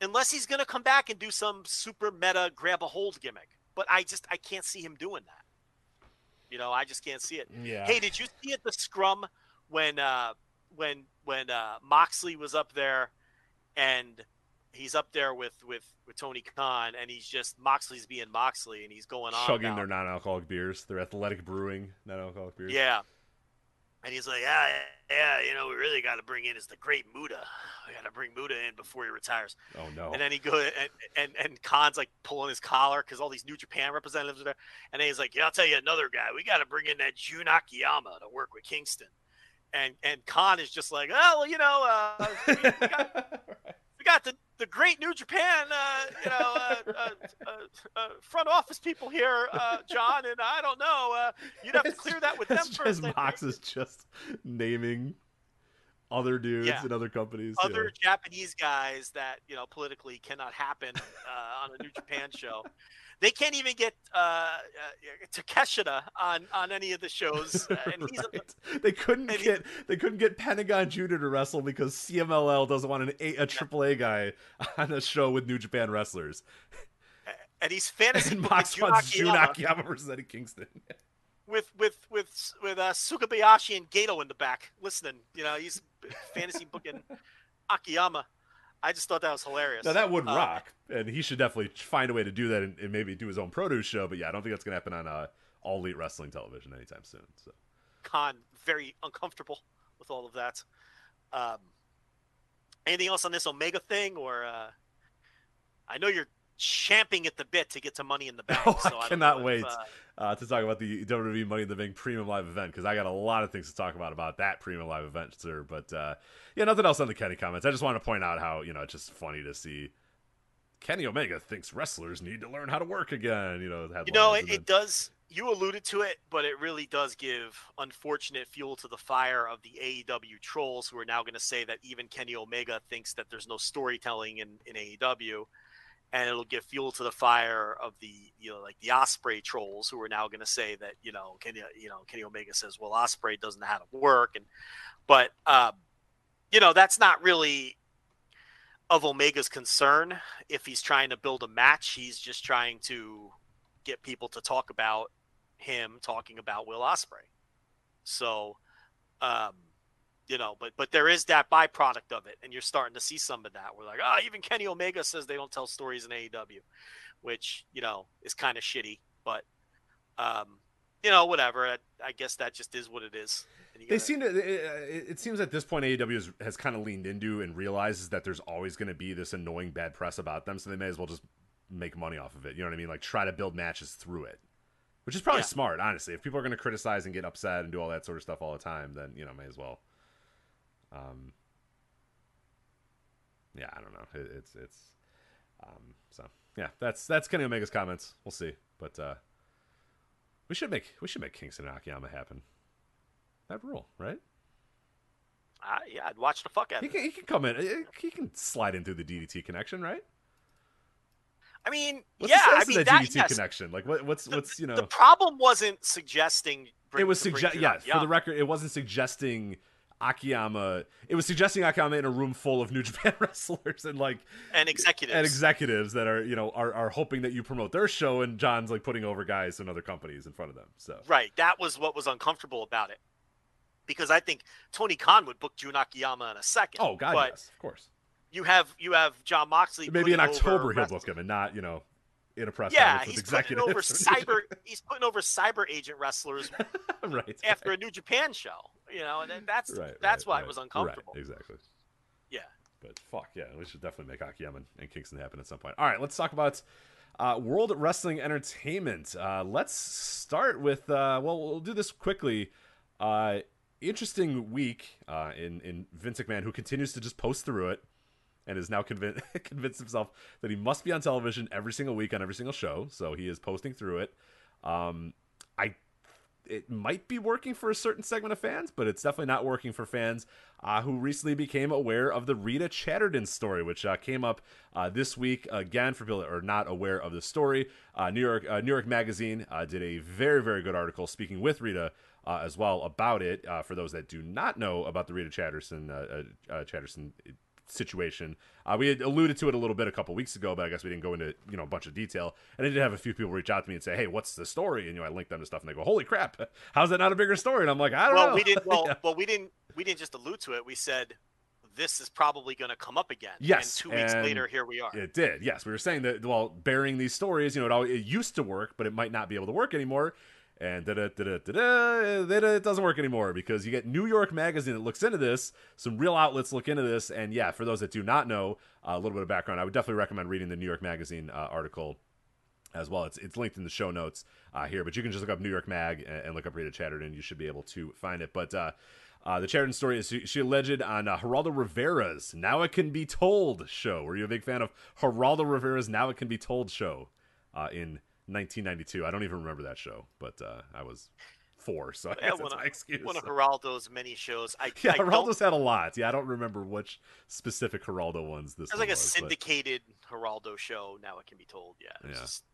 Speaker 1: unless he's gonna come back and do some super meta grab a hold gimmick. But I just I can't see him doing that. You know, I just can't see it.
Speaker 4: yeah.
Speaker 1: Hey, did you see at the scrum when uh when when uh Moxley was up there and he's up there with with with Tony Khan and he's just Moxley's being Moxley and he's going on
Speaker 4: chugging
Speaker 1: about-
Speaker 4: their non-alcoholic beers, their athletic brewing non-alcoholic beers.
Speaker 1: Yeah. And he's like, yeah, yeah, you know, we really got to bring in is the great Muta. We got to bring Muta in before he retires.
Speaker 4: Oh no.
Speaker 1: And then he go and and and Khan's like pulling his collar because all these New Japan representatives are there. And then he's like, "Yeah, I'll tell you another guy. We got to bring in that Jun Akiyama to work with Kingston." And and Khan is just like, "Oh, well, you know, uh, we, we got we got the the great New Japan, uh, you know, uh, uh, uh, uh, front office people here, uh, John, and I don't know. Uh, you'd have to clear that with them
Speaker 4: it's
Speaker 1: first.
Speaker 4: just Mox is just naming other dudes
Speaker 1: Yeah.
Speaker 4: and other companies.
Speaker 1: other Japanese guys that you know politically cannot happen uh, on a New Japan show. They can't even get uh, uh, Takeshita on on any of the shows,
Speaker 4: yeah.
Speaker 1: and he's
Speaker 4: Right. They couldn't
Speaker 1: and he-
Speaker 4: get they couldn't get Pentagon Junior to wrestle because CMLL doesn't want an a, a AAA guy on a show with New Japan wrestlers.
Speaker 1: and he's fantasy
Speaker 4: And
Speaker 1: booking
Speaker 4: Mox wants Jun
Speaker 1: Akiyama
Speaker 4: Akiyama versus Eddie Kingston.
Speaker 1: with with with with uh, Sugabayashi and Goto in the back listening. You know, he's fantasy booking Akiyama. I just thought that was hilarious.
Speaker 4: Now that would
Speaker 1: Uh,
Speaker 4: rock, and he should definitely find a way to do that and, and maybe do his own produce show. But yeah, I don't think that's gonna happen on uh, all elite wrestling television anytime soon. So
Speaker 1: Khan very uncomfortable with all of that. Um, anything else on this Omega thing, or uh, I know you're champing at the bit to get to Money in the Bank.
Speaker 4: Oh, I
Speaker 1: so don't
Speaker 4: cannot
Speaker 1: know if,
Speaker 4: wait.
Speaker 1: uh,
Speaker 4: uh, to talk about the WWE Money in the Bank Premium Live event because I got a lot of things to talk about about that Premium Live event, sir. But uh, yeah, nothing else on the Kenny comments. I just want to point out how you know it's just funny to see Kenny Omega thinks wrestlers need to learn how to work again. You know,
Speaker 1: You know, it,
Speaker 4: then-
Speaker 1: it does. You alluded to it, but it really does give unfortunate fuel to the fire of the AEW trolls who are now going to say that even Kenny Omega thinks that there's no storytelling in, in AEW. And it'll give fuel to the fire of the, you know, like the Ospreay trolls who are now going to say that, you know, Kenny, you know, Kenny Omega says, well, Ospreay doesn't know how to work. And, but, um, you know, that's not really of Omega's concern. If he's trying to build a match, he's just trying to get people to talk about him talking about Will Ospreay. So, um, you know, but but there is that byproduct of it, and you're starting to see some of that. We're like, oh, even Kenny Omega says they don't tell stories in AEW, which you know is kind of shitty. But, um, you know, whatever. I, I guess that just is what it is. You
Speaker 4: They seem to. It, it seems at this point AEW has, has kind of leaned into and realizes that there's always going to be this annoying bad press about them, so they may as well just make money off of it. You know what I mean? Like try to build matches through it, which is probably
Speaker 1: Yeah.
Speaker 4: smart, honestly. If people are going to criticize and get upset and do all that sort of stuff all the time, then you know, may as well. Um. Yeah, I don't know. It, it's it's. Um. So yeah, that's that's Kenny Omega's comments. We'll see, but uh, we should make we should make Kingston and Akiyama happen. That rule, right?
Speaker 1: I, yeah, I'd watch the fuck out
Speaker 4: He can, he can come in. uh, He can slide in through the DDT connection, right?
Speaker 1: I mean,
Speaker 4: What's
Speaker 1: yeah,
Speaker 4: the
Speaker 1: I mean
Speaker 4: of that. DDT
Speaker 1: yes.
Speaker 4: connection? Like, what, what's what's you know?
Speaker 1: The problem wasn't suggesting. bring-
Speaker 4: it was suggest.
Speaker 1: Jun
Speaker 4: Yeah, for the record, it wasn't suggesting Akiyama. It was suggesting Akiyama in a room full of New Japan wrestlers and like
Speaker 1: and executives.
Speaker 4: and executives that are you know are, are hoping that you promote their show, and Jon's like putting over guys and other companies in front of them. So
Speaker 1: Right. That was what was uncomfortable about it. Because I think Tony Khan would book Jun Akiyama in a second.
Speaker 4: oh god,
Speaker 1: but
Speaker 4: yes, of course.
Speaker 1: you have you have Jon Moxley.
Speaker 4: Maybe in October he'll book him, and not you know in a press
Speaker 1: Yeah,
Speaker 4: conference with
Speaker 1: he's putting over
Speaker 4: executives.
Speaker 1: cyber. He's putting over CyberAgent wrestlers
Speaker 4: right
Speaker 1: after a New Japan show. You know, and then that's
Speaker 4: right,
Speaker 1: that's
Speaker 4: right,
Speaker 1: why
Speaker 4: right,
Speaker 1: it was uncomfortable.
Speaker 4: Right, exactly.
Speaker 1: Yeah.
Speaker 4: But fuck yeah, we should definitely make Akiyama and Kingston happen at some point. All right, let's talk about uh, World Wrestling Entertainment. Uh, let's start with uh, well, we'll do this quickly. Uh, interesting week uh, in in Vince McMahon, who continues to just post through it and is now convinced convinced himself that he must be on television every single week on every single show. So he is posting through it. Um, I it might be working for a certain segment of fans, but it's definitely not working for fans uh, who recently became aware of the Rita Chatterton story, which uh, came up uh, this week again for people that are not aware of the story. Uh, New York uh, New York Magazine uh, did a very very good article speaking with Rita. As well about it for those that do not know about the Rita Chatterton Chatterton situation. Uh, we had alluded to it a little bit a couple weeks ago, but I guess we didn't go into you know a bunch of detail. And I did have a few people reach out to me and say, "Hey, what's the story?" And you know, I linked them to stuff, and they go, "Holy crap, how's that not a bigger story?" And I'm like, "I don't
Speaker 1: Well,
Speaker 4: know."
Speaker 1: we didn't. Well,
Speaker 4: Yeah.
Speaker 1: well, we didn't. We didn't just allude to it. We said this is probably going to come up again.
Speaker 4: Yes,
Speaker 1: And two weeks
Speaker 4: and
Speaker 1: later, here we are.
Speaker 4: It did. Yes, we were saying that. Well, bearing these stories, you know, it, all, it used to work, but it might not be able to work anymore. And it doesn't work anymore because you get New York Magazine that looks into this. Some real outlets look into this, and yeah, for those that do not know uh, a little bit of background, I would definitely recommend reading the New York Magazine uh, article as well. It's it's linked in the show notes uh, here, but you can just look up New York Mag and, and look up Rita Chatterton. You should be able to find it. But uh, uh, the Chatterton story is she, she alleged on uh, Geraldo Rivera's "Now It Can Be Told" show. Were you a big fan of Geraldo Rivera's "Now It Can Be Told" show uh, in 1992? I don't even remember that show, but uh, I was four, so I
Speaker 1: Yeah,
Speaker 4: guess
Speaker 1: one
Speaker 4: that's
Speaker 1: of-
Speaker 4: my excuse.
Speaker 1: One of Geraldo's many shows. I,
Speaker 4: yeah,
Speaker 1: I
Speaker 4: Geraldo's had a lot. Yeah, I don't remember which specific Geraldo ones this
Speaker 1: There's
Speaker 4: one
Speaker 1: like a
Speaker 4: was, but-
Speaker 1: syndicated Geraldo show. Now it can be told. Yeah. It's
Speaker 4: Yeah.
Speaker 1: just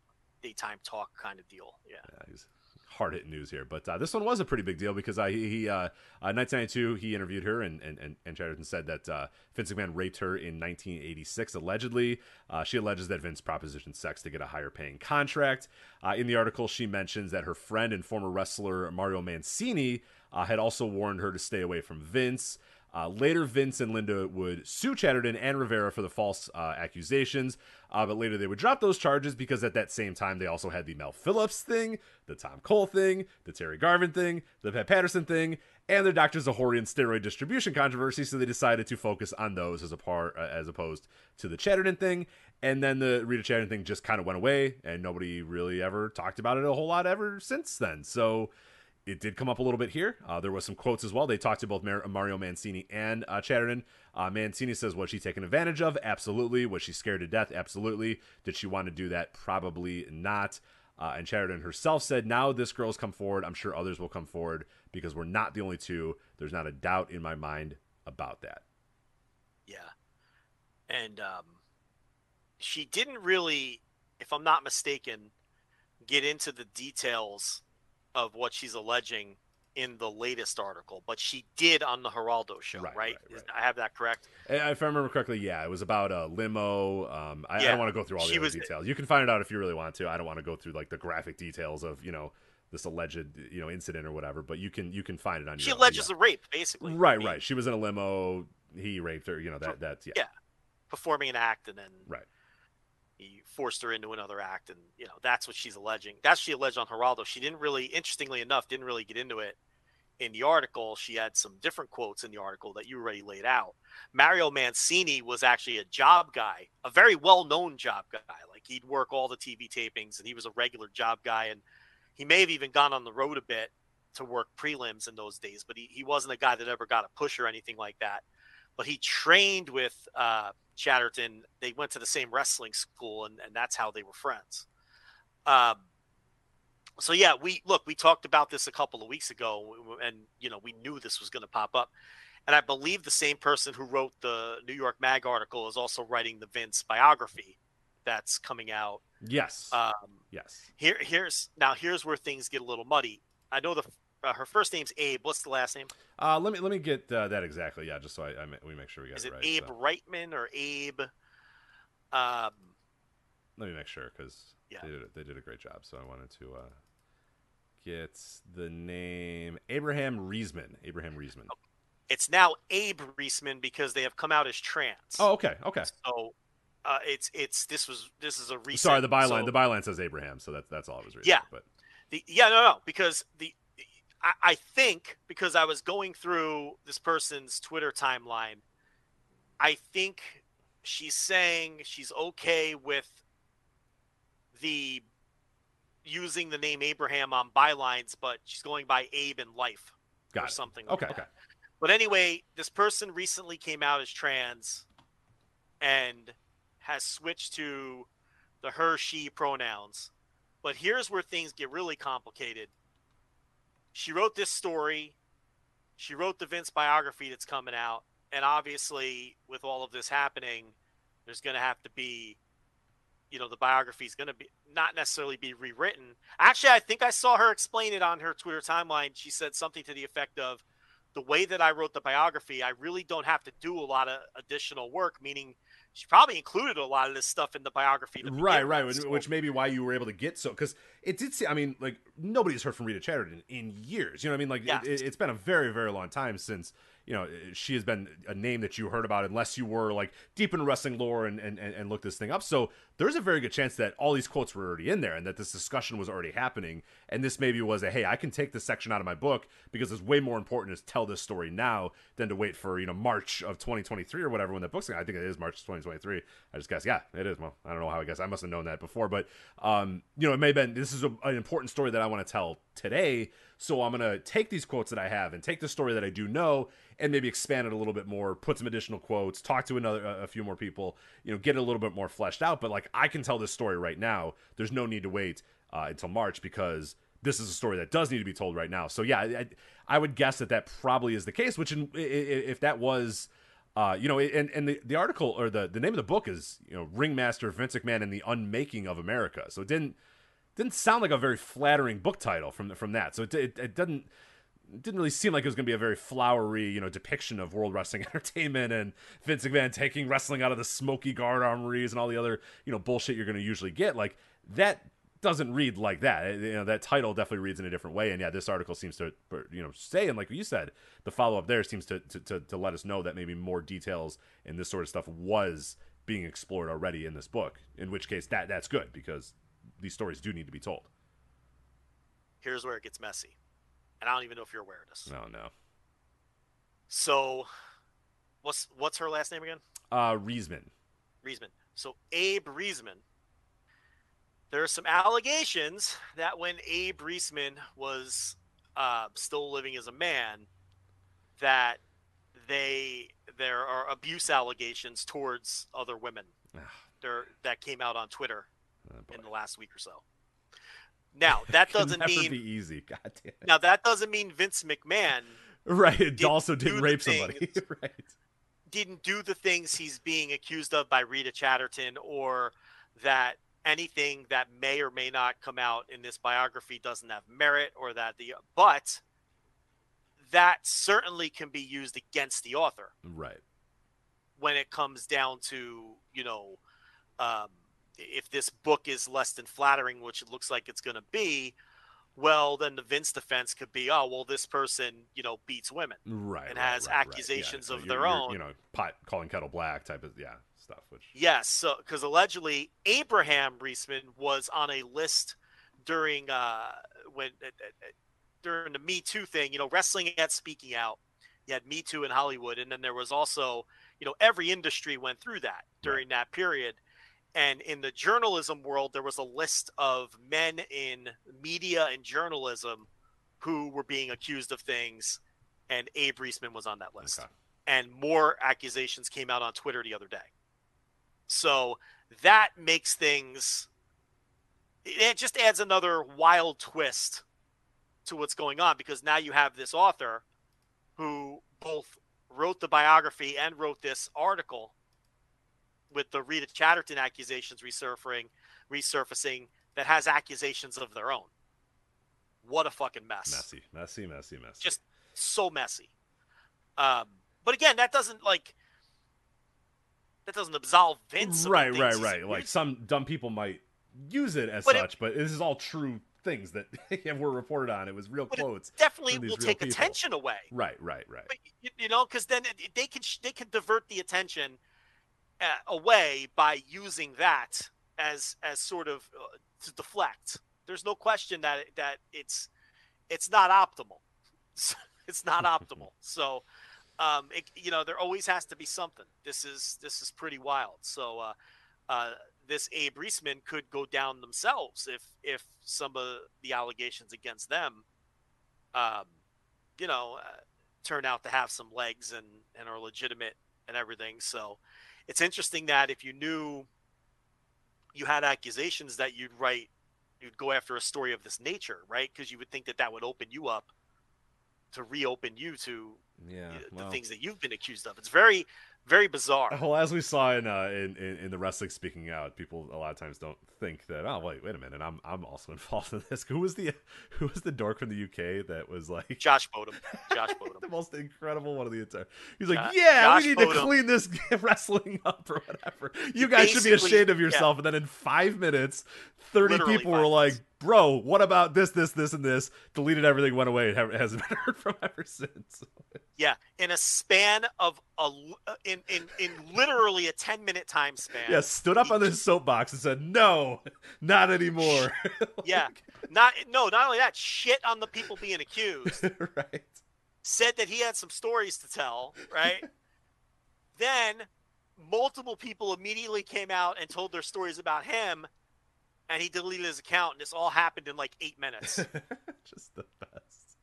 Speaker 1: daytime talk kind of deal. Yeah.
Speaker 4: Yeah, he's hard hitting news here, but uh, this one was a pretty big deal because he, he uh, uh, 1992 he interviewed her and and and, and Chatterton said that uh, Vince McMahon raped her in 1986 allegedly. Uh, she alleges that Vince propositioned sex to get a higher paying contract. Uh, in the article, she mentions that her friend and former wrestler Mario Mancini uh, had also warned her to stay away from Vince. Uh, later, Vince and Linda would sue Chatterton and Rivera for the false uh, accusations, uh, but later they would drop those charges because at that same time they also had the Mel Phillips thing, the Tom Cole thing, the Terry Garvin thing, the Pat Patterson thing, and the Dr. Zahorian steroid distribution controversy. So they decided to focus on those as a part, uh, as opposed to the Chatterton thing. And then the Rita Chatterton thing just kind of went away, and nobody really ever talked about it a whole lot ever since then. So it did come up a little bit here. Uh, there was some quotes as well. They talked to both Mar- Mario Mancini and uh, Chatterton. Uh, Mancini says, "Was she taken advantage of? Absolutely. Was she scared to death? Absolutely. Did she want to do that? Probably not." Uh, and Chatterton herself said, "Now this girl's come forward. I'm sure others will come forward because we're not the only two. There's not a doubt in my mind about that."
Speaker 1: Yeah, and um, she didn't really, if I'm not mistaken, get into the details of what she's alleging in the latest article, but she did on the Geraldo show,
Speaker 4: Right,
Speaker 1: right?
Speaker 4: right,
Speaker 1: Is- I have that correct.
Speaker 4: If I remember correctly, yeah, it was about a limo. Um, I, I don't want to go through all the other
Speaker 1: was-
Speaker 4: details. You can find it out if you really want to. I don't want to go through like the graphic details of you know this alleged you know incident or whatever. But you can you can find it on.
Speaker 1: She
Speaker 4: own,
Speaker 1: alleges
Speaker 4: yeah.
Speaker 1: a rape, basically. I
Speaker 4: Right,
Speaker 1: mean,
Speaker 4: right. She was in a limo. He raped her. You know that that yeah.
Speaker 1: Yeah. Performing an act and then
Speaker 4: Right.
Speaker 1: He forced her into another act, and you know that's what she's alleging. That's she alleged on Geraldo. She didn't really, interestingly enough, didn't really get into it in the article. She had some different quotes in the article that you already laid out. Mario Mancini was actually a job guy, a very well-known job guy. Like he'd work all the TV tapings, and he was a regular job guy, and he may have even gone on the road a bit to work prelims in those days. But he, he wasn't a guy that ever got a push or anything like that. But he trained with uh, Chatterton. They went to the same wrestling school, and, and that's how they were friends. Um, so yeah, we look. We talked about this a couple of weeks ago, and you know we knew this was going to pop up. And I believe the same person who wrote the New York Mag article is also writing the Vince biography that's coming out.
Speaker 4: Yes.
Speaker 1: Um,
Speaker 4: yes.
Speaker 1: here, here's now here's where things get a little muddy. I know the uh, her first name's Abe. What's the last name?
Speaker 4: Uh, let me let me get uh, that exactly. Yeah, just so I, I we make sure we get
Speaker 1: Is
Speaker 4: it
Speaker 1: it
Speaker 4: right.
Speaker 1: Abe
Speaker 4: so.
Speaker 1: Reitman or Abe? Um,
Speaker 4: Let me make sure because
Speaker 1: Yeah.
Speaker 4: they, did, they did a great job. So I wanted to uh, get the name Abraham Riesman. Abraham Riesman.
Speaker 1: it's now Abe Riesman because they have come out as trans.
Speaker 4: Oh, okay, okay.
Speaker 1: so uh, it's it's this was this is a recent.
Speaker 4: Sorry, the byline
Speaker 1: so
Speaker 4: the byline says Abraham, so that's that's all I was reading.
Speaker 1: Yeah.
Speaker 4: but
Speaker 1: the yeah no no because the I, I think because I was going through this person's Twitter timeline, I think she's saying she's okay with the using the name Abraham on bylines, but she's going by Abe in life
Speaker 4: got
Speaker 1: or
Speaker 4: it.
Speaker 1: something. like
Speaker 4: Okay,
Speaker 1: that.
Speaker 4: okay.
Speaker 1: But anyway, this person recently came out as trans and has switched to the her she pronouns. But here's where things get really complicated. She wrote this story. She wrote the Vince biography that's coming out. And obviously, with all of this happening, there's going to have to be, you know, the biography is going to be not necessarily be rewritten. Actually, I think I saw her explain it on her Twitter timeline. She said something to the effect of, the way that I wrote the biography, I really don't have to do a lot of additional work, meaning she probably included a lot of this stuff in the biography.
Speaker 4: Right, right.
Speaker 1: with.
Speaker 4: Which, may be why you were able to get so because it did say. I mean, like nobody's heard from Rita Chatterton in years. You know what I mean? Like
Speaker 1: Yes.
Speaker 4: it, it's been a very, very long time since you know she has been a name that you heard about, unless you were like deep in wrestling lore and and and, and looked this thing up. So there's a very good chance that all these quotes were already in there and that this discussion was already happening. And this maybe was a hey, I can take this section out of my book because it's way more important to tell this story now than to wait for you know March of 2023 or whatever when that book's. Going. I think it is March 2023. I just guess. Yeah, it is. Well, I don't know how I guess. I must have known that before, but um, you know, it may have been. This is a, an important story that I want to tell today. So I'm gonna take these quotes that I have and take the story that I do know and maybe expand it a little bit more, put some additional quotes, talk to another a few more people, you know, get it a little bit more fleshed out. But like I can tell this story right now. There's no need to wait uh, until March because this is a story that does need to be told right now. So yeah, I, I would guess that that probably is the case. Which in, if that was. Uh, you know, and, and the, the article or the, the name of the book is, you know, Ringmaster Vince McMahon and the Unmaking of America. So it didn't didn't sound like a very flattering book title from from that. So it it, it doesn't didn't really seem like it was going to be a very flowery, you know, depiction of World Wrestling Entertainment and Vince McMahon taking wrestling out of the smoky guard armories and all the other, you know, bullshit you're going to usually get. Like that doesn't read like that. You know, that title definitely reads in a different way. And yeah, this article seems to, you know, say and like you said, the follow up there seems to, to to to let us know that maybe more details and this sort of stuff was being explored already in this book. In which case, that that's good because these stories do need to be told.
Speaker 1: here's where it gets messy, and I don't even know if you're aware of this.
Speaker 4: No, no.
Speaker 1: So, what's what's her last name again?
Speaker 4: Uh, Riesman.
Speaker 1: Riesman. So Abe Riesman. There are some allegations that when Abe Riesman was uh, still living as a man, that they there are abuse allegations towards other women there that came out on Twitter
Speaker 4: oh
Speaker 1: in the last week or so. Now that doesn't mean
Speaker 4: be easy. God damn it.
Speaker 1: now that doesn't mean Vince McMahon
Speaker 4: Right.
Speaker 1: Didn't
Speaker 4: also didn't rape somebody. right.
Speaker 1: didn't do the things he's being accused of by Rita Chatterton or that anything that may or may not come out in this biography doesn't have merit or that the but that certainly can be used against the author
Speaker 4: Right.
Speaker 1: when it comes down to you know um, if this book is less than flattering which it looks like it's going to be well then the vince defense could be oh well this person you know beats women
Speaker 4: Right.
Speaker 1: and
Speaker 4: right,
Speaker 1: has
Speaker 4: right, right.
Speaker 1: accusations
Speaker 4: Yeah,
Speaker 1: of
Speaker 4: you're-
Speaker 1: their
Speaker 4: you're,
Speaker 1: own.
Speaker 4: You know, pot calling kettle black type of yeah stuff. Which
Speaker 1: Yes, so because allegedly Abraham Riesman was on a list during uh when uh, uh, during the Me Too thing. You know, wrestling and speaking out. You had Me Too in Hollywood, and then there was also you know every industry went through that during that period. And in the journalism world, there was a list of men in media and journalism who were being accused of things, and Abe Riesman was on that list
Speaker 4: okay.
Speaker 1: and more accusations came out on Twitter the other day. So that makes things it just adds another wild twist to what's going on because now you have this author who both wrote the biography and wrote this article with the Rita Chatterton accusations resurfacing resurfacing that has accusations of their own. What a fucking mess
Speaker 4: messy, messy, messy, messy.
Speaker 1: just so messy. Um, but again, that doesn't like that doesn't absolve Vince.
Speaker 4: right, right, right. Like some dumb people might use it as
Speaker 1: But it-
Speaker 4: such, but this is all true things that were reported on. It was real
Speaker 1: it
Speaker 4: quotes.
Speaker 1: definitely will take
Speaker 4: people.
Speaker 1: attention away.
Speaker 4: Right, right, right.
Speaker 1: But, you, know, because then it- they can they can divert the attention away by using that as as sort of uh, to deflect. There's no question that that it's it's not optimal. it's not optimal. So, um, it, you know, there always has to be something. This is this is pretty wild. So, uh, uh, this Abe Riesman could go down themselves if if some of the allegations against them, um, you know, uh, turn out to have some legs and and are legitimate and everything. So, it's interesting that if you knew you had accusations that you'd write you'd go after a story of this nature right? Because you would think that that would open you up to reopen you to
Speaker 4: Yeah,
Speaker 1: the things that you've been accused of. It's very very bizarre
Speaker 4: Well, as we saw in, uh, in in in the wrestling speaking out, people a lot of times don't think that. Oh, wait, wait a minute, I'm I'm also involved in this. Who was the who was the dork from the UK that was like
Speaker 1: josh Bodom josh Bodom
Speaker 4: the most incredible one of the entire? He's like, yeah,
Speaker 1: Josh
Speaker 4: we need
Speaker 1: Bodom.
Speaker 4: to clean this wrestling up or whatever. You guys should be ashamed of yourself. And then in five minutes, thirty
Speaker 1: Literally
Speaker 4: people were like,
Speaker 1: minutes.
Speaker 4: Bro, what about this, this, this, and this? Deleted everything, went away, and hasn't been heard from ever since.
Speaker 1: yeah in a span of a uh, in in in literally a 10 minute time span
Speaker 4: Yeah, stood up on this soapbox and said, "No, not anymore."
Speaker 1: yeah not no not only that shit on the people being accused
Speaker 4: right.
Speaker 1: said that he had some stories to tell, right? then multiple people immediately came out and told their stories about him, and he deleted his account, and this all happened in like eight minutes
Speaker 4: Just the best.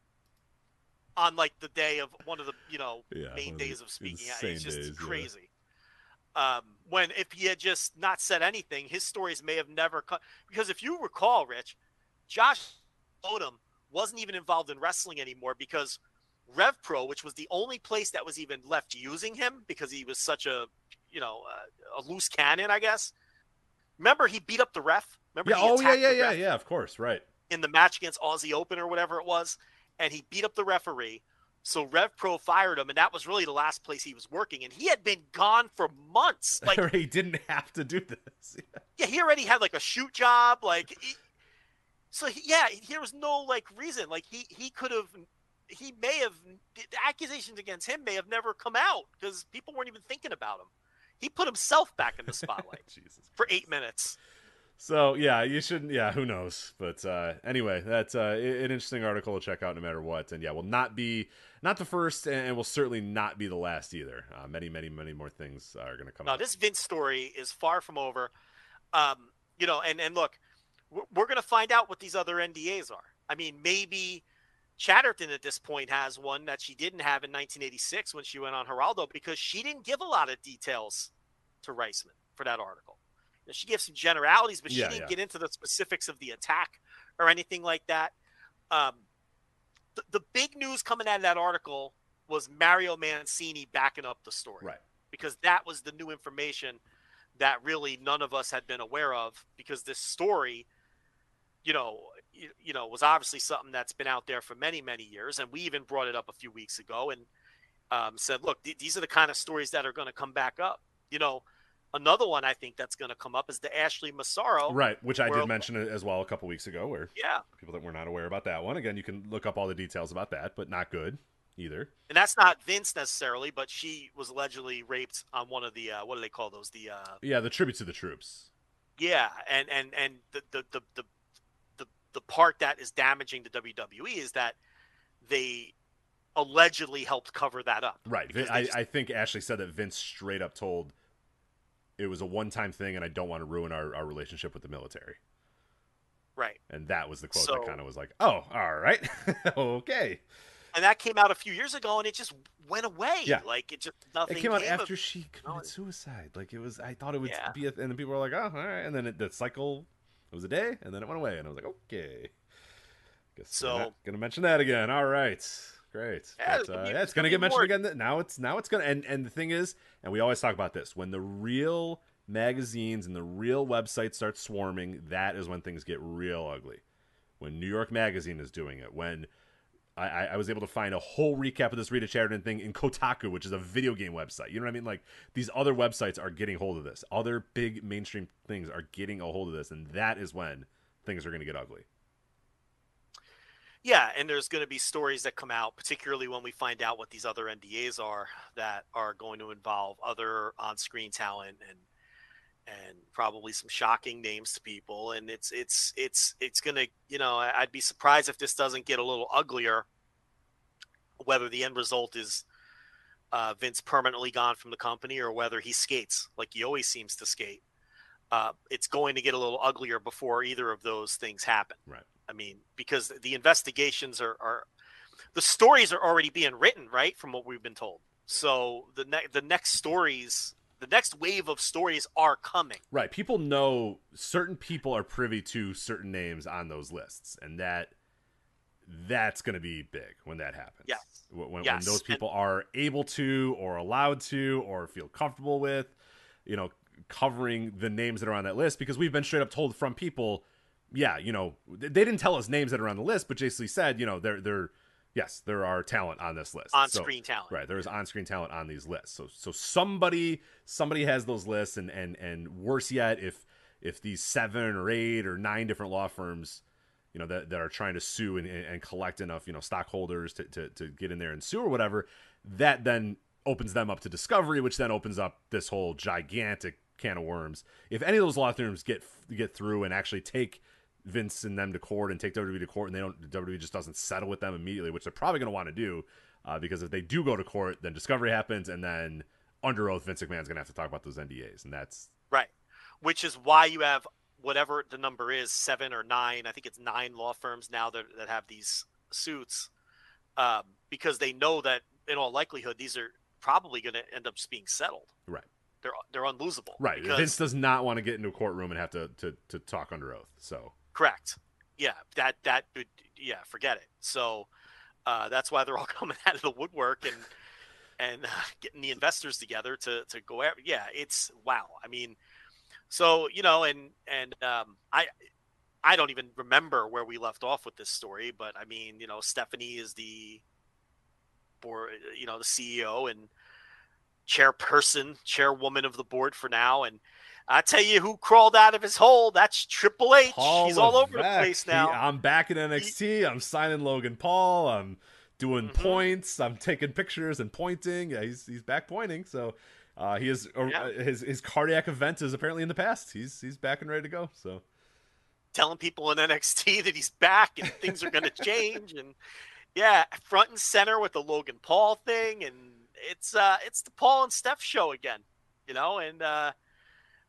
Speaker 1: on like the day of one of the you know
Speaker 4: Yeah,
Speaker 1: main days of speaking. It's just
Speaker 4: days, yeah.
Speaker 1: crazy. Um, when if he had just not said anything, his stories may have never come. Because if you recall, Rich, Josh Bodom wasn't even involved in wrestling anymore because RevPro, which was the only place that was even left using him because he was such a, you know, uh, a loose cannon, I guess. Remember, he beat up the ref. Remember,
Speaker 4: Yeah. Oh, yeah, yeah, yeah, yeah. Of course, right.
Speaker 1: in the match against Aussie Open or whatever it was, and he beat up the referee. So Rev Pro fired him, and that was really the last place he was working. And he had been gone for months. Like,
Speaker 4: he didn't have to do this.
Speaker 1: yeah, he already had like a shoot job. Like, he, so he, yeah, there was no like reason. Like he he could have, he may have the accusations against him may have never come out because people weren't even thinking about him. He put himself back in the spotlight
Speaker 4: Jesus.
Speaker 1: for eight minutes.
Speaker 4: So yeah, you shouldn't. Yeah, who knows? But uh, anyway, that's uh, an interesting article to check out, no matter what. And yeah, will not be not the first, and will certainly not be the last either. Uh, many, many, many more things are going to come.
Speaker 1: No,
Speaker 4: out.
Speaker 1: this Vince story is far from over. Um, you know, and and look, we're, we're going to find out what these other NDAs are. I mean, maybe Chatterton at this point has one that she didn't have in 1986 when she went on Geraldo because she didn't give a lot of details to Riesman for that article. Know, she gave some generalities, but she
Speaker 4: Yeah,
Speaker 1: didn't
Speaker 4: yeah.
Speaker 1: get into the specifics of the attack or anything like that. Um, the, the big news coming out of that article was Mario Mancini backing up the story
Speaker 4: Right.
Speaker 1: because that was the new information that really none of us had been aware of because this story you know you, know was obviously something that's been out there for many many years and we even brought it up a few weeks ago and um, said look th- these are the kind of stories that are going to come back up you know another one i think that's going to come up is the ashley massaro
Speaker 4: Right, which I did mention it as well a couple weeks ago, where
Speaker 1: yeah
Speaker 4: people that were not aware about that one. Again, you can look up all the details about that, but not good either.
Speaker 1: and that's not vince necessarily but she was allegedly raped on one of the uh, what do they call those the uh,
Speaker 4: Yeah, the tribute to the troops.
Speaker 1: Yeah, and and and the the the the the, the part that is damaging to WWE is that they allegedly helped cover that up.
Speaker 4: Right. I,
Speaker 1: just-
Speaker 4: I think Ashley said that Vince straight up told it was a one time thing and I don't want to ruin our, our relationship with the military.
Speaker 1: right.
Speaker 4: And that was the quote
Speaker 1: So-
Speaker 4: that kind of was like, oh, all right. okay.
Speaker 1: And that came out a few years ago, and it just went away.
Speaker 4: Yeah.
Speaker 1: like it just nothing
Speaker 4: It came out
Speaker 1: of-
Speaker 4: after she
Speaker 1: No,
Speaker 4: committed
Speaker 1: it-
Speaker 4: suicide. Like it was, I thought it would
Speaker 1: Yeah.
Speaker 4: be, a, and then people were like, oh, all right. And then it, the cycle, it was a day and then it went away. And I was like, okay. Guess
Speaker 1: So-
Speaker 4: not gonna mention that again. All right. Great.
Speaker 1: Yeah,
Speaker 4: But,
Speaker 1: it's gonna
Speaker 4: uh, yeah,
Speaker 1: it's
Speaker 4: gonna
Speaker 1: gonna
Speaker 4: get mentioned
Speaker 1: more.
Speaker 4: again. Now it's now it's gonna and and the thing is, and we always talk about this when the real magazines and the real websites start swarming, that is when things get real ugly. When New York Magazine is doing it, when I, I, was able to find a whole recap of this Rita Chatterton thing in Kotaku, which is a video game website. You know what I mean? Like these other websites are getting hold of this. Other big mainstream things are getting a hold of this, and that is when things are going to get ugly.
Speaker 1: Yeah, and there's going to be stories that come out, particularly when we find out what these other NDAs are that are going to involve other on-screen talent and and probably some shocking names to people. And it's it's it's it's going to you know I'd be surprised if this doesn't get a little uglier. Whether the end result is uh, Vince permanently gone from the company or whether he skates like he always seems to skate, uh, it's going to get a little uglier before either of those things happen.
Speaker 4: Right.
Speaker 1: I mean, because the investigations are, are the stories are already being written, right? From what we've been told. So the ne- the next stories, the next wave of stories are coming.
Speaker 4: Right. People know certain people are privy to certain names on those lists, and that that's going to be big when that happens.
Speaker 1: Yes.
Speaker 4: When,
Speaker 1: Yes.
Speaker 4: when those
Speaker 1: And-
Speaker 4: people are able to, or allowed to, or feel comfortable with, you know, covering the names that are on that list, because we've been straight up told from people, yeah, you know, they they didn't tell us names that are on the list, but basically said, you know, they're they're yes, there are talent on this list.
Speaker 1: On
Speaker 4: So-
Speaker 1: screen talent.
Speaker 4: Right, there is on-screen talent on these lists. So so somebody somebody has those lists, and and and worse yet, if if these seven or eight or nine different law firms, you know, that, that are trying to sue and, and collect enough, you know, stockholders to, to to get in there and sue or whatever, that then opens them up to discovery, which then opens up this whole gigantic can of worms. If any of those law firms get get through and actually take Vince and them to court and take WWE to court, and they don't WWE just doesn't settle with them immediately, which they're probably going to want to do, uh, because if they do go to court, then discovery happens, and then under oath, Vince McMahon's going to have to talk about those NDAs, and that's
Speaker 1: Right. Which is why you have whatever the number is, seven or nine. I think it's nine law firms now that, that have these suits, um, because they know that in all likelihood these are probably going to end up just being settled.
Speaker 4: right,
Speaker 1: They're they're unlosable.
Speaker 4: right.
Speaker 1: Because,
Speaker 4: Vince does not want to get into a courtroom and have to to, to talk under oath. So
Speaker 1: correct. Yeah. That that would yeah. Forget it. So uh, that's why they're all coming out of the woodwork and and uh, getting the investors together to to go. After, yeah. It's wow. I mean, so you know, and and um, I I don't even remember where we left off with this story, but I mean, you know, Stephanie is the board, you know, the CEO and chairperson, chairwoman of the board for now, and. I tell you who crawled out of his hole. That's Triple H.
Speaker 4: Paul
Speaker 1: He's all over the
Speaker 4: Levesque,
Speaker 1: place
Speaker 4: he-
Speaker 1: now.
Speaker 4: I'm back in NXT. I'm signing Logan Paul. I'm doing
Speaker 1: Mhm.
Speaker 4: points. I'm taking pictures and pointing. Yeah, he's he's back pointing. So uh, he is uh,
Speaker 1: Yeah.
Speaker 4: his his cardiac event is apparently in the past. He's he's back and ready to go. So
Speaker 1: telling people in NXT that he's back and things are going to change and yeah, front and center with the Logan Paul thing and it's uh it's the Paul and Steph show again, you know, and uh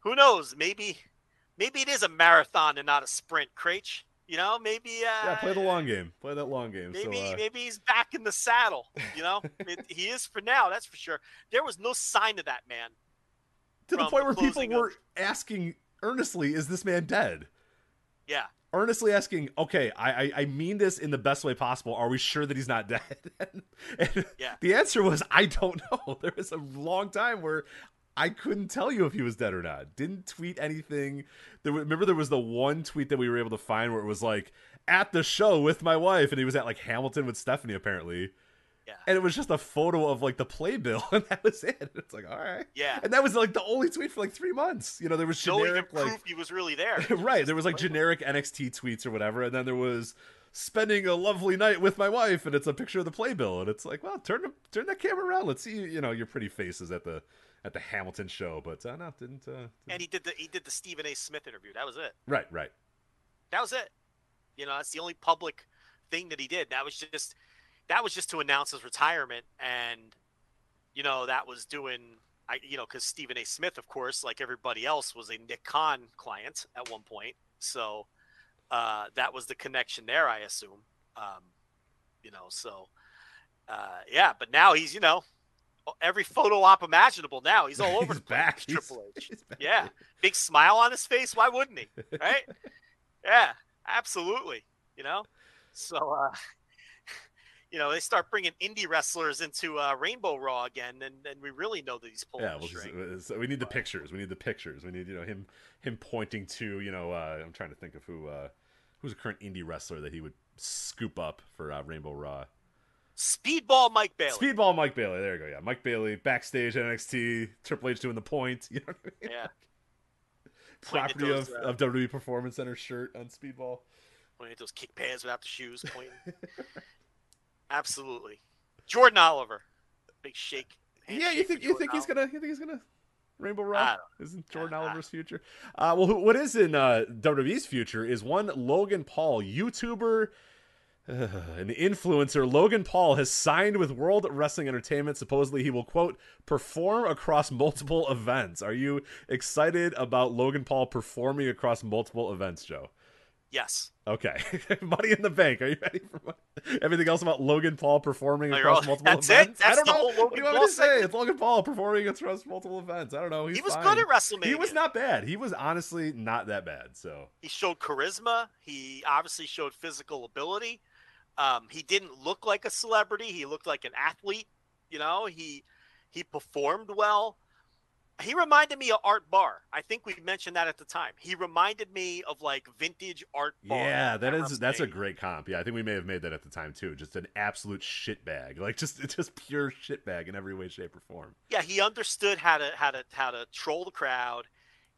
Speaker 1: who knows, maybe maybe it is a marathon and not a sprint, Kraetsch. You know, maybe. Uh,
Speaker 4: Yeah, play the long game. Play that long game.
Speaker 1: Maybe
Speaker 4: so, uh,
Speaker 1: maybe he's back in the saddle. You know, It- he is for now. That's for sure. There was no sign of that man.
Speaker 4: to the point
Speaker 1: the
Speaker 4: where people
Speaker 1: closing of-
Speaker 4: were asking earnestly, "Is this man dead?"
Speaker 1: Yeah,
Speaker 4: Earnestly asking, "Okay, I, I I mean this in the best way possible. Are we sure that he's not dead?" and, and
Speaker 1: Yeah.
Speaker 4: the answer was, "I don't know." There was a long time where I couldn't tell you if he was dead or not. Didn't tweet anything. There, remember, there was the one tweet that we were able to find where it was like at the show with my wife, and he was at like Hamilton with Stephanie apparently.
Speaker 1: yeah,
Speaker 4: And it was just a photo of like the playbill, and that was it. It's like, all right.
Speaker 1: yeah.
Speaker 4: And that was like the only tweet for like three months. You know, there was
Speaker 1: No
Speaker 4: generic
Speaker 1: proof
Speaker 4: like
Speaker 1: he was really there.
Speaker 4: right. There was like generic NXT tweets or whatever, and then there was spending a lovely night with my wife, and it's a picture of the playbill, and it's like, well, turn the, turn that camera around. Let's see, you know, your pretty faces at the at the Hamilton show. But uh, no, didn't. Uh, didn't-
Speaker 1: And he did the he did the Stephen A. Smith interview. That was it.
Speaker 4: right, right.
Speaker 1: That was it. You know, that's the only public thing that he did. That was just that was just to announce his retirement, and you know that was doing. I, you know, because Stephen A. Smith, of course, like everybody else, was a Nick Khan client at one point. So uh, that was the connection there, I assume. Um, you know, so uh, yeah, but now he's, you know, every photo op imaginable. Now he's all over
Speaker 4: He's
Speaker 1: the place.
Speaker 4: back.
Speaker 1: Triple H.
Speaker 4: he's.
Speaker 1: Yeah, big smile on his face. Why wouldn't he? Right? yeah, absolutely. You know, so uh, you know they start bringing indie wrestlers into uh, Rainbow Raw again, and and we really know that he's pulling
Speaker 4: Yeah, well, so we need the pictures. We need the pictures. We need you know him him pointing to you know uh, I'm trying to think of who uh, who's a current indie wrestler that he would scoop up for uh, Rainbow Raw.
Speaker 1: Speedball Mike Bailey.
Speaker 4: Speedball Mike Bailey. There you go. Yeah, Mike Bailey backstage NXT. Triple H doing the point. You know what I mean?
Speaker 1: yeah,
Speaker 4: Property
Speaker 1: those,
Speaker 4: of,
Speaker 1: uh,
Speaker 4: of WWE Performance Center shirt on Speedball.
Speaker 1: pointing at those kick pads without the shoes. Pointing. absolutely. Jordan Oliver, big shake.
Speaker 4: yeah, you think you
Speaker 1: Jordan
Speaker 4: think he's gonna you think he's gonna Rainbow
Speaker 1: I
Speaker 4: Isn't Jordan
Speaker 1: I-
Speaker 4: Oliver's future? Uh, well, who- what is in uh, WWE's future is one Logan Paul, YouTuber. Uh, an influencer, Logan Paul, has signed with World Wrestling Entertainment. Supposedly, he will, quote, perform across multiple events. Are you excited about Logan Paul performing across multiple events, Joe?
Speaker 1: Yes.
Speaker 4: Okay. Money in the bank. Are you ready for money? everything else about Logan Paul performing across
Speaker 1: all-
Speaker 4: multiple
Speaker 1: that's it?
Speaker 4: events? I
Speaker 1: That's
Speaker 4: don't
Speaker 1: the
Speaker 4: know.
Speaker 1: whole
Speaker 4: what do
Speaker 1: Logan
Speaker 4: you want
Speaker 1: Paul
Speaker 4: to say? It's Logan Paul performing across multiple events. I don't know. He's
Speaker 1: he was
Speaker 4: fine.
Speaker 1: good at WrestleMania.
Speaker 4: He was not bad. He was honestly not that bad. So
Speaker 1: He showed charisma. He obviously showed physical ability. Um, he didn't look like a celebrity. He looked like an athlete. You know, he he performed well. He reminded me of Art Barr. I think we mentioned that at the time. He reminded me of like vintage Art Barr.
Speaker 4: yeah, that is
Speaker 1: at
Speaker 4: is that's a great comp. Yeah, I think we may have made that at the time too. Just an absolute shitbag, like just just pure shitbag in every way, shape, or form.
Speaker 1: Yeah, he understood how to how to how to troll the crowd.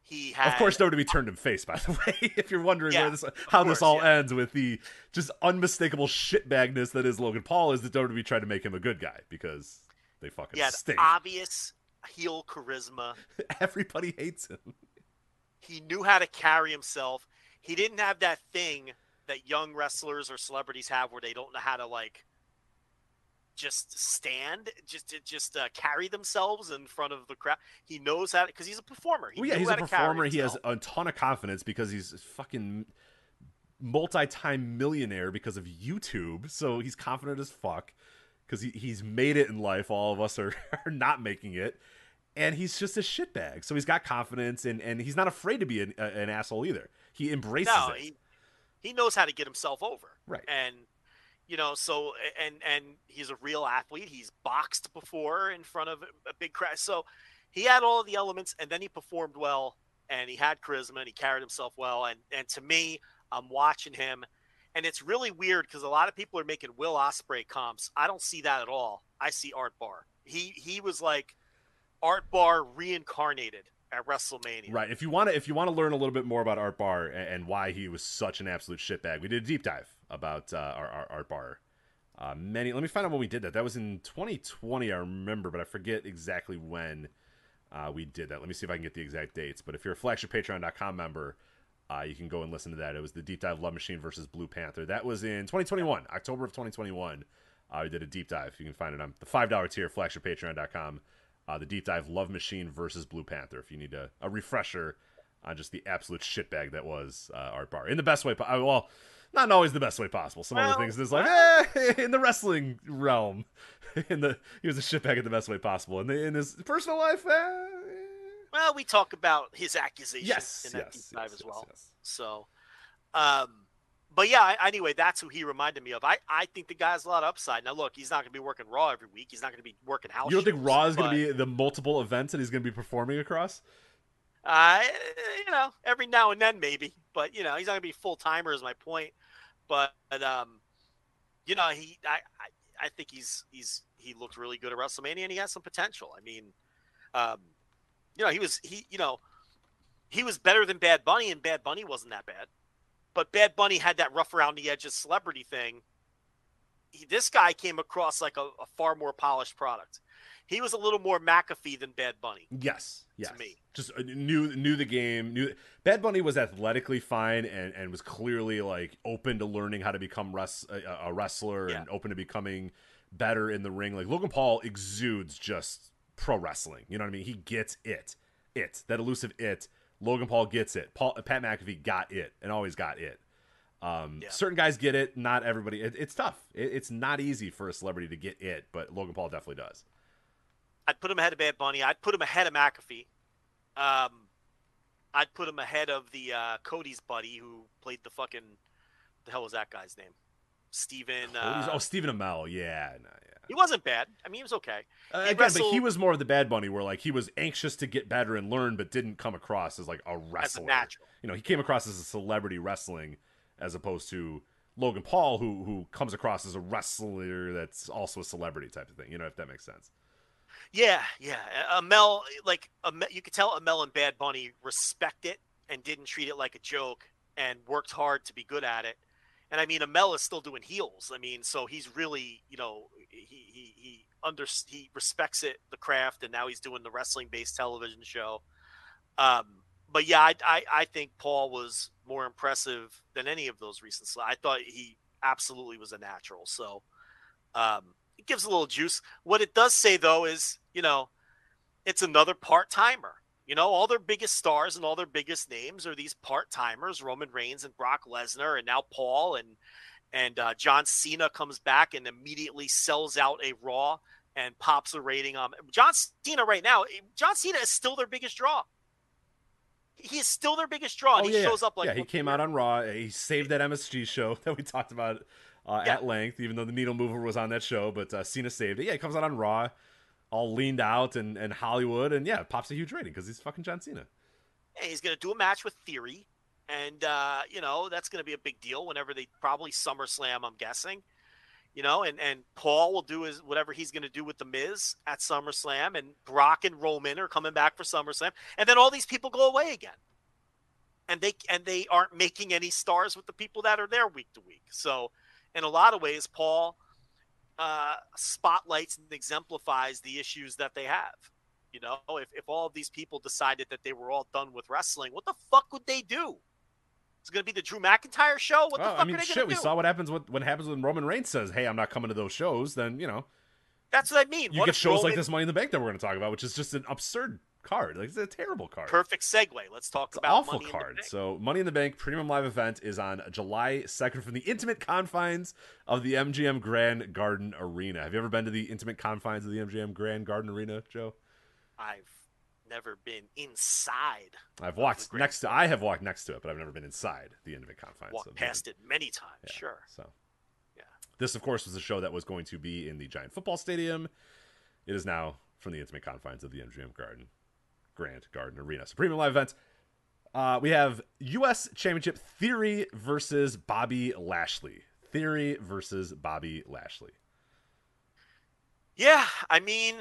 Speaker 1: He had
Speaker 4: Of course, WWE turned him face. By the way, if you're wondering
Speaker 1: Yeah,
Speaker 4: where this, how this all
Speaker 1: yeah.
Speaker 4: ends with the just unmistakable shitbagness that is Logan Paul, is that WWE tried to make him a good guy because they fucking
Speaker 1: had
Speaker 4: stink.
Speaker 1: obvious heel charisma.
Speaker 4: Everybody hates him.
Speaker 1: He knew how to carry himself. He didn't have that thing that young wrestlers or celebrities have where they don't know how to like just stand, just just uh, carry themselves in front of the crowd. He knows how because he's a performer. He
Speaker 4: well, yeah, he's a performer. He has a ton of confidence because he's a fucking multi-time millionaire because of YouTube. So he's confident as fuck because he, he's made it in life. All of us are, are not making it. And he's just a shitbag. So he's got confidence and, and he's not afraid to be an, an asshole either. He embraces
Speaker 1: no,
Speaker 4: it.
Speaker 1: he he knows how to get himself over.
Speaker 4: Right.
Speaker 1: And you know, so and and he's a real athlete. He's boxed before in front of a big crowd. So he had all the elements, and then he performed well, and he had charisma, and he carried himself well. And and to me, I'm watching him, and it's really weird because a lot of people are making Will Ospreay comps. I don't see that at all. I see Art Barr. He he was like Art Barr reincarnated at WrestleMania.
Speaker 4: Right. If you want to, if you want to learn a little bit more about Art Barr and, and why he was such an absolute shitbag, we did a deep dive about uh, our, our Art Barr. Uh, many. Let me find out when we did that. That was in 2020, I remember, but I forget exactly when uh, we did that. Let me see if I can get the exact dates. But if you're a flagshippatreon.com member, uh, you can go and listen to that. It was the deep dive Love Machine versus Blue Panther. That was in 2021, October of 2021. Uh, we did a deep dive. You can find it on the five dollar tier, flagshippatreon.com. Uh, the deep dive Love Machine versus Blue Panther. If you need a, a refresher on just the absolute shitbag that was uh, Art Barr in the best way. uh, Well, not always the best way possible. Some
Speaker 1: Well,
Speaker 4: other things in his life, eh, in the wrestling realm, in the he was a shitbag in the best way possible. In, in his personal life, eh,
Speaker 1: Well, we talk about his accusations
Speaker 4: yes,
Speaker 1: in that
Speaker 4: yes,
Speaker 1: deep dive
Speaker 4: yes,
Speaker 1: as well.
Speaker 4: yes,
Speaker 1: So, um, but yeah, I- anyway, that's who he reminded me of. I, I think the guy's a lot of upside. Now, look, he's not going to be working Raw every week. He's not going to be working house.
Speaker 4: You don't think Raw is going to be the multiple events that he's going to be performing across?
Speaker 1: Uh, you know, every now and then maybe, but you know, he's not going to be full timer. Is my point. But um, you know, he, I, I, I think he's he's he looked really good at WrestleMania, and he has some potential. I mean, um, you know, he was he, you know, he was better than Bad Bunny, and Bad Bunny wasn't that bad. But Bad Bunny had that rough around the edges celebrity thing. He, this guy came across like a, a far more polished product. He was a little more McAfee than Bad Bunny.
Speaker 4: Yes, yes.
Speaker 1: me.
Speaker 4: Just uh, knew knew the game. Knew Bad Bunny was athletically fine and, and was clearly like open to learning how to become res- a, a wrestler
Speaker 1: Yeah.
Speaker 4: and open to becoming better in the ring. Like Logan Paul exudes just pro wrestling. You know what I mean? He gets it. It that elusive it. Logan Paul gets it. Paul Pat McAfee got it and always got it. Um,
Speaker 1: Yeah.
Speaker 4: Certain guys get it, not everybody. It, it's tough. It, it's not easy for a celebrity to get it, but Logan Paul definitely does.
Speaker 1: I'd put him ahead of Bad Bunny. I'd put him ahead of McAfee. Um, I'd put him ahead of the uh, Cody's buddy who played the fucking the hell was that guy's name? Steven. Uh,
Speaker 4: oh, Stephen Amell. Yeah, no, yeah.
Speaker 1: he wasn't bad. I mean, he was okay.
Speaker 4: Uh,
Speaker 1: He
Speaker 4: again, but he was more of the Bad Bunny, where like he was anxious to get better and learn, but didn't come across as like a
Speaker 1: As a
Speaker 4: wrestler.
Speaker 1: natural.
Speaker 4: You know, he came across as a celebrity wrestling, as opposed to Logan Paul, who who comes across as a wrestler that's also a celebrity type of thing. You know, if that makes sense.
Speaker 1: Yeah, yeah. Amell, like Amell, you could tell Amell and Bad Bunny respect it and didn't treat it like a joke and worked hard to be good at it. And I mean, Amell is still doing heels. I mean, so he's really, you know, he he he under he respects it, the craft, and now he's doing the wrestling based television show. Um, but yeah, I, I I think Paul was more impressive than any of those recent. I thought he absolutely was a natural. So um, it gives a little juice. What it does say though is, you know, it's another part timer. You know, all their biggest stars and all their biggest names are these part timers: Roman Reigns and Brock Lesnar, and now Paul and and uh, John Cena comes back and immediately sells out a Raw and pops a rating on John Cena right now. John Cena is still their biggest draw. He is still their biggest draw. and
Speaker 4: oh
Speaker 1: he
Speaker 4: yeah,
Speaker 1: shows up like
Speaker 4: yeah. He came out on Raw. He saved that MSG show that we talked about uh,
Speaker 1: Yeah.
Speaker 4: at length, even though the Needle Mover was on that show. But uh, Cena saved it. Yeah, he comes out on Raw, all leaned out and and Hollywood, and yeah, pops a huge rating because he's fucking John Cena.
Speaker 1: and he's going to do a match with Theory, and uh, you know that's going to be a big deal whenever they probably SummerSlam. I'm guessing, you know, and and Paul will do his whatever he's going to do with the Miz at SummerSlam, and Brock and Roman are coming back for SummerSlam, and then all these people go away again, and they and they aren't making any stars with the people that are there week to week. So, in a lot of ways, Paul uh, spotlights and exemplifies the issues that they have. You know, if, if all of these people decided that they were all done with wrestling, what the fuck would they do? It's going to be the Drew McIntyre show. What the
Speaker 4: Well,
Speaker 1: fuck
Speaker 4: I mean,
Speaker 1: are they
Speaker 4: shit.
Speaker 1: going
Speaker 4: We
Speaker 1: to do?
Speaker 4: saw what happens when what happens when Roman Reigns says, "Hey, I'm not coming to those shows." Then you know
Speaker 1: That's what I mean.
Speaker 4: you
Speaker 1: what
Speaker 4: get shows like this Money in the Bank that we're going to talk about, which is just an absurd card. Like it's a terrible card.
Speaker 1: Perfect segue. Let's talk
Speaker 4: It's
Speaker 1: about
Speaker 4: awful
Speaker 1: Money
Speaker 4: card. So, Money in the Bank premium live event is on July 2nd from the intimate confines of the MGM Grand Garden Arena. Have you ever been to the intimate confines of the MGM Grand Garden Arena, Joe?
Speaker 1: I've never been inside.
Speaker 4: I've walked next to. I have walked next to it, but I've never been inside the intimate confines.
Speaker 1: Walked
Speaker 4: of the-
Speaker 1: past it many times.
Speaker 4: Yeah,
Speaker 1: Sure.
Speaker 4: So,
Speaker 1: Yeah.
Speaker 4: This, of course, was a show that was going to be in the giant football stadium. It is now from the intimate confines of the MGM Garden Grand Garden Arena. So, premium live events. Uh, we have U.S. Championship Theory versus Bobby Lashley. Theory versus Bobby Lashley.
Speaker 1: Yeah, I mean,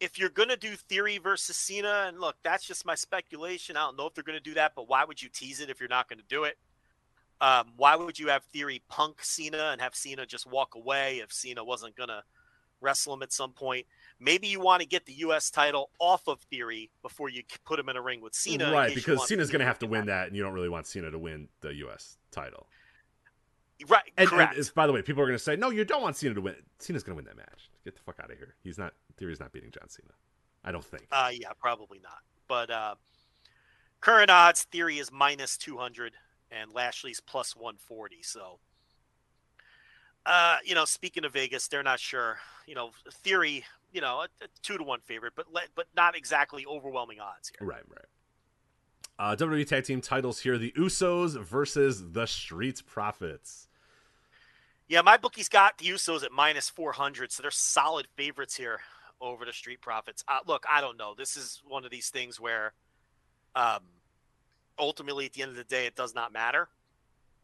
Speaker 1: if you're gonna do Theory versus Cena, and look, that's just my speculation. I don't know if they're gonna do that, but why would you tease it if you're not gonna do it? Um, why would you have Theory punk Cena and have Cena just walk away if Cena wasn't gonna wrestle him at some point? Maybe you want to get the U.S. title off of Theory before you put him in a ring with Cena,
Speaker 4: right, because Cena's going to have to win that, and you don't really want Cena to win the U.S. title.
Speaker 1: Right,
Speaker 4: And, and
Speaker 1: correct.
Speaker 4: it's- by the way, people are going to say, no, you don't want Cena to win. Cena's going to win that match. Get the fuck out of here. He's not, Theory's not beating John Cena. I don't think.
Speaker 1: Uh, yeah, probably not. But uh, current odds, Theory is minus 200. and Lashley's plus 140. So, uh, you know, speaking of Vegas, they're not sure. You know, theory, you know, a, a two to one favorite, but le- but not exactly overwhelming odds here.
Speaker 4: Right, right. Uh, WWE Tag Team titles here: the Usos versus the Street Profits.
Speaker 1: Yeah, my bookie's got the Usos at minus 400, so they're solid favorites here over the Street Profits. Uh, look, I don't know. This is one of these things where, um, ultimately, at the end of the day, it does not matter.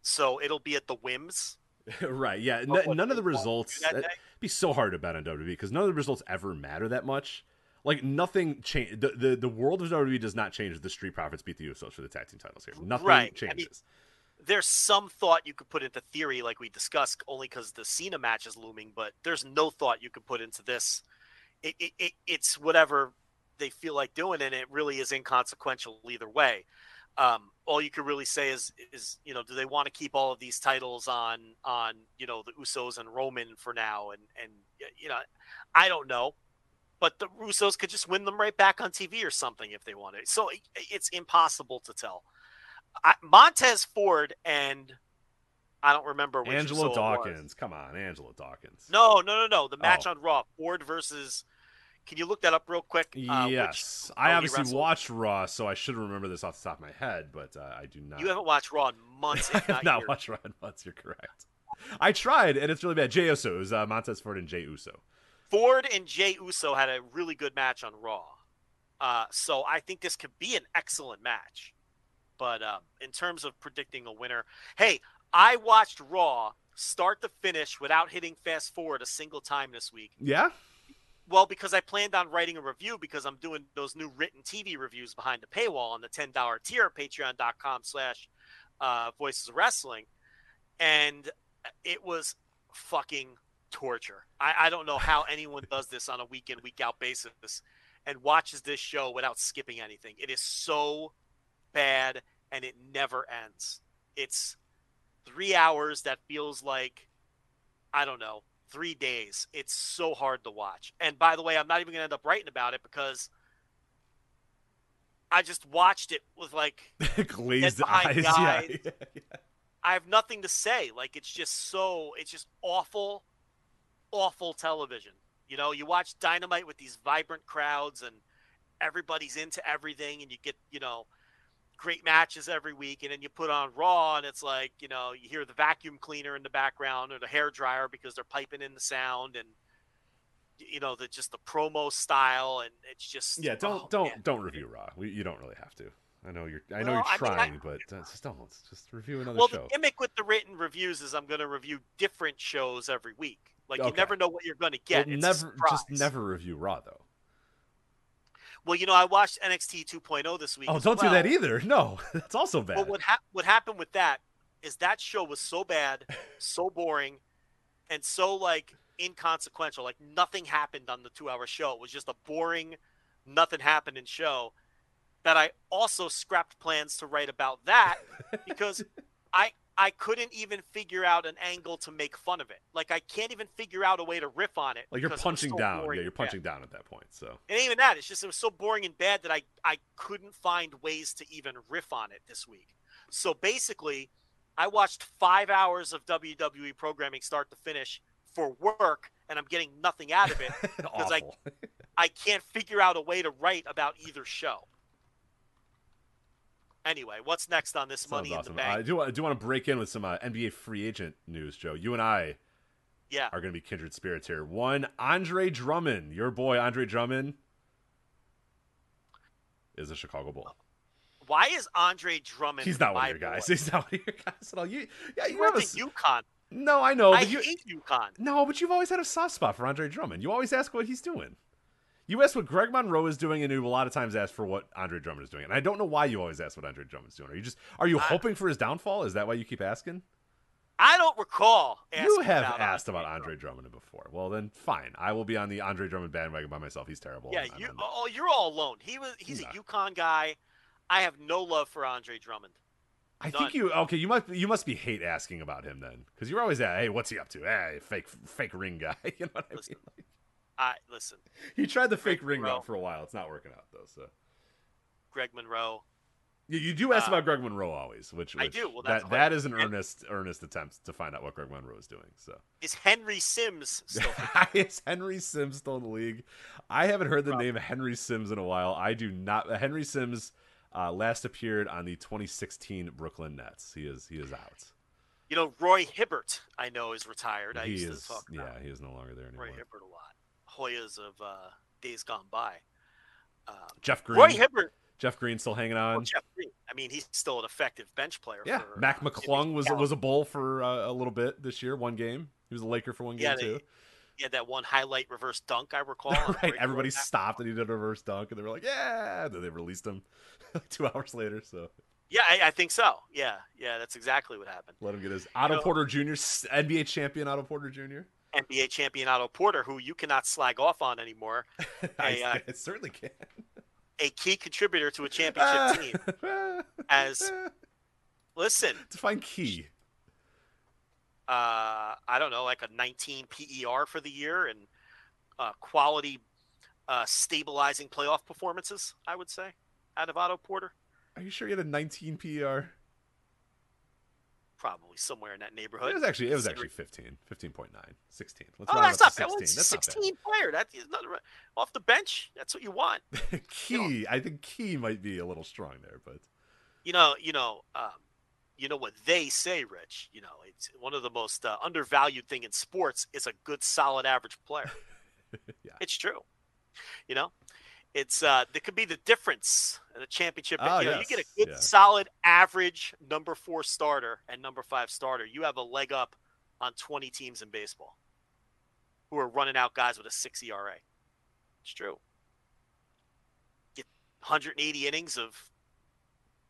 Speaker 1: So it'll be at the whims.
Speaker 4: right. Yeah.
Speaker 1: Oh,
Speaker 4: n- none of the
Speaker 1: they want to
Speaker 4: results.
Speaker 1: that eh,
Speaker 4: be so hard to bet on WWE because none of the results ever matter that much. Like nothing change. The, the the world of WWE does not change. The Street Profits beat the Usos for the tag team titles here. Nothing
Speaker 1: Right. I mean,
Speaker 4: changes.
Speaker 1: There's some thought you could put into theory, like we discussed, only because the Cena match is looming, but there's no thought you could put into this. It, it, it, it's whatever they feel like doing, and it really is inconsequential either way. Um, all you could really say is, is you know, do they want to keep all of these titles on on you know the Usos and Roman for now? And and you know, I don't know, but the Usos could just win them right back on TV or something if they wanted. So it, it's impossible to tell. I, Montez Ford and I don't remember which was.
Speaker 4: Dawkins. Come on, Angelo Dawkins.
Speaker 1: No, no, no, no. The match
Speaker 4: Oh.
Speaker 1: on Raw, Ford versus. Can you look that up real quick? Uh,
Speaker 4: yes, I obviously watched Raw, so I should remember this off the top of my head, but uh, I do not.
Speaker 1: You haven't watched Raw in months,
Speaker 4: I have
Speaker 1: not,
Speaker 4: not watched Raw in months. You're correct. I tried, and it's really bad. Jay Uso was uh, Montez Ford and Jay Uso.
Speaker 1: Ford and Jay Uso had a really good match on Raw, uh, so I think this could be an excellent match. But um, in terms of predicting a winner, hey, I watched Raw start to finish without hitting fast forward a single time this week.
Speaker 4: Yeah,
Speaker 1: Well, because I planned on writing a review because I'm doing those new written TV reviews behind the paywall on the $10 tier at patreon.com slash uh, voices of wrestling. And it was fucking torture. I, I don't know how anyone does this on a week in, week out basis and watches this show without skipping anything. It is so bad and it never ends. It's three hours that feels like, I don't know, three days. It's so hard to watch. And by the way, I'm not even going to end up writing about it because I just watched it with like,
Speaker 4: glazed eyes.
Speaker 1: guys.
Speaker 4: Yeah.
Speaker 1: I have nothing to say. Like, it's just so, it's just awful, awful television. You know, you watch Dynamite with these vibrant crowds and everybody's into everything and you get, you know, great matches every week and then you put on Raw and it's like, you know, you hear the vacuum cleaner in the background or the hair dryer because they're piping in the sound and you know, the just the promo style and it's just
Speaker 4: Yeah, don't
Speaker 1: oh,
Speaker 4: don't
Speaker 1: man.
Speaker 4: don't review Raw. We, you don't really have to. I know you're. I know
Speaker 1: Well,
Speaker 4: you're
Speaker 1: I mean, I-
Speaker 4: trying, but uh, just don't. Just review another
Speaker 1: Well,
Speaker 4: show.
Speaker 1: the gimmick with the written reviews is I'm going to review different shows every week. Like you never know what you're going to get.
Speaker 4: Well,
Speaker 1: It's
Speaker 4: never, just never review Raw though.
Speaker 1: Well, you know, I watched NXT 2.0 this week.
Speaker 4: Oh, don't do that either. No, that's also bad.
Speaker 1: But what hap- what happened with that is that show was so bad, so boring, and so like inconsequential. Like nothing happened on the two hour show. It was just a boring, nothing happened in show. That I also scrapped plans to write about that because I I couldn't even figure out an angle to make fun of it. Like I can't even figure out a way to riff on it.
Speaker 4: like you're
Speaker 1: it
Speaker 4: punching
Speaker 1: so
Speaker 4: down. Yeah, you're
Speaker 1: and bad.
Speaker 4: punching down at that point. So
Speaker 1: And even that, it's just it was so boring and bad that I I couldn't find ways to even riff on it this week. So basically, I watched five hours of WWE programming start to finish for work, and I'm getting nothing out of it because I. I can't figure out a way to write about either show. Anyway, what's next on this
Speaker 4: Sounds
Speaker 1: Money in the Bank?
Speaker 4: I do. I do want to break in with some uh, NBA free agent news, Joe. You and I
Speaker 1: yeah,
Speaker 4: are going to be kindred spirits here. One, Andre Drummond, your boy Andre Drummond, is a Chicago Bull.
Speaker 1: why is Andre Drummond?
Speaker 4: He's not one of your guys.
Speaker 1: boy?
Speaker 4: He's not one of your guys at all. You, yeah, you
Speaker 1: went
Speaker 4: have a
Speaker 1: to UConn.
Speaker 4: no, I know,
Speaker 1: I
Speaker 4: you,
Speaker 1: hate UConn.
Speaker 4: no, but you've always had a soft spot for Andre Drummond. You always ask what he's doing. You ask what Greg Monroe is doing, and you a lot of times ask for what Andre Drummond is doing. And I don't know why you always ask what Andre Drummond's doing. Are you just are you
Speaker 1: I-
Speaker 4: hoping for his downfall? Is that why you keep asking?
Speaker 1: I don't recall.
Speaker 4: you have
Speaker 1: about
Speaker 4: asked
Speaker 1: Andre
Speaker 4: about Andre Drummond before. Well, then fine. I will be on the Andre Drummond bandwagon by myself. He's terrible.
Speaker 1: Yeah, you. Oh, you're all alone. He was. He's
Speaker 4: Nah.
Speaker 1: a UConn guy. I have no love for Andre Drummond.
Speaker 4: I
Speaker 1: None.
Speaker 4: think you okay. You must you must be hate asking about him then, because you're always at hey, what's he up to? Hey, fake fake ring guy. you know what I
Speaker 1: Listen.
Speaker 4: mean?
Speaker 1: I listen.
Speaker 4: He tried the fake ring
Speaker 1: Monroe.
Speaker 4: route for a while. It's not working out though. So
Speaker 1: Greg Monroe,
Speaker 4: You, you do ask
Speaker 1: Uh,
Speaker 4: about Greg Monroe always, which,
Speaker 1: I do. Well, that's
Speaker 4: that that is an
Speaker 1: and-
Speaker 4: earnest earnest attempt to find out what Greg Monroe is doing. So
Speaker 1: Is Henry Sims still?
Speaker 4: is Henry Sims still in the league? I haven't heard the name Henry Sims in a while. I do not. Henry Sims uh, last appeared on the 2016 Brooklyn Nets. He is he is out.
Speaker 1: you know, Roy Hibbert, I know, is retired. I
Speaker 4: he
Speaker 1: used
Speaker 4: is
Speaker 1: to talk about
Speaker 4: yeah he is no longer there anymore.
Speaker 1: Roy Hibbert a lot. Hoyas of uh, days gone by. Um,
Speaker 4: Jeff Green.
Speaker 1: Roy Hibbert,
Speaker 4: Jeff Green still hanging
Speaker 1: well,
Speaker 4: on.
Speaker 1: Jeff Green. I mean, he's still an effective bench player.
Speaker 4: yeah,
Speaker 1: for,
Speaker 4: Mac
Speaker 1: uh,
Speaker 4: McClung was was a bull for uh, a little bit this year. One game. He was a Laker for one game
Speaker 1: Yeah,
Speaker 4: too.
Speaker 1: they- He had that one highlight reverse dunk I recall.
Speaker 4: right. Everybody stopped and he did a reverse dunk, and they were like, "Yeah!" Then they released him two hours later. So
Speaker 1: Yeah, I, I think so. Yeah, yeah, that's exactly what happened.
Speaker 4: let him get his Otto
Speaker 1: know-
Speaker 4: Porter Jr. NBA champion Otto Porter Jr.
Speaker 1: NBA champion Otto Porter, who you cannot slag off on anymore,
Speaker 4: I,
Speaker 1: uh,
Speaker 4: I certainly can.
Speaker 1: a key contributor to a championship team. As listen,
Speaker 4: define key.
Speaker 1: uh, I don't know, like a 19 PER for the year and uh, quality uh, stabilizing playoff performances. I would say out of Otto Porter,
Speaker 4: Are you sure you had a 19 PER?
Speaker 1: Probably somewhere in that
Speaker 4: neighborhood.
Speaker 1: It
Speaker 4: was actually it was actually
Speaker 1: Considering-
Speaker 4: 15, 15.9, 16. Let's
Speaker 1: Oh, that's not
Speaker 4: up to
Speaker 1: bad. Well,
Speaker 4: 16.
Speaker 1: it's
Speaker 4: That's
Speaker 1: 16 player. That is not off the bench. That's what you want.
Speaker 4: not bad. key. I think key might be a little strong there, but
Speaker 1: You know, you know, um, you know what they say, Rich. You know, it's one of the most uh, undervalued thing in sports is a good, solid, average player.
Speaker 4: Yeah.
Speaker 1: it's true. You know, it's uh, there could be the difference in a championship.
Speaker 4: Oh,
Speaker 1: you know,
Speaker 4: yes.
Speaker 1: you get a good,
Speaker 4: Yeah.
Speaker 1: solid, average number four starter and number five starter. You have a leg up on 20 teams in baseball who are running out guys with a six ERA. It's true. Get 180 innings of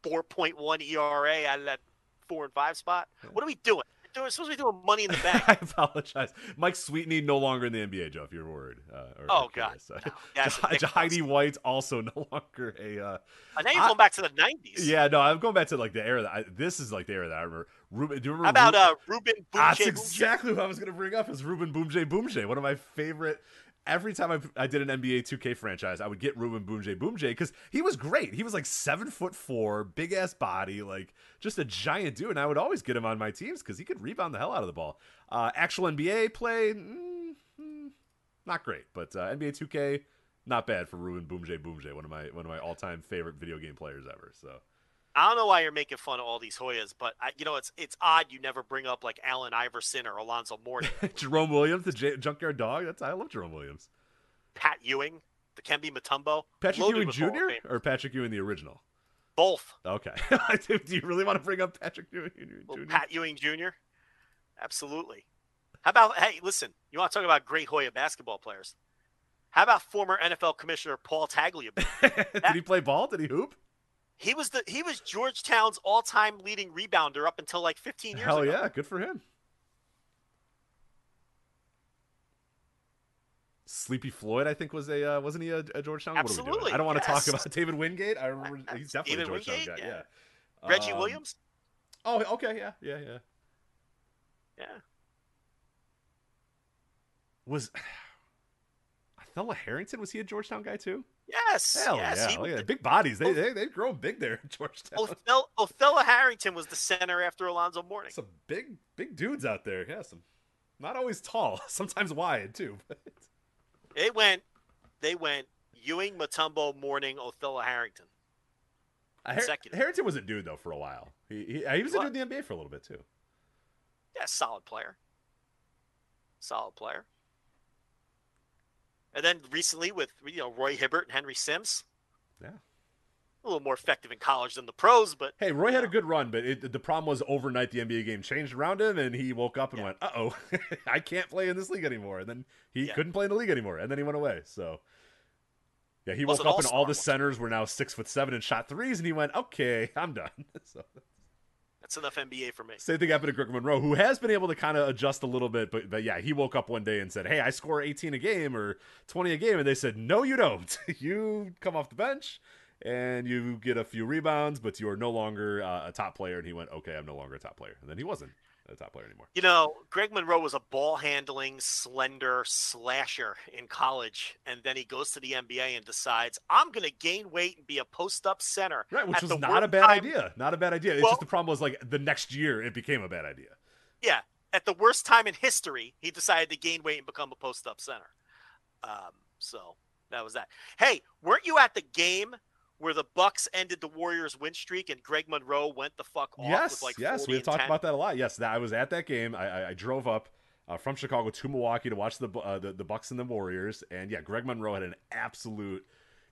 Speaker 1: 4.1 ERA out of that four and five spot. What are we doing? We're supposed to be doing money in the bank.
Speaker 4: I apologize. Mike Sweetney no longer in the NBA, Joe. If you're worried. Uh, or,
Speaker 1: Oh, God, no.
Speaker 4: Heidi White also no longer a. Uh,
Speaker 1: And now you're
Speaker 4: I-
Speaker 1: going back to the 90s.
Speaker 4: yeah, no, I'm going back to like the era that I, this is like the era that I remember. Ruben, do you remember?
Speaker 1: How about
Speaker 4: Ru-
Speaker 1: uh, Ruben Boucher?
Speaker 4: That's exactly what I was going to bring up. Is Ruben Boumtje Boumtje one of my favorite? Every time I, I did an NBA 2K franchise, I would get Ruben Boumtje Boumtje because he was great. He was like seven foot four, big ass body, like just a giant dude. And I would always get him on my teams because he could rebound the hell out of the ball. Uh, actual NBA play, mm, mm, not great, but uh, NBA 2K, not bad for Ruben Boumtje Boumtje, one of my one of my all time favorite video game players ever. So
Speaker 1: I don't know why you're making fun of all these Hoyas, but I, you know it's it's odd you never bring up like Allen Iverson or Alonzo Mourning,
Speaker 4: Jerome Williams, the J- junkyard dog. That's I love Jerome Williams.
Speaker 1: Pat Ewing, Dikembe Mutombo,
Speaker 4: Patrick Ewing
Speaker 1: with Hall of
Speaker 4: Jr. Or Patrick Ewing the original?
Speaker 1: both.
Speaker 4: Okay. do, do you really want to bring up Patrick Ewing
Speaker 1: Well,
Speaker 4: Jr.?
Speaker 1: Pat Ewing Jr. Absolutely. How about hey, listen, you want to talk about great Hoya basketball players? How about former NFL Commissioner Paul Tagliabue?
Speaker 4: Did he play ball? Did he hoop?
Speaker 1: He was the he was Georgetown's all-time leading rebounder up until like 15 years
Speaker 4: Hell
Speaker 1: ago.
Speaker 4: yeah, good for him. Sleepy Floyd, I think, was a uh, wasn't he a, a Georgetown? What are we doing?
Speaker 1: Absolutely,
Speaker 4: I don't want to talk about David Wingate. I remember he's definitely
Speaker 1: David
Speaker 4: a Georgetown
Speaker 1: Wingate,
Speaker 4: guy.
Speaker 1: yeah.
Speaker 4: Yeah.
Speaker 1: Reggie
Speaker 4: Um,
Speaker 1: Williams?
Speaker 4: Oh, okay, yeah, yeah, yeah.
Speaker 1: Yeah.
Speaker 4: Was Othello Harrington? Was he a Georgetown guy too?
Speaker 1: Yes.
Speaker 4: Hell
Speaker 1: yes,
Speaker 4: yeah!
Speaker 1: he
Speaker 4: oh
Speaker 1: Look
Speaker 4: at
Speaker 1: the-
Speaker 4: that. Big bodies. They they they grow big there in Georgetown.
Speaker 1: Othello, Othello Harrington was the center after Alonzo Mourning.
Speaker 4: Some big big dudes out there. Yeah, some not always tall, sometimes wide too. But
Speaker 1: They went, they went Ewing, Mutombo, Mourning, Othello Harrington.
Speaker 4: Uh, Har-
Speaker 1: Consecutive.
Speaker 4: Harrington was a dude though for a while. He he, uh, he was
Speaker 1: He
Speaker 4: a dude in the NBA for a little bit too.
Speaker 1: Yeah, solid player. Solid player. And then recently with you know Roy Hibbert and Henry Sims,
Speaker 4: Yeah.
Speaker 1: a little more effective in college than the pros, but
Speaker 4: Hey, Roy had a good run, but it, the problem was overnight the NBA game changed around him, and he woke up and
Speaker 1: Yeah.
Speaker 4: went, "Uh oh, I can't play in this league anymore." And then he
Speaker 1: Yeah.
Speaker 4: couldn't play in the league anymore, and then he went away. So, yeah, he woke
Speaker 1: an
Speaker 4: up and all the centers were now six foot seven and shot threes, and he went, "Okay, I'm done." so,
Speaker 1: that's enough NBA for me.
Speaker 4: same thing happened to Greg Monroe, who has been able to kind of adjust a little bit, but but yeah, he woke up one day and said, "Hey, I score 18 a game or 20 a game," and they said, "No, you don't. you come off the bench." and you get a few rebounds, but you are no longer uh, a top player. And he went, okay, I'm no longer a top player. And then he wasn't a top player anymore.
Speaker 1: You know, Greg Monroe was a ball handling, slender slasher in college, and then he goes to the NBA and decides, I'm going to gain weight and be a post up center.
Speaker 4: Right, which was not a bad
Speaker 1: time-
Speaker 4: idea. Not a bad idea. It's just the problem was like the next year it became a bad idea.
Speaker 1: Yeah, at the worst time in history, he decided to gain weight and become a post up center. Um, so that was that. Hey, weren't you at the game where the Bucks ended the Warriors' win streak and Greg Monroe went the fuck off
Speaker 4: yes,
Speaker 1: with like
Speaker 4: yes, we've talked
Speaker 1: 10?
Speaker 4: about that a lot. Yes, that, I was at that game. I, I, I drove up uh, from Chicago to Milwaukee to watch the, uh, the the Bucks and the Warriors, and yeah, Greg Monroe had an absolute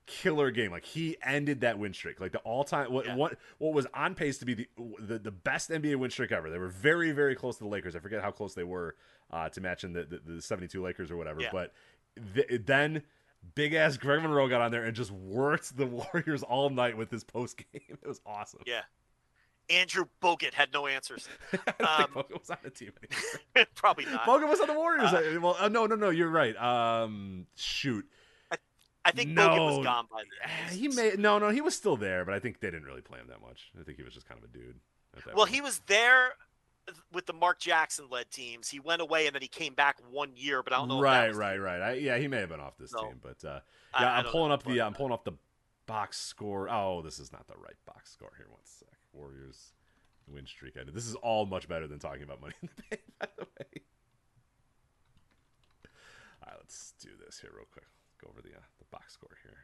Speaker 4: killer game. Like he ended that win streak, like the all time what
Speaker 1: Yeah.
Speaker 4: what what was on pace to be the, the the best NBA win streak ever. They were very very close to the Lakers. I forget how close they were uh, to matching the, the the seventy two Lakers or whatever,
Speaker 1: Yeah.
Speaker 4: but th- then. Big ass Greg Monroe got on there and just worked the Warriors all night with his post game. It was awesome.
Speaker 1: Yeah. Andrew Bogut had no answers.
Speaker 4: I
Speaker 1: Um,
Speaker 4: think Bogut was on the team anymore.
Speaker 1: Probably not.
Speaker 4: Bogut was on the Warriors.
Speaker 1: Uh,
Speaker 4: well, uh, no, no, no. You're right. Um, shoot,
Speaker 1: I think Bogut
Speaker 4: no.
Speaker 1: was gone by then.
Speaker 4: he may. No, no, he was still there, but I think they didn't really play him that much. I think he was just kind of a dude.
Speaker 1: Well,
Speaker 4: point.
Speaker 1: he was there with the Mark Jackson led teams. He went away and then he came back one year, but I don't know. that
Speaker 4: Right,
Speaker 1: was-
Speaker 4: right, right. I, yeah, he may have been off this
Speaker 1: No.
Speaker 4: team, but uh, yeah,
Speaker 1: I
Speaker 4: I'm pulling
Speaker 1: know,
Speaker 4: up the I'm pulling up the box score. Oh, this is not the right box score. Here, one sec. Warriors win streak. ended. This is all much better than talking about money in the bank. By the way. All right, let's do this here real quick. Go over the uh, the box score here.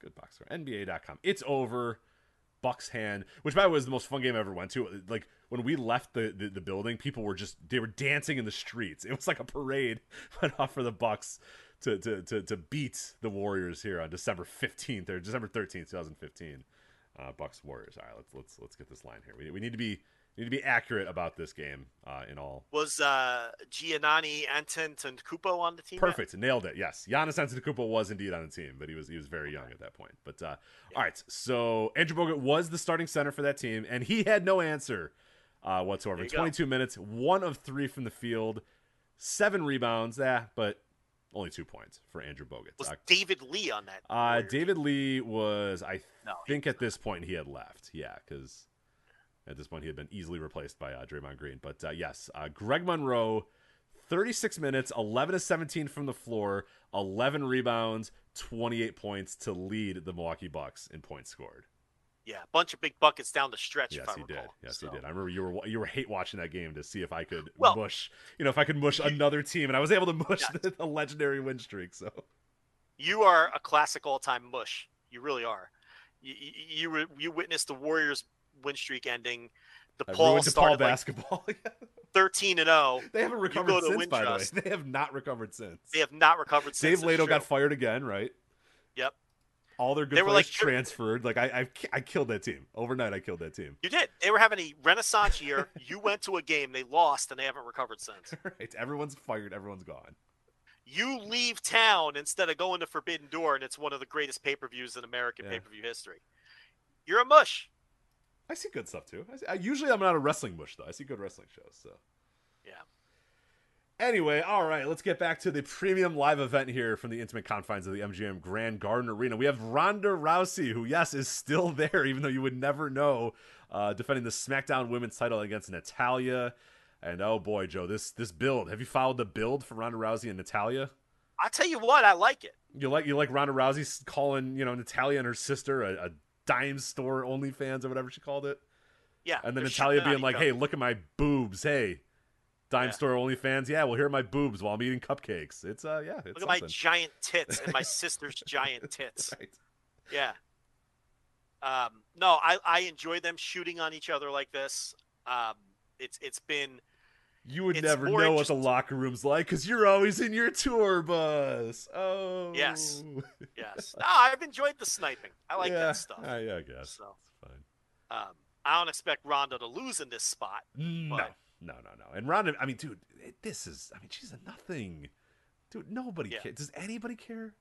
Speaker 4: Good box score. NBA.com. It's over. Bucks hand, which by the way was the most fun game I ever went to. Like when we left the, the, the building, people were just they were dancing in the streets. It was like a parade went off for the Bucks to to, to, to beat the Warriors here on December fifteenth or December thirteenth, two thousand fifteen. Uh, Bucks Warriors. All right, let's let's let's get this line here. We, we need to be need to be accurate about this game uh, in all
Speaker 1: Was uh, Gianni Antetokounmpo on the team? yet?
Speaker 4: Perfect, nailed it. Yes, Giannis Antetokounmpo was indeed on the team, but he was he was very young at that point. But uh, all right, so Andrew Bogut was the starting center for that team, and he had no answer uh, whatsoever.
Speaker 1: There you go.
Speaker 4: 22 minutes, one of three from the field, seven rebounds. Yeah, but only two points for Andrew Bogut.
Speaker 1: Was
Speaker 4: Uh,
Speaker 1: David Lee on that?
Speaker 4: uh, David Lee was, I
Speaker 1: No,
Speaker 4: think, at this point he had left. Yeah, because at this point he had been easily replaced by uh, Draymond Green. But uh, yes, uh, Greg Monroe, 36 minutes, 11 to 17 from the floor, 11 rebounds, 28 points to lead the Milwaukee Bucks in points scored.
Speaker 1: Yeah, a bunch of big buckets down the stretch.
Speaker 4: Yes,
Speaker 1: if I
Speaker 4: he did. Yes,
Speaker 1: So,
Speaker 4: he did. I remember you were you were hate watching that game to see if I could
Speaker 1: Well-
Speaker 4: mush, you know, if I could mush another team, and I was able to mush
Speaker 1: Yeah.
Speaker 4: the, the legendary win streak. So
Speaker 1: You are a classic all-time mush. You really are. You you, you, were- you witnessed the Warriors win streak ending. The
Speaker 4: I
Speaker 1: Paul
Speaker 4: ruined DePaul
Speaker 1: started like
Speaker 4: basketball.
Speaker 1: 13 and 0.
Speaker 4: They haven't recovered since, by the way. They have not recovered since.
Speaker 1: They have not recovered since. it's
Speaker 4: Leitao got fired again, right?
Speaker 1: Yep.
Speaker 4: All their good
Speaker 1: They
Speaker 4: players
Speaker 1: like-
Speaker 4: transferred. Like I, I, I killed that team overnight. I killed that team.
Speaker 1: You did. They were having a renaissance year. you went to a game, they lost, and they haven't recovered since.
Speaker 4: right. Everyone's fired. Everyone's gone.
Speaker 1: You leave town instead of going to Forbidden Door, and it's one of the greatest pay-per-views in American
Speaker 4: Yeah.
Speaker 1: pay-per-view history. You're a mush.
Speaker 4: I see good stuff too. I see, I, usually I'm not a wrestling mush though. I see good wrestling shows. So
Speaker 1: Yeah.
Speaker 4: anyway, all right. Let's get back to the premium live event here from the intimate confines of the MGM Grand Garden Arena. We have Ronda Rousey, who yes is still there, even though you would never know, uh, defending the SmackDown Women's title against Natalya. And oh boy, Joe, this this build. Have you followed the build for Ronda Rousey and Natalya?
Speaker 1: I tell you what, I like it.
Speaker 4: You like you like Ronda Rousey calling you know Natalya and her sister a, a dime store OnlyFans or whatever she called it,
Speaker 1: Yeah.
Speaker 4: and then
Speaker 1: Natalya
Speaker 4: being like, "Hey, look at my boobs. Hey, dime
Speaker 1: Yeah.
Speaker 4: store OnlyFans. Yeah, well here are my boobs while I'm eating cupcakes. It's uh yeah, it's
Speaker 1: look at my giant tits and my sister's giant tits."
Speaker 4: Right.
Speaker 1: Yeah. Um, no, I, I enjoy them shooting on each other like this. Um, it's it's been
Speaker 4: You would
Speaker 1: It's
Speaker 4: never know what the locker room's like because you're always in your tour bus. Oh
Speaker 1: Yes. yes. no, I've enjoyed the sniping. I like
Speaker 4: yeah,
Speaker 1: that stuff.
Speaker 4: yeah, I guess
Speaker 1: So.
Speaker 4: it's fine.
Speaker 1: Um, I don't expect Ronda to lose in this spot.
Speaker 4: No,
Speaker 1: But-
Speaker 4: no, no, no. And Ronda, I mean, dude, this is, I mean, she's a nothing. Dude, nobody
Speaker 1: Yeah.
Speaker 4: cares. Does anybody care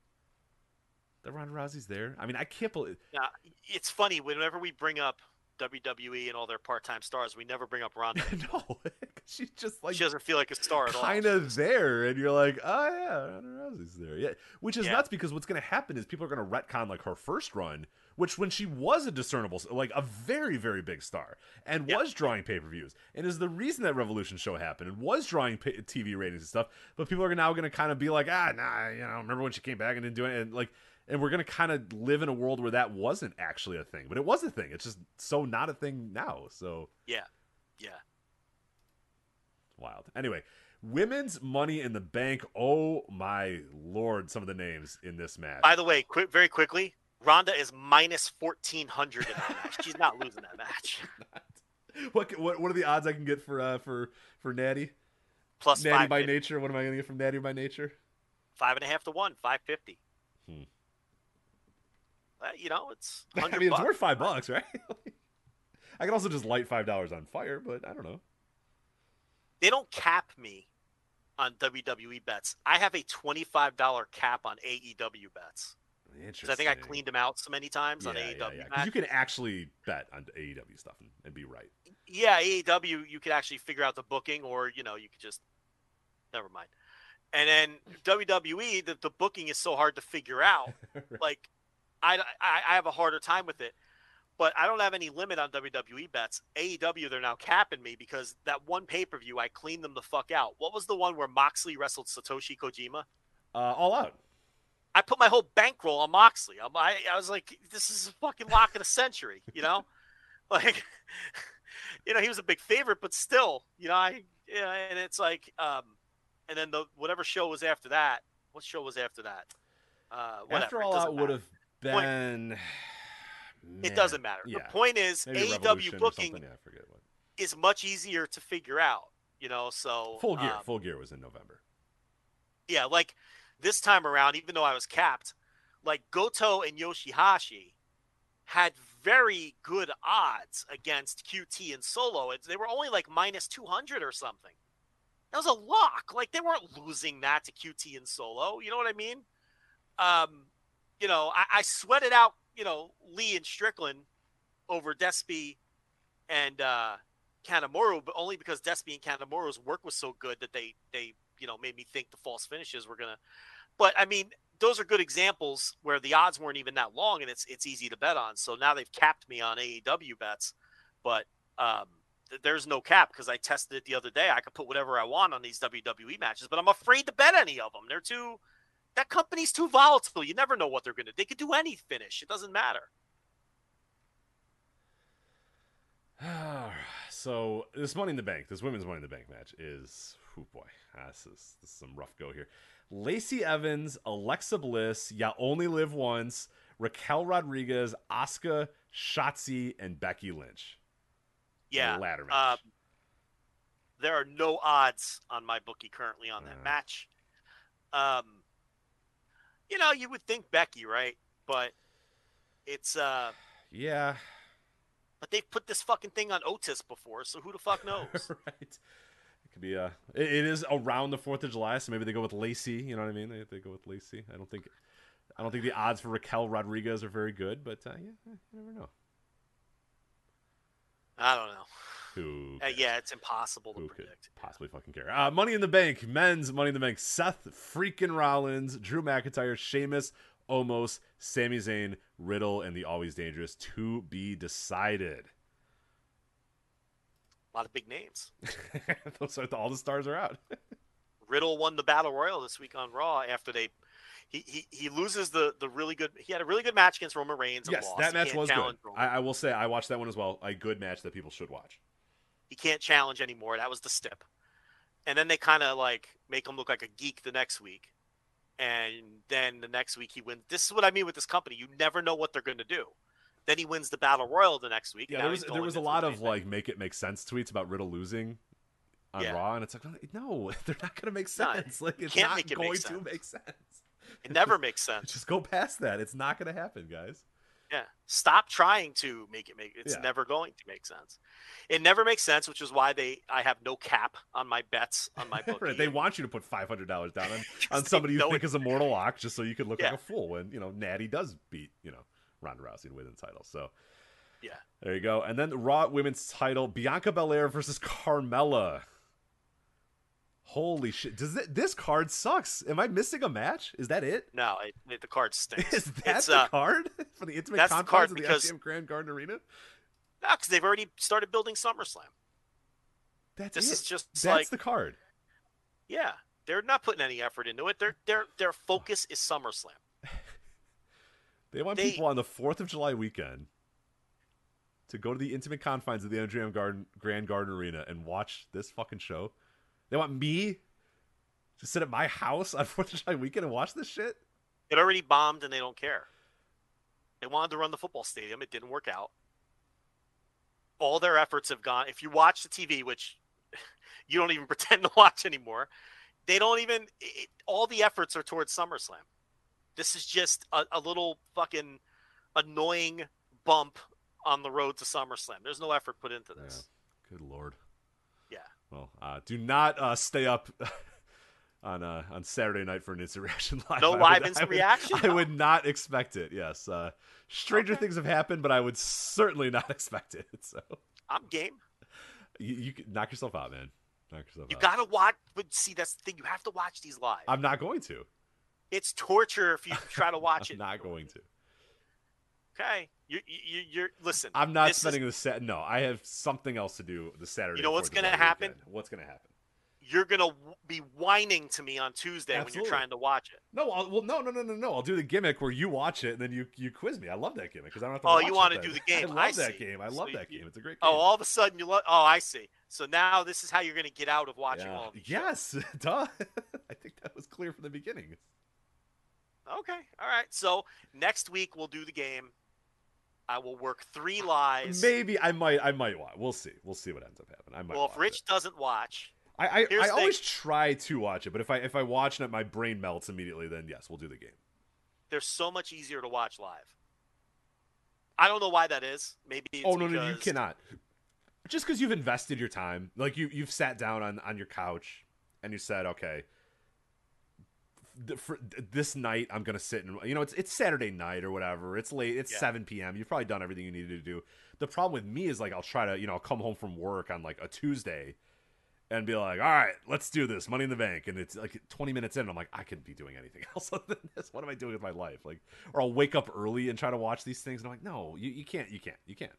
Speaker 4: that Ronda Rousey's there? I mean, I can't believe.
Speaker 1: Now, it's funny whenever we bring up WWE and all their part-time stars, we never bring up Ronda.
Speaker 4: no, she's just like
Speaker 1: she doesn't feel like a star at all.
Speaker 4: kind of there, and you're like, oh yeah, Ronda Rousey's there. Yeah, which is
Speaker 1: Yeah.
Speaker 4: nuts because what's going to happen is people are going to retcon like her first run which when she was a discernible, like a very, very big star, and
Speaker 1: Yeah.
Speaker 4: was drawing pay per views, and is the reason that Evolution show happened, and was drawing pay- TV ratings and stuff. But people are now going to kind of be like, ah, nah, you know, remember when she came back and didn't do it, and like, and we're going to kind of live in a world where that wasn't actually a thing, but it was a thing. It's just so not a thing now. So
Speaker 1: Yeah, yeah.
Speaker 4: wild. Anyway, women's Money in the Bank. Oh my lord, some of the names in this match.
Speaker 1: By the way, quick, very quickly, Ronda is minus fourteen hundred in that match. She's not losing that match.
Speaker 4: what, what what are the odds I can get for uh for for Natty?
Speaker 1: Plus
Speaker 4: Natty by nature. What am I going to get from Natty by nature?
Speaker 1: five and a half to one, five fifty.
Speaker 4: Hmm.
Speaker 1: Uh, you know, it's.
Speaker 4: I
Speaker 1: 100
Speaker 4: mean, it's
Speaker 1: bucks.
Speaker 4: worth five bucks, right? I can also just light five dollars on fire, but I don't know.
Speaker 1: They don't cap me on WWE bets. I have a twenty-five dollar cap on AEW bets
Speaker 4: Interesting.
Speaker 1: I think I cleaned them out so many times
Speaker 4: yeah,
Speaker 1: on
Speaker 4: yeah,
Speaker 1: AEW.
Speaker 4: yeah,
Speaker 1: match.
Speaker 4: you can actually bet on AEW stuff and, and be right.
Speaker 1: yeah, AEW, you could actually figure out the booking, or you know, you could just never mind. And then WWE, the, the booking is so hard to figure out. Like, I, I I have a harder time with it. But I don't have any limit on WWE bets. AEW, they're now capping me because that one pay per view, I cleaned them the fuck out. What was the one where Moxley wrestled Satoshi Kojima?
Speaker 4: Uh, all out.
Speaker 1: I put my whole bankroll on Moxley. I'm, I, I was like, this is a fucking lock of the century, you know? like, you know, he was a big favorite, but still, you know, I, yeah, and it's like, um, and then the whatever show was after that. What show was after that? Uh, whatever.
Speaker 4: After all out would
Speaker 1: matter.
Speaker 4: Have
Speaker 1: Point-. It doesn't matter.
Speaker 4: Yeah.
Speaker 1: The point is,
Speaker 4: Maybe
Speaker 1: AEW booking
Speaker 4: Yeah, I forget what.
Speaker 1: is much easier to figure out. You know, so
Speaker 4: Full gear.
Speaker 1: um,
Speaker 4: Full gear was in November.
Speaker 1: yeah, like this time around, even though I was capped, like Goto and Yoshihashi had very good odds against QT and Solo. They were only like minus 200 or something. That was a lock. Like they weren't losing that to QT and Solo. You know what I mean? Um, you know, I, I sweated out, you know, Lee and Strickland over Despy and uh Kanemaru, but only because Despy and Kanemaru's work was so good that they they you know made me think the false finishes were gonna. But I mean, those are good examples where the odds weren't even that long, and it's it's easy to bet on. So now they've capped me on AEW bets, but um, th- there's no cap because I tested it the other day. I could put whatever I want on these WWE matches, but I'm afraid to bet any of them. They're too. That company's too volatile. You never know what they're gonna. Do. They could do any finish. It doesn't matter.
Speaker 4: so this Money in the Bank, this women's Money in the Bank match is, oh boy, this is, this is some rough go here. Lacey Evans, Alexa Bliss, Ya Only Live Once, Raquel Rodriguez, Asuka, Shotzi, and Becky Lynch. The
Speaker 1: Yeah.
Speaker 4: ladder match.
Speaker 1: Um, there are no odds on my bookie currently on that
Speaker 4: Uh.
Speaker 1: match. Um, you know, you would think Becky, right? But it's uh,
Speaker 4: yeah,
Speaker 1: but they've put this fucking thing on Otis before, so who the fuck knows?
Speaker 4: right. It could be uh it, it is around the Fourth of July, so maybe they go with Lacey. You know what I mean? They, they go with Lacey. I don't think I don't think the odds for Raquel Rodriguez are very good, but uh, yeah, you never know.
Speaker 1: I don't know.
Speaker 4: Who?
Speaker 1: Uh, yeah, it's impossible to predict.
Speaker 4: possibly fucking care? Uh, Money in the Bank, men's Money in the Bank. Seth freaking Rollins, Drew McIntyre, Sheamus, Omos, Sami Zayn, Riddle, and the Always Dangerous to be decided.
Speaker 1: A lot of big names.
Speaker 4: Those are all the stars are out.
Speaker 1: Riddle won the battle royal this week on Raw after they. He, he, he loses the, the really good he had a really good match against Roman Reigns and
Speaker 4: yes,
Speaker 1: lost.
Speaker 4: that match was good. I, I will say I watched that one as well. A good match that people should watch.
Speaker 1: He can't challenge anymore. That was the stip. And then they kind of like make him look like a geek the next week. And then the next week he wins. This is what I mean with this company. You never know what they're going to do. Then he wins the battle royal the next week.
Speaker 4: Yeah, there was there was a lot of like make it make sense tweets about Riddle losing on
Speaker 1: Yeah.
Speaker 4: Raw, and it's like no, they're not going to make
Speaker 1: No,
Speaker 4: sense. like it's not
Speaker 1: it
Speaker 4: going to make sense.
Speaker 1: It never makes sense.
Speaker 4: Just go past that. It's not going to happen, guys.
Speaker 1: Yeah. Stop trying to make it make it's
Speaker 4: Yeah.
Speaker 1: never going to make sense. It never makes sense, which is why they I have no cap on my bets on my book.
Speaker 4: Right, they want you to put five hundred dollars down on, on somebody you think
Speaker 1: it-
Speaker 4: is a mortal lock, just so you could look like a fool when you know Natty does beat you know Ronda Rousey and win the title. So
Speaker 1: Yeah.
Speaker 4: there you go. And then the Raw Women's title: Bianca Belair versus Carmella. Holy shit! Does it, this card sucks? Am I missing a match? Is that it?
Speaker 1: No, it, it, the card stinks.
Speaker 4: Is that
Speaker 1: it's,
Speaker 4: the
Speaker 1: uh,
Speaker 4: card for the intimate
Speaker 1: that's the
Speaker 4: confines
Speaker 1: card
Speaker 4: of the
Speaker 1: because-
Speaker 4: MGM Grand Garden Arena?
Speaker 1: No, because they've already started building SummerSlam.
Speaker 4: That's
Speaker 1: This
Speaker 4: it.
Speaker 1: is just
Speaker 4: That's
Speaker 1: like
Speaker 4: the card.
Speaker 1: yeah, they're not putting any effort into it. Their their their focus is SummerSlam.
Speaker 4: They want
Speaker 1: They-
Speaker 4: people on the Fourth of July weekend to go to the intimate confines of the MGM Garden Grand Garden Arena and watch this fucking show. They want me to sit at my house on Fourth of July weekend and watch this shit.
Speaker 1: It already bombed and they don't care. They wanted to run the football stadium. It didn't work out. All their efforts have gone. If you watch the TV, which you don't even pretend to watch anymore, they don't even. It, all the efforts are towards SummerSlam. This is just a, a little fucking annoying bump on the road to SummerSlam. There's no effort put into this.
Speaker 4: Good lord. Well, uh, do not uh, stay up on uh, on Saturday night for an instant reaction live.
Speaker 1: No
Speaker 4: would-
Speaker 1: live
Speaker 4: I would-
Speaker 1: reaction?
Speaker 4: I would not expect it. Yes, uh, stranger
Speaker 1: Okay.
Speaker 4: things have happened, but I would certainly not expect it. So
Speaker 1: I'm game.
Speaker 4: you, you knock yourself out, man. Knock yourself out.
Speaker 1: You
Speaker 4: out.
Speaker 1: gotta watch. But see, that's the thing. You have to watch these live.
Speaker 4: I'm not going to.
Speaker 1: it's torture if you try to watch
Speaker 4: I'm
Speaker 1: it.
Speaker 4: not going to.
Speaker 1: Okay, you you you're listen.
Speaker 4: I'm not
Speaker 1: this is-
Speaker 4: spending the set. No, I have something else to do the Saturday.
Speaker 1: You know what's gonna happen?
Speaker 4: weekend. What's gonna happen?
Speaker 1: you're gonna w- be whining to me on Tuesday when you're trying to watch it.
Speaker 4: No, I'll, well, no, no, no, no, no. I'll do the gimmick where you watch it and then you you quiz me. I love that gimmick because I don't have to.
Speaker 1: Oh, you wanna do the game.
Speaker 4: I love
Speaker 1: I
Speaker 4: that game. I
Speaker 1: So
Speaker 4: love that
Speaker 1: you-
Speaker 4: game. It's a great oh, game.
Speaker 1: Oh, all of a sudden you love. Oh, I see. So now this is how you're gonna get out of watching
Speaker 4: Yeah.
Speaker 1: all of
Speaker 4: Yes, duh. I think that was clear from the beginning.
Speaker 1: Okay. All right. So next week we'll do the game. I will work three lies.
Speaker 4: Maybe I might. I might watch. We'll see. We'll see what ends up happening. I might.
Speaker 1: well, if Rich
Speaker 4: it.
Speaker 1: doesn't watch,
Speaker 4: I I, I always try to watch it, but if I if I watch it, my brain melts immediately. Then yes, we'll do the game.
Speaker 1: they're so much easier to watch live. I don't know why that is. Maybe it's
Speaker 4: oh no, no, you cannot. Just because you've invested your time, like you you've sat down on on your couch and you said, okay, for this night I'm gonna sit and you know it's it's Saturday night or whatever. It's late. It's
Speaker 1: Yeah.
Speaker 4: 7 p.m. You've probably done everything you needed to do. The problem with me is like I'll try to you know I'll come home from work on like a Tuesday and be like, all right, let's do this, Money in the Bank, and it's like 20 minutes in, I'm like, I couldn't be doing anything else other than this. What am I doing with my life? Like, or I'll wake up early and try to watch these things, and I'm like, no, you, you can't, you can't, you can't.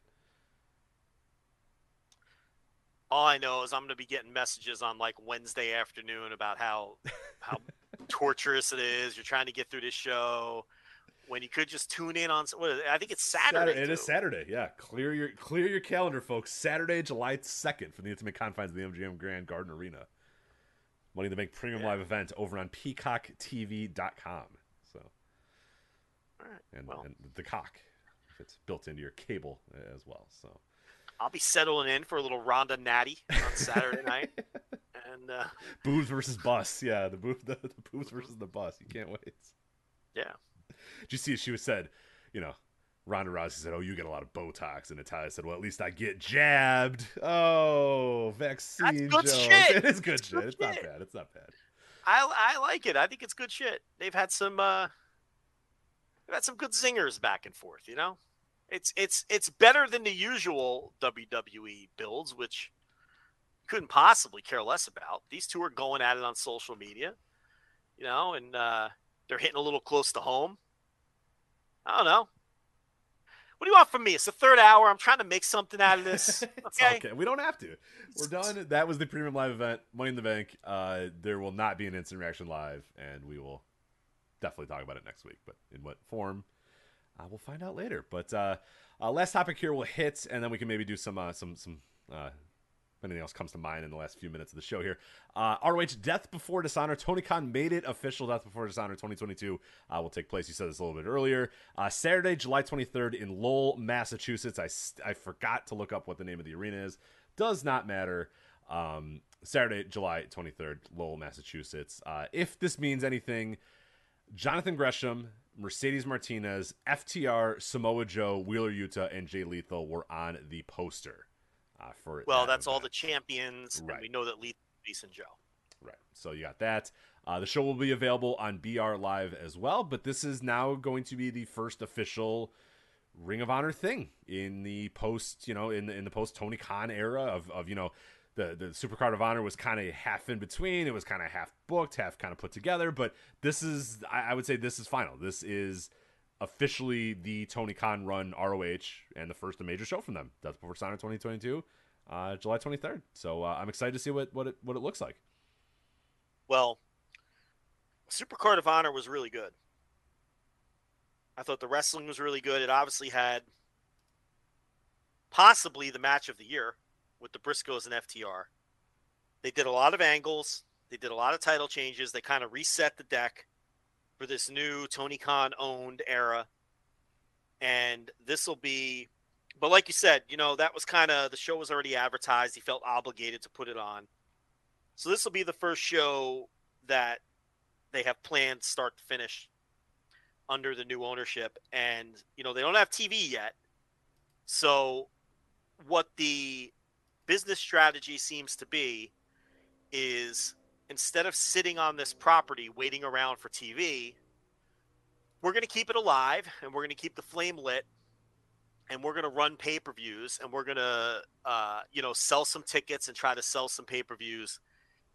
Speaker 1: All I know is I'm going to be getting messages on like Wednesday afternoon about how how torturous it is. You're trying to get through this show when you could just tune in on. What is it? I think it's Saturday.
Speaker 4: It is. Saturday. Yeah, clear your clear your calendar, folks. Saturday, July second, for the intimate confines of the MGM Grand Garden Arena. Money in the Bank premium
Speaker 1: Yeah.
Speaker 4: live event over on PeacockTV.com. So,
Speaker 1: All right.
Speaker 4: and,
Speaker 1: Well,
Speaker 4: and the cock, if it's built into your cable uh, as well. So,
Speaker 1: I'll be settling in for a little Ronda Natty on Saturday night, and uh,
Speaker 4: boobs versus bus. Yeah, the boob, the, the boobs versus the bus. You can't wait.
Speaker 1: yeah,
Speaker 4: Did you see? She was said, you know, Ronda Rousey said, "Oh, you get a lot of Botox," and Natalya said, "Well, at least I get jabbed." Oh, vaccine That's
Speaker 1: good
Speaker 4: jokes.
Speaker 1: shit.
Speaker 4: It is good
Speaker 1: It's
Speaker 4: shit.
Speaker 1: good
Speaker 4: It's not bad. It's not bad.
Speaker 1: I I like it. I think it's good shit. They've had some uh, they've had some good zingers back and forth. You know, it's it's it's better than the usual WWE builds, which couldn't possibly care less about. These two are going at it on social media, you know, and uh, they're hitting a little close to home. I don't know. What do you want from me? It's the third hour. I'm trying to make something out of this. Okay.
Speaker 4: okay. We don't have to. We're done. That was the premium live event, Money in the Bank. Uh, there will not be an instant reaction live, and we will definitely talk about it next week. But in what form, uh, we'll find out later. But uh, uh, last topic here will hit, and then we can maybe do some uh, some some. If anything else comes to mind in the last few minutes of the show here. Uh, ROH Death Before Dishonor. Tony Khan made it official. Death Before Dishonor 2022 uh, will take place. You said this a little bit earlier. Uh, Saturday, July 23rd in Lowell, Massachusetts. I, I forgot to look up what the name of the arena is. Does not matter. Um, Saturday, July 23rd, Lowell, Massachusetts. Uh, if this means anything, Jonathan Gresham, Mercedes Martinez, FTR, Samoa Joe, Wheeler Yuta, and Jay Lethal were on the poster. Uh, for
Speaker 1: Well,
Speaker 4: that
Speaker 1: that's all the
Speaker 4: event.
Speaker 1: champions, and
Speaker 4: Right.
Speaker 1: we know that Lee, Lisa, and Joe.
Speaker 4: Right. So you got that. Uh, the show will be available on BR Live as well, but this is now going to be the first official Ring of Honor thing in the post, you know, in the, in the post Tony Khan era of, of you know, the the Supercard of Honor was kind of half in between. It was kind of half booked, half kind of put together. But this is, I, I would say, this is final. This is officially the Tony Khan run ROH and the first major show from them. That's before Sign 2022, uh, July 23rd. So uh, I'm excited to see what what it what it looks like.
Speaker 1: Well, Super Supercard of Honor was really good. I thought the wrestling was really good. It obviously had possibly the match of the year with the Briscoes and FTR. They did a lot of angles. They did a lot of title changes. They kind of reset the deck for this new Tony Khan owned era. And this will be, but like you said, you know, that was kind of the show was already advertised. He felt obligated to put it on. So this will be the first show that they have planned start to finish under the new ownership. And, you know, they don't have TV yet. So what the business strategy seems to be is instead of sitting on this property waiting around for TV, we're going to keep it alive and we're going to keep the flame lit and we're going to run pay-per-views and we're going to uh, you know sell some tickets and try to sell some pay-per-views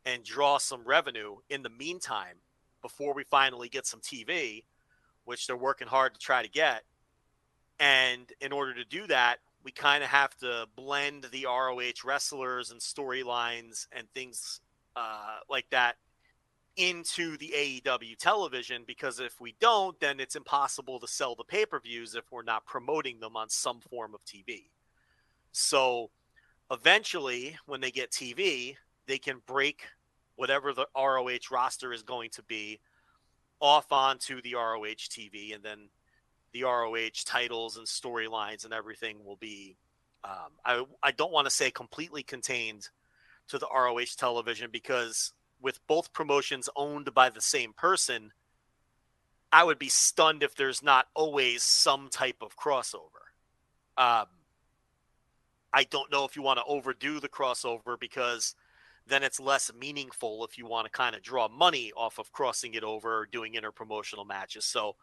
Speaker 1: and draw some revenue in the meantime before we finally get some TV which they're working hard to try to get. And in order to do that we kind of have to blend the ROH wrestlers and storylines and things uh, like that into the AEW television because if we don't, then it's impossible to sell the pay per views if we're not promoting them on some form of TV. So eventually, when they get TV, they can break whatever the ROH roster is going to be off onto the ROH TV, and then the ROH titles and storylines and everything will be. Um, I I don't want to say completely contained to the ROH television because with both promotions owned by the same person, I would be stunned if there's not always some type of crossover. Um, I don't know if you want to overdo the crossover because then it's less meaningful if you want to kind of draw money off of crossing it over or doing interpromotional matches. So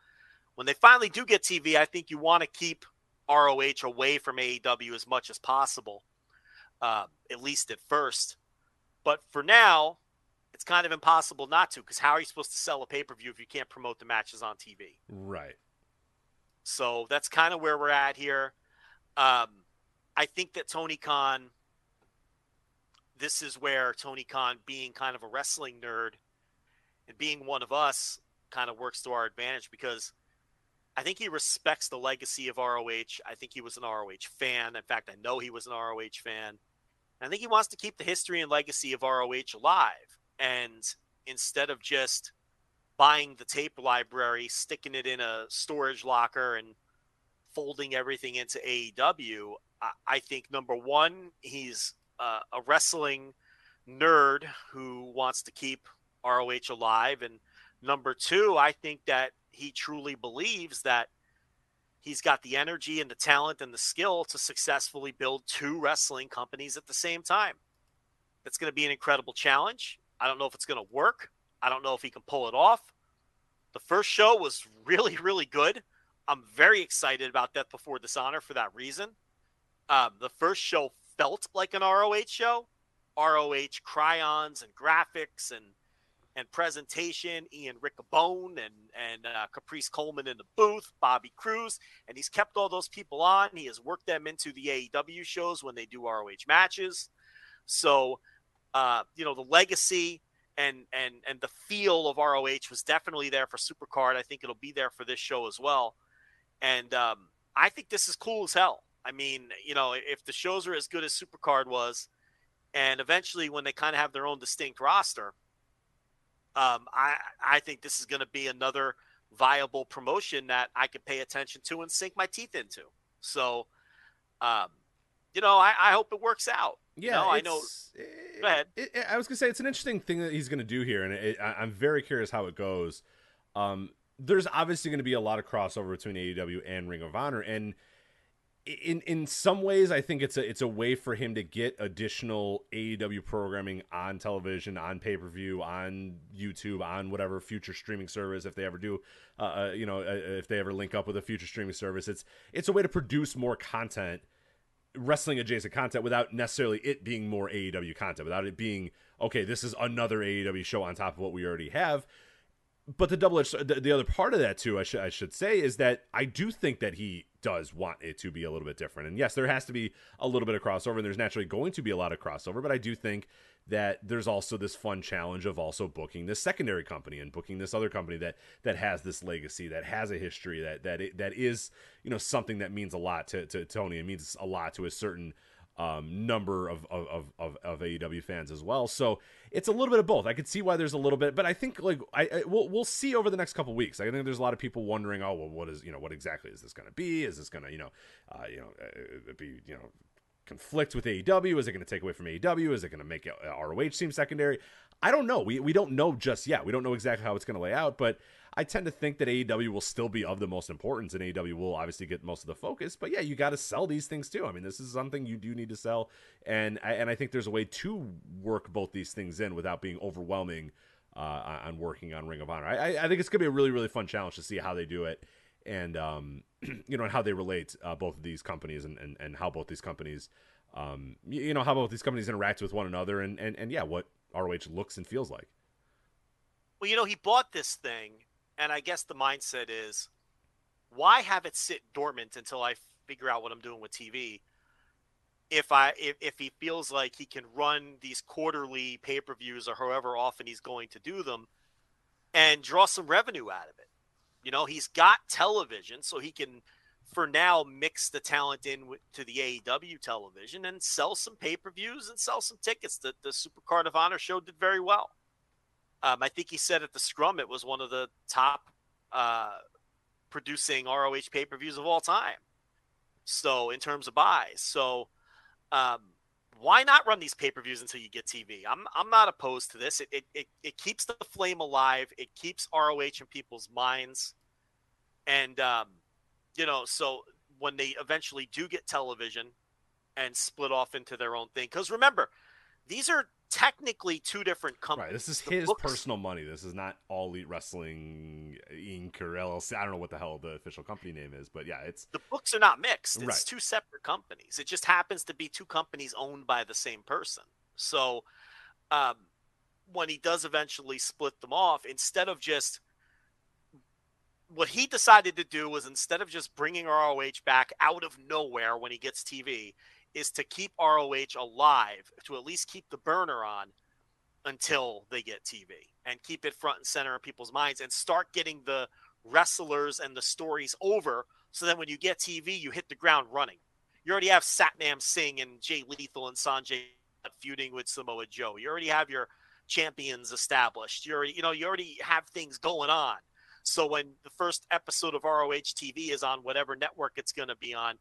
Speaker 1: when they finally do get TV, I think you want to keep ROH away from AEW as much as possible, uh, at least at first. But for now, it's kind of impossible not to because how are you supposed to sell a pay per view if you can't promote the matches on TV?
Speaker 4: Right.
Speaker 1: So that's kind of where we're at here. Um, I think that Tony Khan, this is where Tony Khan, being kind of a wrestling nerd and being one of us, kind of works to our advantage because I think he respects the legacy of ROH. I think he was an ROH fan. In fact, I know he was an ROH fan. I think he wants to keep the history and legacy of ROH alive. And instead of just buying the tape library, sticking it in a storage locker, and folding everything into AEW, I, I think number one, he's uh, a wrestling nerd who wants to keep ROH alive. And number two, I think that he truly believes that he's got the energy and the talent and the skill to successfully build two wrestling companies at the same time. It's going to be an incredible challenge. I don't know if it's going to work. I don't know if he can pull it off. The first show was really, really good. I'm very excited about Death Before Dishonor for that reason. Um, the first show felt like an ROH show. ROH chyrons and graphics and and presentation. Ian Riccaboni and and uh, Caprice Coleman in the booth, Bobby Cruise, and he's kept all those people on. He has worked them into the AEW shows when they do ROH matches. So, uh, you know, the legacy and and and the feel of ROH was definitely there for Supercard. I think it'll be there for this show as well. And um, I think this is cool as hell. I mean, you know, if the shows are as good as Supercard was, and eventually when they kind of have their own distinct roster, um, I I think this is going to be another viable promotion that I can pay attention to and sink my teeth into. So, um, you know, I, I hope it works out.
Speaker 4: Yeah,
Speaker 1: you know, I know. Go ahead.
Speaker 4: It, it, I was gonna say it's an interesting thing that he's gonna do here, and it, I, I'm very curious how it goes. Um, there's obviously going to be a lot of crossover between AEW and Ring of Honor, and in in some ways, I think it's a it's a way for him to get additional AEW programming on television, on pay per view, on YouTube, on whatever future streaming service if they ever do, uh, uh, you know, uh, if they ever link up with a future streaming service. It's it's a way to produce more content wrestling adjacent content without necessarily it being more AEW content, without it being okay, this is another AEW show on top of what we already have. But the double the, the other part of that too, I should I should say, is that I do think that he does want it to be a little bit different. And yes, there has to be a little bit of crossover, and there's naturally going to be a lot of crossover. But I do think that there's also this fun challenge of also booking this secondary company and booking this other company that that has this legacy, that has a history, that that that is you know something that means a lot to, to Tony. It means a lot to a certain um, number of, of, of, of AEW fans as well. So it's a little bit of both. I could see why there's a little bit, but I think like I, I we'll, we'll see over the next couple weeks. I think there's a lot of people wondering, oh well, what is you know what exactly is this going to be? Is this going to you know uh, you know uh, be you know conflict with AEW? Is it going to take away from AEW? Is it going to make ROH seem secondary? I don't know. We we don't know just yet. We don't know exactly how it's going to lay out, but I tend to think that AEW will still be of the most importance, and AEW will obviously get most of the focus. But yeah, you got to sell these things too. I mean, this is something you do need to sell, and and I think there's a way to work both these things in without being overwhelming uh, on working on Ring of Honor. I, I think it's gonna be a really really fun challenge to see how they do it, and um, you know, and how they relate uh, both of these companies, and, and and how both these companies, um, you know, how both these companies interact with one another, and and and yeah, what ROH looks and feels like.
Speaker 1: Well, you know, he bought this thing and I guess the mindset is, why have it sit dormant until I figure out what I'm doing with TV? If I if, if he feels like he can run these quarterly pay per views or however often he's going to do them, and draw some revenue out of it, you know, he's got television, so he can for now mix the talent in with, to the AEW television and sell some pay per views and sell some tickets. The the Super Card of Honor show did very well. Um, I think he said at the scrum it was one of the top uh, producing ROH pay per views of all time. So in terms of buys, so um, why not run these pay per views until you get TV? I'm I'm not opposed to this. It, it it it keeps the flame alive. It keeps ROH in people's minds, and um, you know, so when they eventually do get television and split off into their own thing, because remember, these are technically two different companies.
Speaker 4: Right. This is the his books, personal money. This is not All Elite Wrestling Inc. or LLC. I don't know what the hell the official company name is, but yeah, it's
Speaker 1: the books are not mixed. It's right. two separate companies. It just happens to be two companies owned by the same person. So, um, when he does eventually split them off, instead of just what he decided to do was instead of just bringing ROH back out of nowhere when he gets TV, is to keep ROH alive, to at least keep the burner on until they get TV and keep it front and center in people's minds and start getting the wrestlers and the stories over so that when you get TV, you hit the ground running. You already have Satnam Singh and Jay Lethal and Sonjay feuding with Samoa Joe. You already have your champions established. You already, you know, you already have things going on. So when the first episode of ROH TV is on whatever network it's going to be on,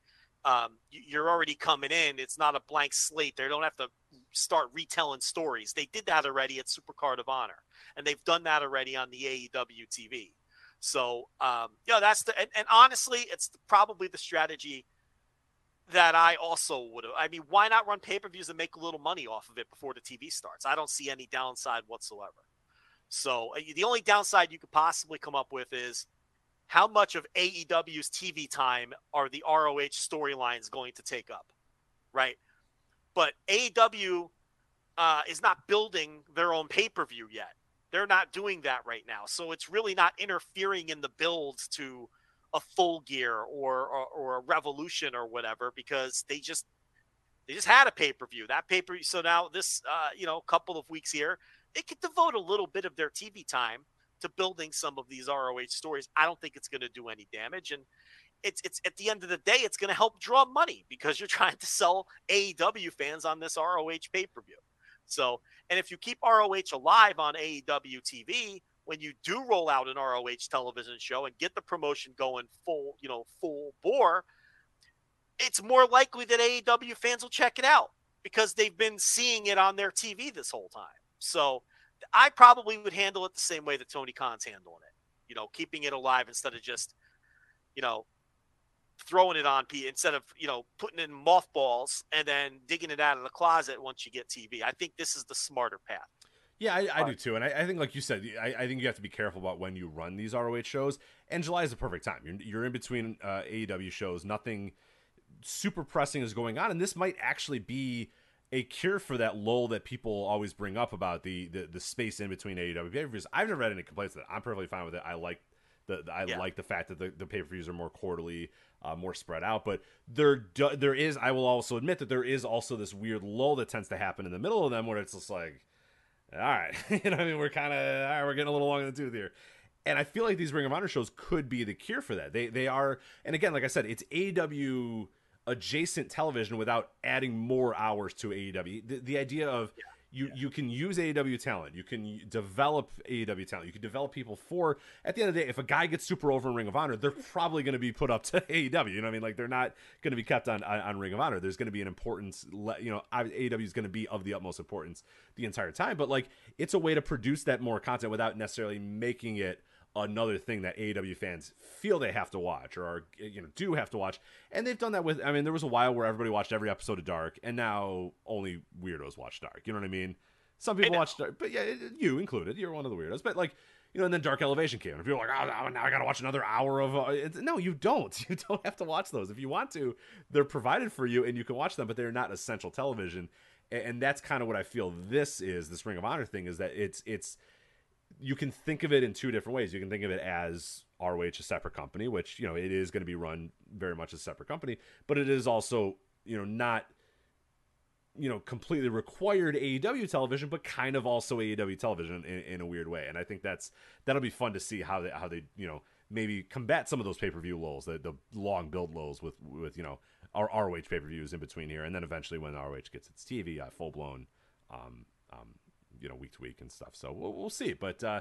Speaker 1: um, you're already coming in. It's not a blank slate. They don't have to start retelling stories. They did that already at Supercard of Honor, and they've done that already on the AEW TV. So, um, yeah, that's the and, and honestly, it's probably the strategy that I also would have. I mean, why not run pay per views and make a little money off of it before the TV starts? I don't see any downside whatsoever. So, uh, the only downside you could possibly come up with is how much of AEW's TV time are the ROH storylines going to take up, right? But AEW uh, is not building their own pay per view yet. They're not doing that right now, so it's really not interfering in the builds to a full gear or, or, or a revolution or whatever because they just they just had a pay per view. That pay per view. So now this uh, you know couple of weeks here, they could devote a little bit of their TV time to building some of these ROH stories. I don't think it's going to do any damage. And it's it's at the end of the day, it's going to help draw money because you're trying to sell AEW fans on this ROH pay per view. So, and if you keep ROH alive on AEW TV, when you do roll out an ROH television show and get the promotion going full, you know, full bore, it's more likely that AEW fans will check it out because they've been seeing it on their TV this whole time. So, I probably would handle it the same way that Tony Khan's handling it. You know, keeping it alive instead of just, you know, throwing it on P instead of you know putting in mothballs and then digging it out of the closet once you get TV. I think this is the smarter path.
Speaker 4: Yeah, I, I do too, and I, I, think, like you said, I, I, think you have to be careful about when you run these ROH shows. And July is the perfect time. You're, you're in between uh, AEW shows. Nothing super pressing is going on, and this might actually be a cure for that lull that people always bring up about the the, the space in between AEW pay per views. I've never had any complaints with it. I'm perfectly fine with it. I like the, the I
Speaker 1: Yeah.
Speaker 4: like the fact that the, the pay per views are more quarterly, uh, more spread out. But there do, there is I will also admit that there is also this weird lull that tends to happen in the middle of them where it's just like, all right, you know, what I mean, we're kind of all right, we're getting a little long in the tooth here. And I feel like these Ring of Honor shows could be the cure for that. They they are, and again, like I said, it's AEW adjacent television without adding more hours to AEW. The, the idea of you you can use AEW talent, you can develop AEW talent, you can develop people for. At the end of the day, if a guy gets super over in Ring of Honor, they're probably going to be put up to AEW. You know what I mean? Like they're not going to be kept on, on on Ring of Honor. There's going to be an importance. You know, I- AEW is going to be of the utmost importance the entire time. But like, it's a way to produce that more content without necessarily making it another thing that AEW fans feel they have to watch or are, you know do have to watch. And they've done that with I mean there was a while where everybody watched every episode of Dark and now only weirdos watch Dark. You know what I mean? Some people watch Dark, but yeah, you included. You're one of the weirdos. But like you know, and then Dark Elevation came, and people were like, "Oh, now I got to watch another hour of." Uh, it's, no, you don't. You don't have to watch those. If you want to, they're provided for you, and you can watch them, but they're not essential television. And, and that's kind of what I feel this is. This Ring of Honor thing is that it's it's you can think of it in two different ways. You can think of it as ROH a separate company, which you know it is going to be run very much as a separate company, but it is also you know not you know completely required AEW television, but kind of also AEW television in, in a weird way. And I think that's that'll be fun to see how they how they you know maybe combat some of those pay per view lulls, the the long build lulls with with you know our ROH pay per views in between here, and then eventually when ROH gets its TV, uh, full blown, um, um, you know week to week and stuff. So we'll, we'll see, but. uh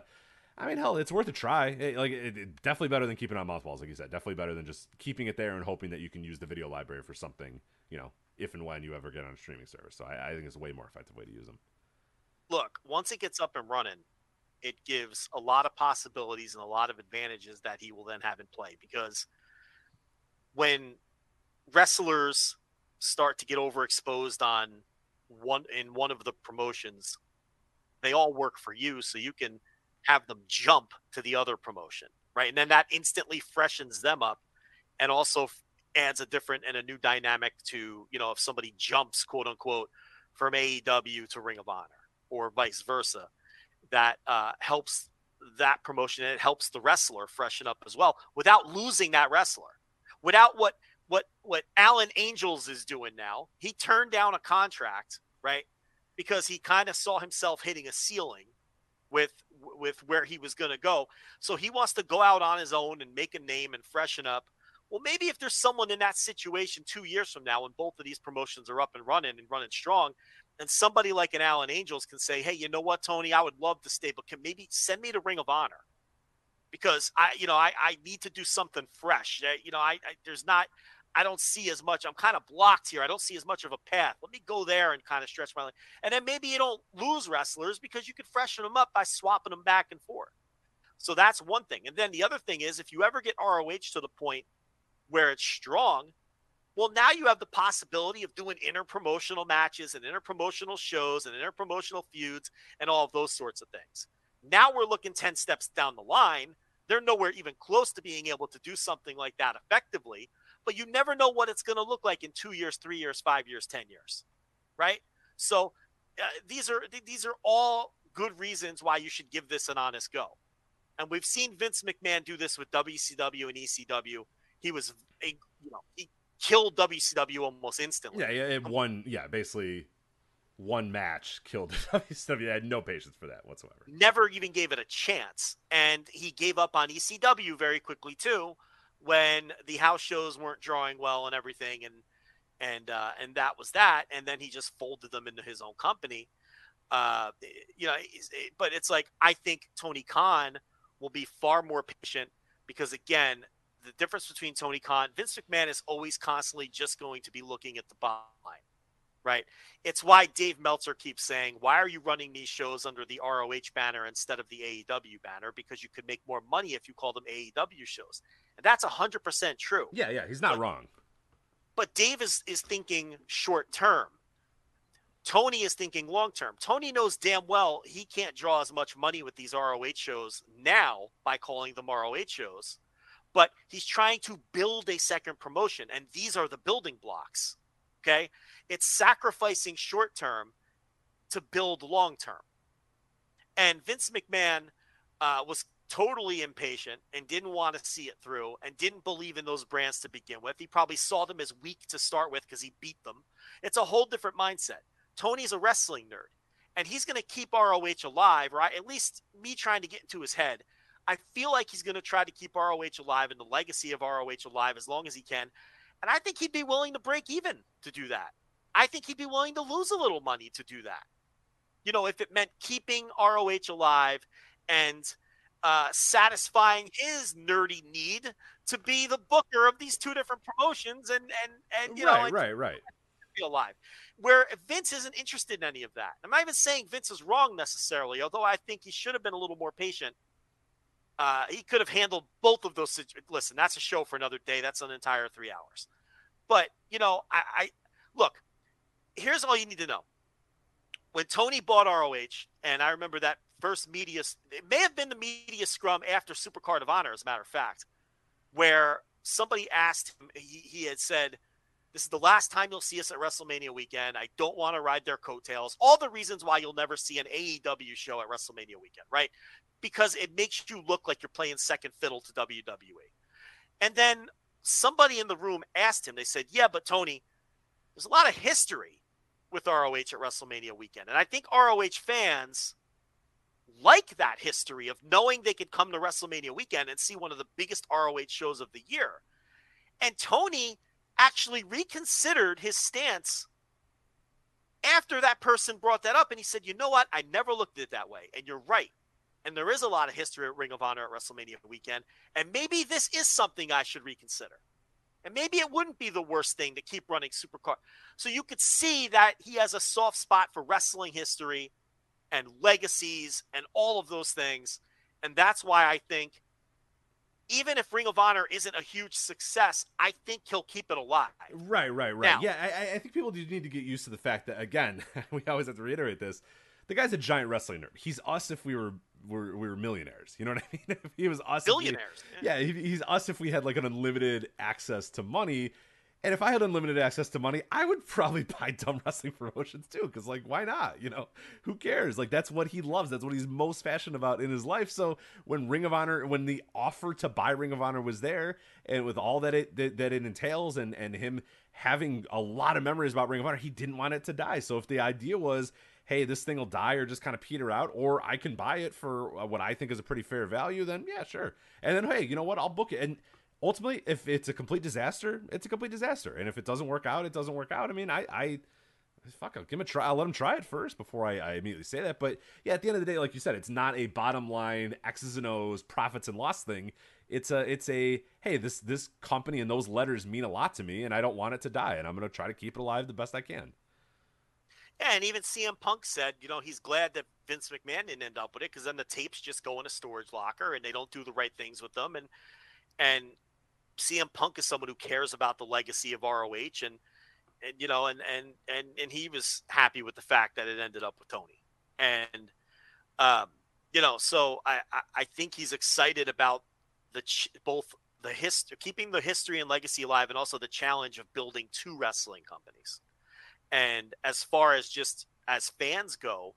Speaker 4: I mean, hell, it's worth a try. It- like, it, it- definitely better than keeping on mothballs, like you said. Definitely better than just keeping it there and hoping that you can use the video library for something, you know, if and when you ever get on a streaming service. So I, I think it's a way more effective way to use them.
Speaker 1: look, once it gets up and running, it gives a lot of possibilities and a lot of advantages that he will then have in play because when wrestlers start to get overexposed on one in one of the promotions, they all work for you so you can have them jump to the other promotion, right? And then that instantly freshens them up and also adds a different and a new dynamic to, you know, if somebody jumps, quote unquote, from AEW to Ring of Honor or vice versa, that uh, helps that promotion and it helps the wrestler freshen up as well without losing that wrestler. Without what what what Alan Angels is doing now, he turned down a contract, right? Because he kind of saw himself hitting a ceiling with with where he was going to go. So he wants to go out on his own and make a name and freshen up. Well, maybe if there's someone in that situation 2 years from now when both of these promotions are up and running and running strong, and somebody like an Alan Angels can say, "Hey, you know what, Tony? I would love to stay, but can maybe send me to Ring of Honor because I, you know, I, I need to do something fresh. You know, I, I there's not, I don't see as much. I'm kind of blocked here. I don't see as much of a path. Let me go there and kind of stretch my leg. And then maybe you don't lose wrestlers because you could freshen them up by swapping them back and forth. So that's one thing. And then the other thing is, if you ever get ROH to the point where it's strong, well, now you have the possibility of doing interpromotional matches and interpromotional shows and interpromotional feuds and all of those sorts of things. Now we're looking 10 steps down the line. They're nowhere even close to being able to do something like that effectively, but you never know what it's going to look like in two years, three years, five years, 10 years, right? So uh, these are th- these are all good reasons why you should give this an honest go. And we've seen Vince McMahon do this with WCW and ECW. He was a you know he killed WCW almost instantly.
Speaker 4: Yeah, yeah, it one, yeah, basically one match killed WCW. I had no patience for that whatsoever.
Speaker 1: never even gave it a chance. And he gave up on ECW very quickly too, when the house shows weren't drawing well and everything, and and uh, and that was that. And then he just folded them into his own company. Uh, you know, it- but it's like I think Tony Khan will be far more patient because again, the difference between Tony Khan, Vince McMahon is always constantly just going to be looking at the bottom line, right? It's why Dave Meltzer keeps saying, "Why are you running these shows under the ROH banner instead of the AEW banner? Because you could make more money if you call them AEW shows." And that's hundred percent true.
Speaker 4: Yeah, yeah, he's not
Speaker 1: But-
Speaker 4: wrong.
Speaker 1: But Dave is is thinking short term. Tony is thinking long term. Tony knows damn well he can't draw as much money with these ROH shows now by calling them ROH shows. but he's trying to build a second promotion, and these are the building blocks. Okay, it's sacrificing short term to build long term. And Vince McMahon uh, was totally impatient and didn't want to see it through and didn't believe in those brands to begin with. He probably saw them as weak to start with because he beat them. It's a whole different mindset. Tony's a wrestling nerd and he's going to keep ROH alive, right? At least me trying to get into his head. I feel like he's going to try to keep ROH alive and the legacy of ROH alive as long as he can. And I think he'd be willing to break even to do that. I think he'd be willing to lose a little money to do that. You know, if it meant keeping ROH alive and uh, satisfying his nerdy need to be the booker of these two different promotions and and and you
Speaker 4: right,
Speaker 1: know
Speaker 4: right, right.
Speaker 1: Be alive. Where Vince isn't interested in any of that. I'm not even saying Vince is wrong necessarily, although I think he should have been a little more patient. Uh, he could have handled both of those. Situ- Listen, that's a show for another day. That's an entire three hours. But you know, I, I look. Here's all you need to know. When Tony bought ROH, and I remember that first media, it may have been the media scrum after Supercard of Honor, as a matter of fact, where somebody asked him, he, he had said, This is the last time you'll see us at WrestleMania weekend. I don't want to ride their coattails. All the reasons why you'll never see an AEW show at WrestleMania weekend, right? Because it makes you look like you're playing second fiddle to WWE. And then somebody in the room asked him, they said, Yeah, but Tony, there's a lot of history with ROH at WrestleMania weekend. And I think ROH fans like that history of knowing they could come to WrestleMania weekend and see one of the biggest ROH shows of the year. And Tony actually reconsidered his stance after that person brought that up. And he said, you know what? I never looked at it that way. And you're right. And there is a lot of history at Ring of Honor at WrestleMania weekend. And maybe this is something I should reconsider. And maybe it wouldn't be the worst thing to keep running Supercard. So you could see that he has a soft spot for wrestling history and legacies and all of those things. And that's why I think even if Ring of Honor isn't a huge success, I think he'll keep it alive.
Speaker 4: Right, right, right. Now, yeah, I, I think people do need to get used to the fact that again, we always have to reiterate this. The guy's a giant wrestling nerd. He's us if we were were we were millionaires. You know what I mean? If he was us,
Speaker 1: billionaires.
Speaker 4: We, yeah, yeah he's us if we had like an unlimited access to money. And if I had unlimited access to money, I would probably buy dumb wrestling promotions too. Cause like, why not? You know, who cares? Like, that's what he loves. That's what he's most passionate about in his life. So when Ring of Honor, when the offer to buy Ring of Honor was there, and with all that it that, that it entails, and and him having a lot of memories about Ring of Honor, he didn't want it to die. So if the idea was, hey, this thing will die or just kind of peter out, or I can buy it for uh, what I think is a pretty fair value, then yeah, sure. And then hey, you know what? I'll book it. And ultimately, if it's a complete disaster, it's a complete disaster. And if it doesn't work out, it doesn't work out. I mean, I, I fuck, I'll give him a try. I'll let him try it first before I, I, immediately say that. But yeah, at the end of the day, like you said, it's not a bottom line X's and O's profits and loss thing. It's a, it's a, hey, this this company and those letters mean a lot to me, and I don't want it to die, and I'm gonna try to keep it alive the best I can.
Speaker 1: Yeah, and even CM Punk said, you know, he's glad that Vince McMahon didn't end up with it because then the tapes just go in a storage locker and they don't do the right things with them, and and CM Punk is someone who cares about the legacy of ROH and and you know and and and and he was happy with the fact that it ended up with Tony. And um you know so I I, think he's excited about the ch- both the history keeping the history and legacy alive and also the challenge of building two wrestling companies. And as far as just as fans go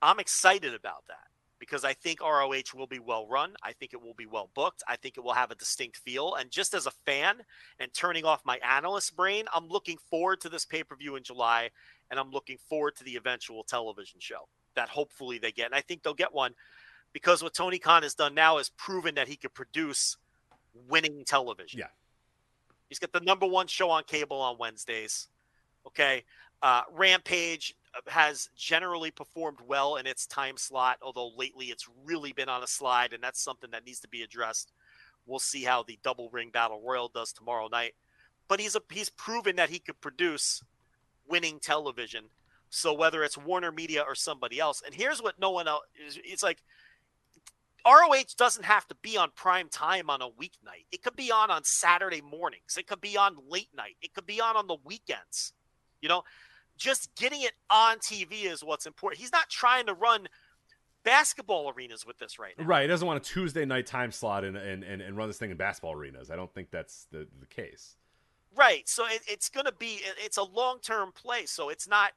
Speaker 1: I'm excited about that because I think ROH will be well run. I think it will be well booked. I think it will have a distinct feel. And just as a fan and turning off my analyst brain, I'm looking forward to this pay per view in July and I'm looking forward to the eventual television show that hopefully they get. And I think they'll get one because what Tony Khan has done now is proven that he could produce winning television.
Speaker 4: Yeah.
Speaker 1: He's got the number one show on cable on Wednesdays. Okay. Uh, Rampage has generally performed well in its time slot, although lately it's really been on a slide, and that's something that needs to be addressed. We'll see how the double ring battle royal does tomorrow night. But he's a he's proven that he could produce winning television. So whether it's Warner Media or somebody else, and here's what no one else it's like ROH doesn't have to be on prime time on a weeknight. It could be on on Saturday mornings. It could be on late night. It could be on on the weekends. You know, just getting it on TV is what's important. He's not trying to run basketball arenas with this right now.
Speaker 4: Right. He doesn't want a Tuesday night time slot and and, and, and run this thing in basketball arenas. I don't think that's the, the case.
Speaker 1: Right. So it, it's going to be it's a long term play. So it's not,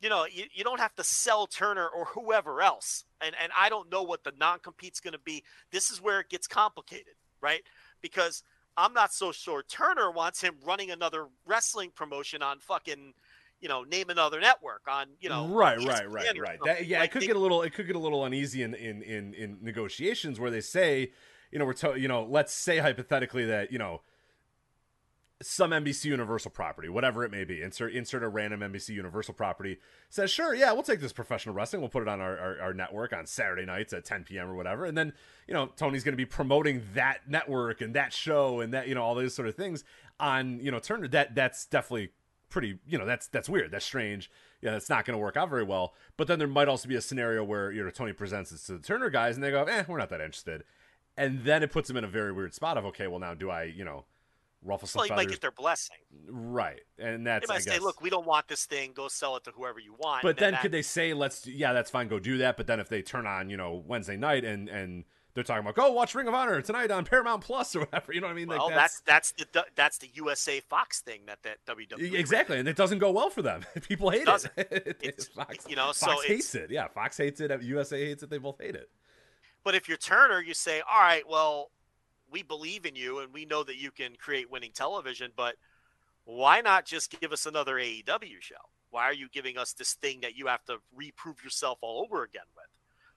Speaker 1: you know, you, you don't have to sell Turner or whoever else. And and I don't know what the non compete's going to be. This is where it gets complicated, right? Because I'm not so sure Turner wants him running another wrestling promotion on fucking you know, name another network on, you know,
Speaker 4: right, right, right, right. That, yeah, like it could they, get a little, it could get a little uneasy in, in, in, in negotiations where they say, you know, we're, to, you know, let's say hypothetically that, you know, some NBC Universal property, whatever it may be, insert insert a random NBC Universal property, says, sure, yeah, we'll take this professional wrestling, we'll put it on our, our, our network on Saturday nights at 10 p.m. or whatever. And then, you know, Tony's going to be promoting that network and that show and that, you know, all those sort of things on, you know, Turner. That That's definitely pretty you know that's that's weird. That's strange. Yeah that's not going to work out very well. But then there might also be a scenario where you know tony presents this to the turner guys and they go eh we're not that interested. And then it puts them in a very weird spot of okay well now do i you know ruffle some
Speaker 1: well, you
Speaker 4: feathers?
Speaker 1: might get their blessing.
Speaker 4: Right. And that's
Speaker 1: they might
Speaker 4: I guess,
Speaker 1: say look we don't want this thing. Go sell it to whoever you want.
Speaker 4: But then,
Speaker 1: then
Speaker 4: could they say let's yeah that's fine go do that. But then if they turn on you know wednesday night and and they're talking about go watch Ring of Honor tonight on Paramount Plus or whatever. You know what I mean?
Speaker 1: Like well, that's, that's, that's the that's the USA Fox thing that that WWE
Speaker 4: exactly, and it doesn't go well for them. People hate
Speaker 1: it.
Speaker 4: it.
Speaker 1: it's,
Speaker 4: Fox,
Speaker 1: you know, so Fox
Speaker 4: hates it. Yeah, Fox hates it. USA hates it. They both hate it.
Speaker 1: But if you're Turner, you say, all right, well, we believe in you and we know that you can create winning television, but why not just give us another AEW show? Why are you giving us this thing that you have to reprove yourself all over again with?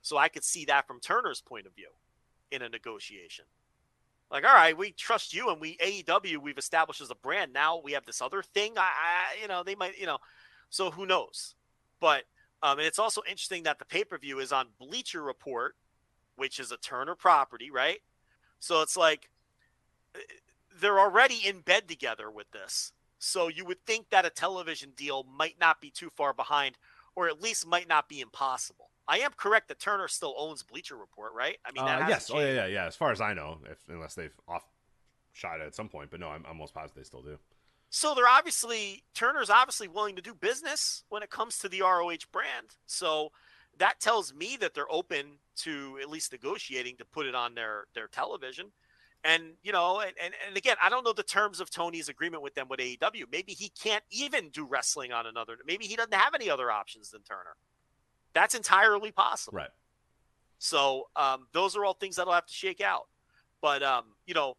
Speaker 1: So I could see that from Turner's point of view in a negotiation. Like, all right, we trust you, and we AEW we've established as a brand. Now we have this other thing. I, I you know, they might, you know, so who knows? But um, and it's also interesting that the pay per view is on Bleacher Report, which is a Turner property, right? So it's like uh, they're already in bed together with this. So you would think that a television deal might not be too far behind, or at least might not be impossible. I am correct that Turner still owns Bleacher Report, right? I mean,
Speaker 4: uh, yes, changed. oh yeah, yeah, yeah. As far as I know, if unless they've off shot it at some point, but no, I'm almost positive they still do.
Speaker 1: So they're obviously Turner's obviously willing to do business when it comes to the ROH brand. So that tells me that they're open to at least negotiating to put it on their their television. And you know, and, and, and again, I don't know the terms of Tony's agreement with them with AEW. Maybe he can't even do wrestling on another. Maybe he doesn't have any other options than Turner. That's entirely possible.
Speaker 4: Right.
Speaker 1: So um, those are all things that'll have to shake out. But um, you know,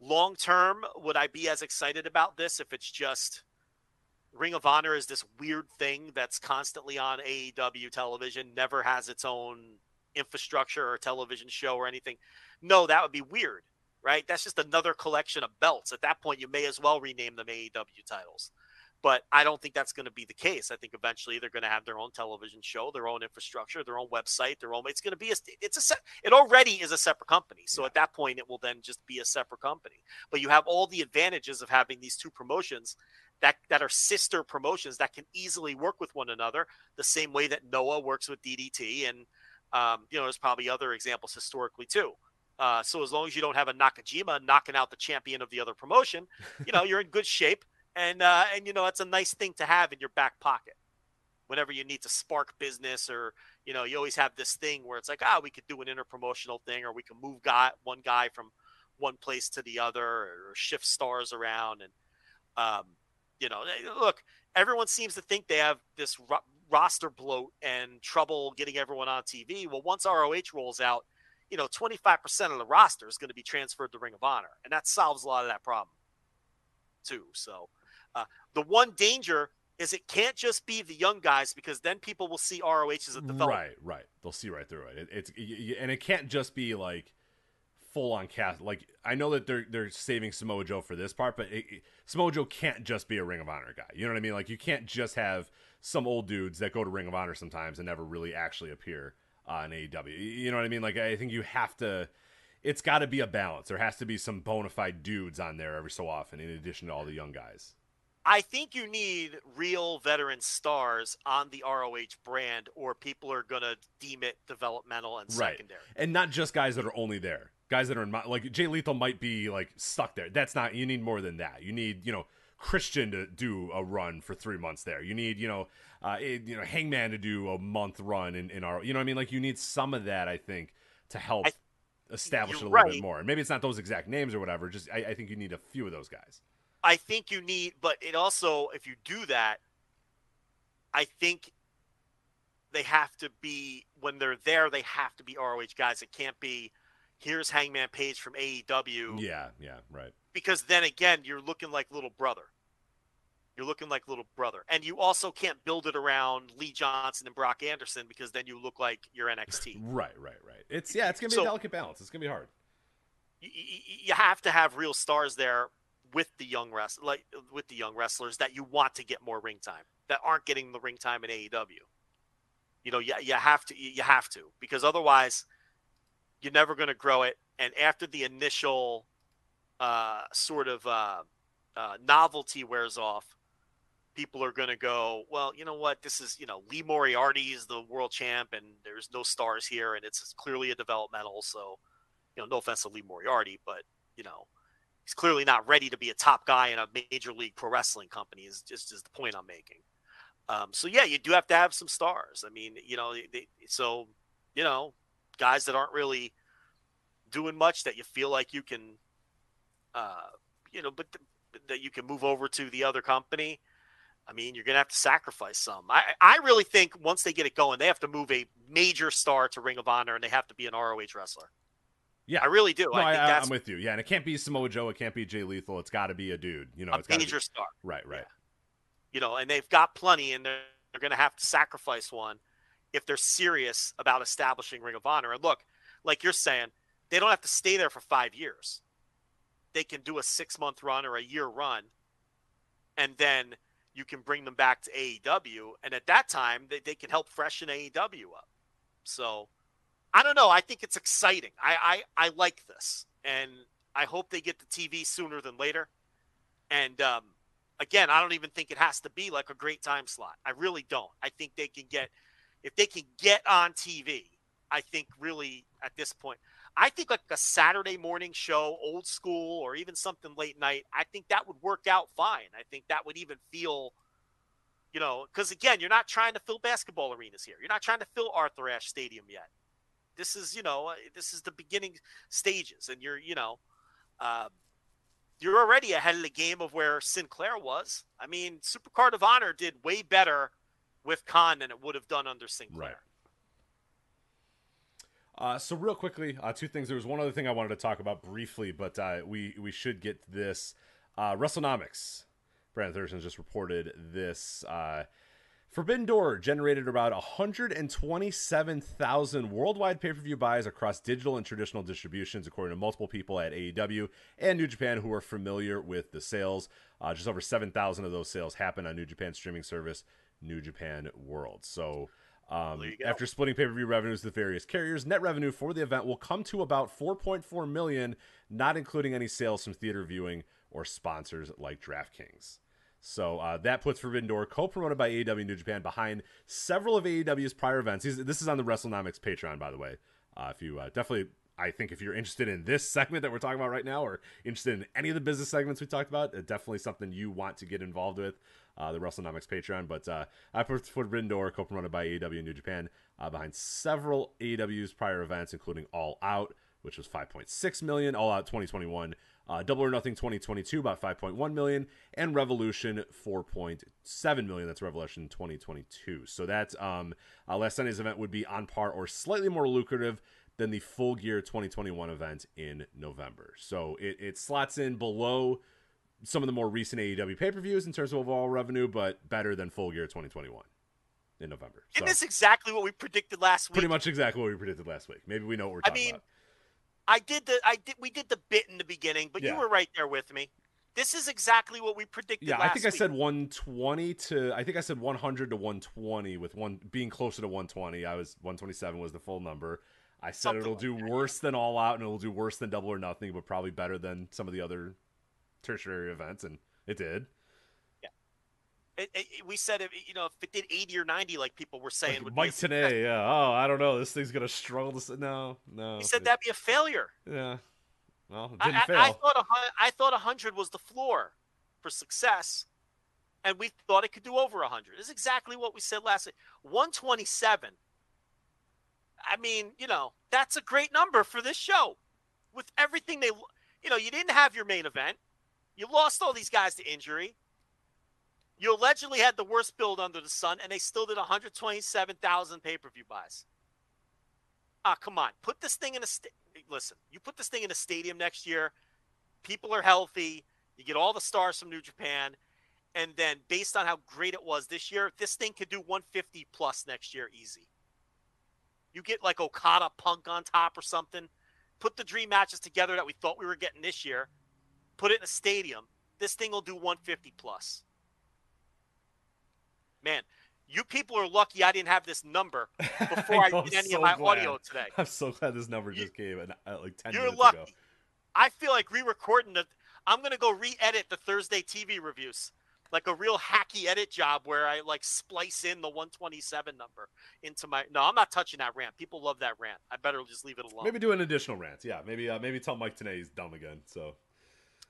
Speaker 1: long term, would I be as excited about this if it's just Ring of Honor is this weird thing that's constantly on AEW television, never has its own infrastructure or television show or anything? No, that would be weird, right? That's just another collection of belts. At that point, you may as well rename them AEW titles. But I don't think that's going to be the case. I think eventually they're going to have their own television show, their own infrastructure, their own website, their own. It's going to be a. It's a. set. It already is a separate company. So yeah. at that point, it will then just be a separate company. But you have all the advantages of having these two promotions that that are sister promotions that can easily work with one another, the same way that Noah works with DDT, and um, you know, there's probably other examples historically too. Uh, so as long as you don't have a Nakajima knocking out the champion of the other promotion, you know, you're in good shape and uh, and you know it's a nice thing to have in your back pocket. Whenever you need to spark business or you know you always have this thing where it's like ah we could do an interpromotional thing or we can move guy one guy from one place to the other or shift stars around. And um, you know look everyone seems to think they have this ro- roster bloat and trouble getting everyone on TV well once ROH rolls out you know 25% of the roster is going to be transferred to Ring of Honor and that solves a lot of that problem too. So uh, the one danger is it can't just be the young guys because then people will see ROH as a development.
Speaker 4: Right, right. They'll see right through it. it it's and it can't just be like full on cast. Like I know that they're they're saving Samoa Joe for this part, but it, it, Samoa Joe can't just be a Ring of Honor guy. You know what I mean? Like you can't just have some old dudes that go to Ring of Honor sometimes and never really actually appear on AEW. You know what I mean? Like I think you have to. It's got to be a balance. There has to be some bona fide dudes on there every so often, in addition to all the young guys.
Speaker 1: I think you need real veteran stars on the ROH brand, or people are going to deem it developmental and
Speaker 4: right.
Speaker 1: secondary.
Speaker 4: And not just guys that are only there. Guys that are in, my, like Jay Lethal might be like stuck there. That's not. You need more than that. You need you know Christian to do a run for three months there. You need, you know, uh, it, you know, Hangman to do a month run in, in our, you know, what I mean, like you need some of that, I think, to help
Speaker 1: I-
Speaker 4: establish it a little
Speaker 1: right.
Speaker 4: bit more. And maybe it's not those exact names or whatever. Just I, I think you need a few of those guys.
Speaker 1: I think you need, but it also, if you do that, I think they have to be when they're there. They have to be ROH guys. It can't be here's Hangman Page from AEW
Speaker 4: Yeah, yeah, right.
Speaker 1: because then again you're looking like little brother. You're looking like little brother, and you also can't build it around Lee Johnson and Brock Anderson because then you look like you're NXT.
Speaker 4: Right, right, right. It's yeah, it's gonna be
Speaker 1: So-
Speaker 4: a delicate balance. It's gonna be hard.
Speaker 1: you, you have to have real stars there with the young rest like with the young wrestlers that you want to get more ring time that aren't getting the ring time in AEW. You know, you, you have to you have to because otherwise you're never going to grow it. And after the initial uh, sort of uh, uh, novelty wears off, people are going to go, well, you know what? This is you know Lee Moriarty is the world champ, and there's no stars here, and it's clearly a developmental. So you know, no offense to Lee Moriarty, but you know, he's clearly not ready to be a top guy in a major league pro wrestling company. Is just is the point I'm making. Um, so yeah, you do have to have some stars. I mean, you know, they, so you know, guys that aren't really doing much that you feel like you can, uh, you know, but th- that you can move over to the other company. I mean, you're gonna have to sacrifice some. I I really think once they get it going, they have to move a major star to Ring of Honor, and they have to be an ROH wrestler.
Speaker 4: Yeah.
Speaker 1: I really do.
Speaker 4: No,
Speaker 1: I
Speaker 4: I,
Speaker 1: think
Speaker 4: I,
Speaker 1: that's
Speaker 4: am with you. Yeah, and it can't be Samoa Joe. It can't be Jay Lethal. It's got to be a dude. You know,
Speaker 1: a
Speaker 4: it's
Speaker 1: major
Speaker 4: be,
Speaker 1: star.
Speaker 4: right, right.
Speaker 1: you know, and they've got plenty, and they're, they're going to have to sacrifice one if they're serious about establishing Ring of Honor. And look, like you're saying, they don't have to stay there for five years. They can do a six month run or a year run, and then you can bring them back to AEW. And at that time, they, they can help freshen AEW up. So I don't know. I think it's exciting. I, I, I like this. And I hope they get the TV sooner than later. And um, again, I don't even think it has to be like a great time slot. I really don't. I think they can get, if they can get on TV, I think really at this point, I think like a Saturday morning show, old school, or even something late night, I think that would work out fine. I think that would even feel, you know, because again, you're not trying to fill basketball arenas here. You're not trying to fill Arthur Ashe Stadium yet. This is, you know, uh, this is the beginning stages, and you're, you know, um, you're already ahead of the game of where Sinclair was. I mean, Supercard of Honor did way better with Khan than it would have done under Sinclair.
Speaker 4: Right. Uh, so real quickly, uh, two things. There was one other thing I wanted to talk about briefly, but uh, we we should get this. Uh, WrestleNomics. Brandon Thurston just reported this. Forbidden Door generated about 127,000 worldwide pay per view buys across digital and traditional distributions, according to multiple people at AEW and New Japan who are familiar with the sales. Uh, just over 7,000 of those sales happen on New Japan streaming service, New Japan World. So. Um,
Speaker 1: There you go.
Speaker 4: after splitting pay-per-view revenues with various carriers, net revenue for the event will come to about 4.4 million, not including any sales from theater viewing or sponsors like DraftKings. So uh, that puts Forbidden Door, co-promoted by AEW New Japan, behind several of AEW's prior events. These- This is on the WrestleNomics Patreon, by the way. Uh, if you uh, definitely, I think if you're interested in this segment that we're talking about right now, or interested in any of the business segments we talked about, uh, definitely something you want to get involved with. Uh, the WrestleNomics Patreon, but uh, I put Forbidden Door, co-promoted by AEW New Japan, behind several AEW's prior events, including All Out, which was 5.6 million, All Out 2021, uh, Double or Nothing 2022, about 5.1 million, and Revolution 4.7 million. That's Revolution 2022. So that um, uh, last Sunday's event would be on par or slightly more lucrative than the Full Gear 2021 event in November. So it, it slots in below some of the more recent AEW pay per views in terms of overall revenue, but better than Full Gear 2021 in November. So
Speaker 1: Isn't this exactly what we predicted last week?
Speaker 4: pretty much exactly what we predicted last week. Maybe we know what we're
Speaker 1: I
Speaker 4: talking
Speaker 1: mean,
Speaker 4: about.
Speaker 1: I did the I did we did the bit in the beginning, but
Speaker 4: Yeah.
Speaker 1: you were right there with me. This is exactly what we predicted.
Speaker 4: Yeah, I think I said 120 to I think I said 100 to 120 with one being closer to 120. I was 127 was the full number. I said
Speaker 1: Something
Speaker 4: it'll
Speaker 1: like
Speaker 4: do
Speaker 1: that,
Speaker 4: worse than All Out and it'll do worse than Double or Nothing, but probably better than some of the other tertiary events, and it did.
Speaker 1: It- it- we said if you know if it did 80 or 90 like people were saying
Speaker 4: Like Mike
Speaker 1: be a success.
Speaker 4: today, yeah. Oh, I don't know. This thing's gonna struggle to. No, no.
Speaker 1: He said that'd be a failure.
Speaker 4: Yeah. Well, it
Speaker 1: I,
Speaker 4: didn't
Speaker 1: I,
Speaker 4: fail.
Speaker 1: I thought a, thought 100 was the floor for for success, and we thought it could do over 100. This is exactly what we said last week. 127. I mean, you know, that's a great number for this show. With everything they, you know, you didn't have your main event. You lost all these guys to injury. You allegedly had the worst build under the sun, and they still did 127,000 pay per view buys. Ah, come on. Put this thing in a sta- listen. You put this thing in a stadium next year. People are healthy. You get all the stars from New Japan, and then based on how great it was this year, this thing could do 150 plus next year easy. You get like Okada Punk on top or something. Put the dream matches together that we thought we were getting this year. Put it in a stadium. This thing will do 150 plus. Man, you people are lucky I didn't have this number before I,
Speaker 4: know,
Speaker 1: did any
Speaker 4: so
Speaker 1: of my
Speaker 4: glad.
Speaker 1: audio today.
Speaker 4: I'm so glad this number
Speaker 1: You-
Speaker 4: just came at, at like 10
Speaker 1: You're lucky.
Speaker 4: ago.
Speaker 1: I feel like re-recording the. I'm gonna go re-edit the Thursday TV reviews, like a real hacky edit job where I like splice in the 127 number into my. No, I'm not touching that rant. People love that rant. I better just leave it alone.
Speaker 4: Maybe do an additional rant. Yeah, maybe uh, maybe tell Mike today he's dumb again. So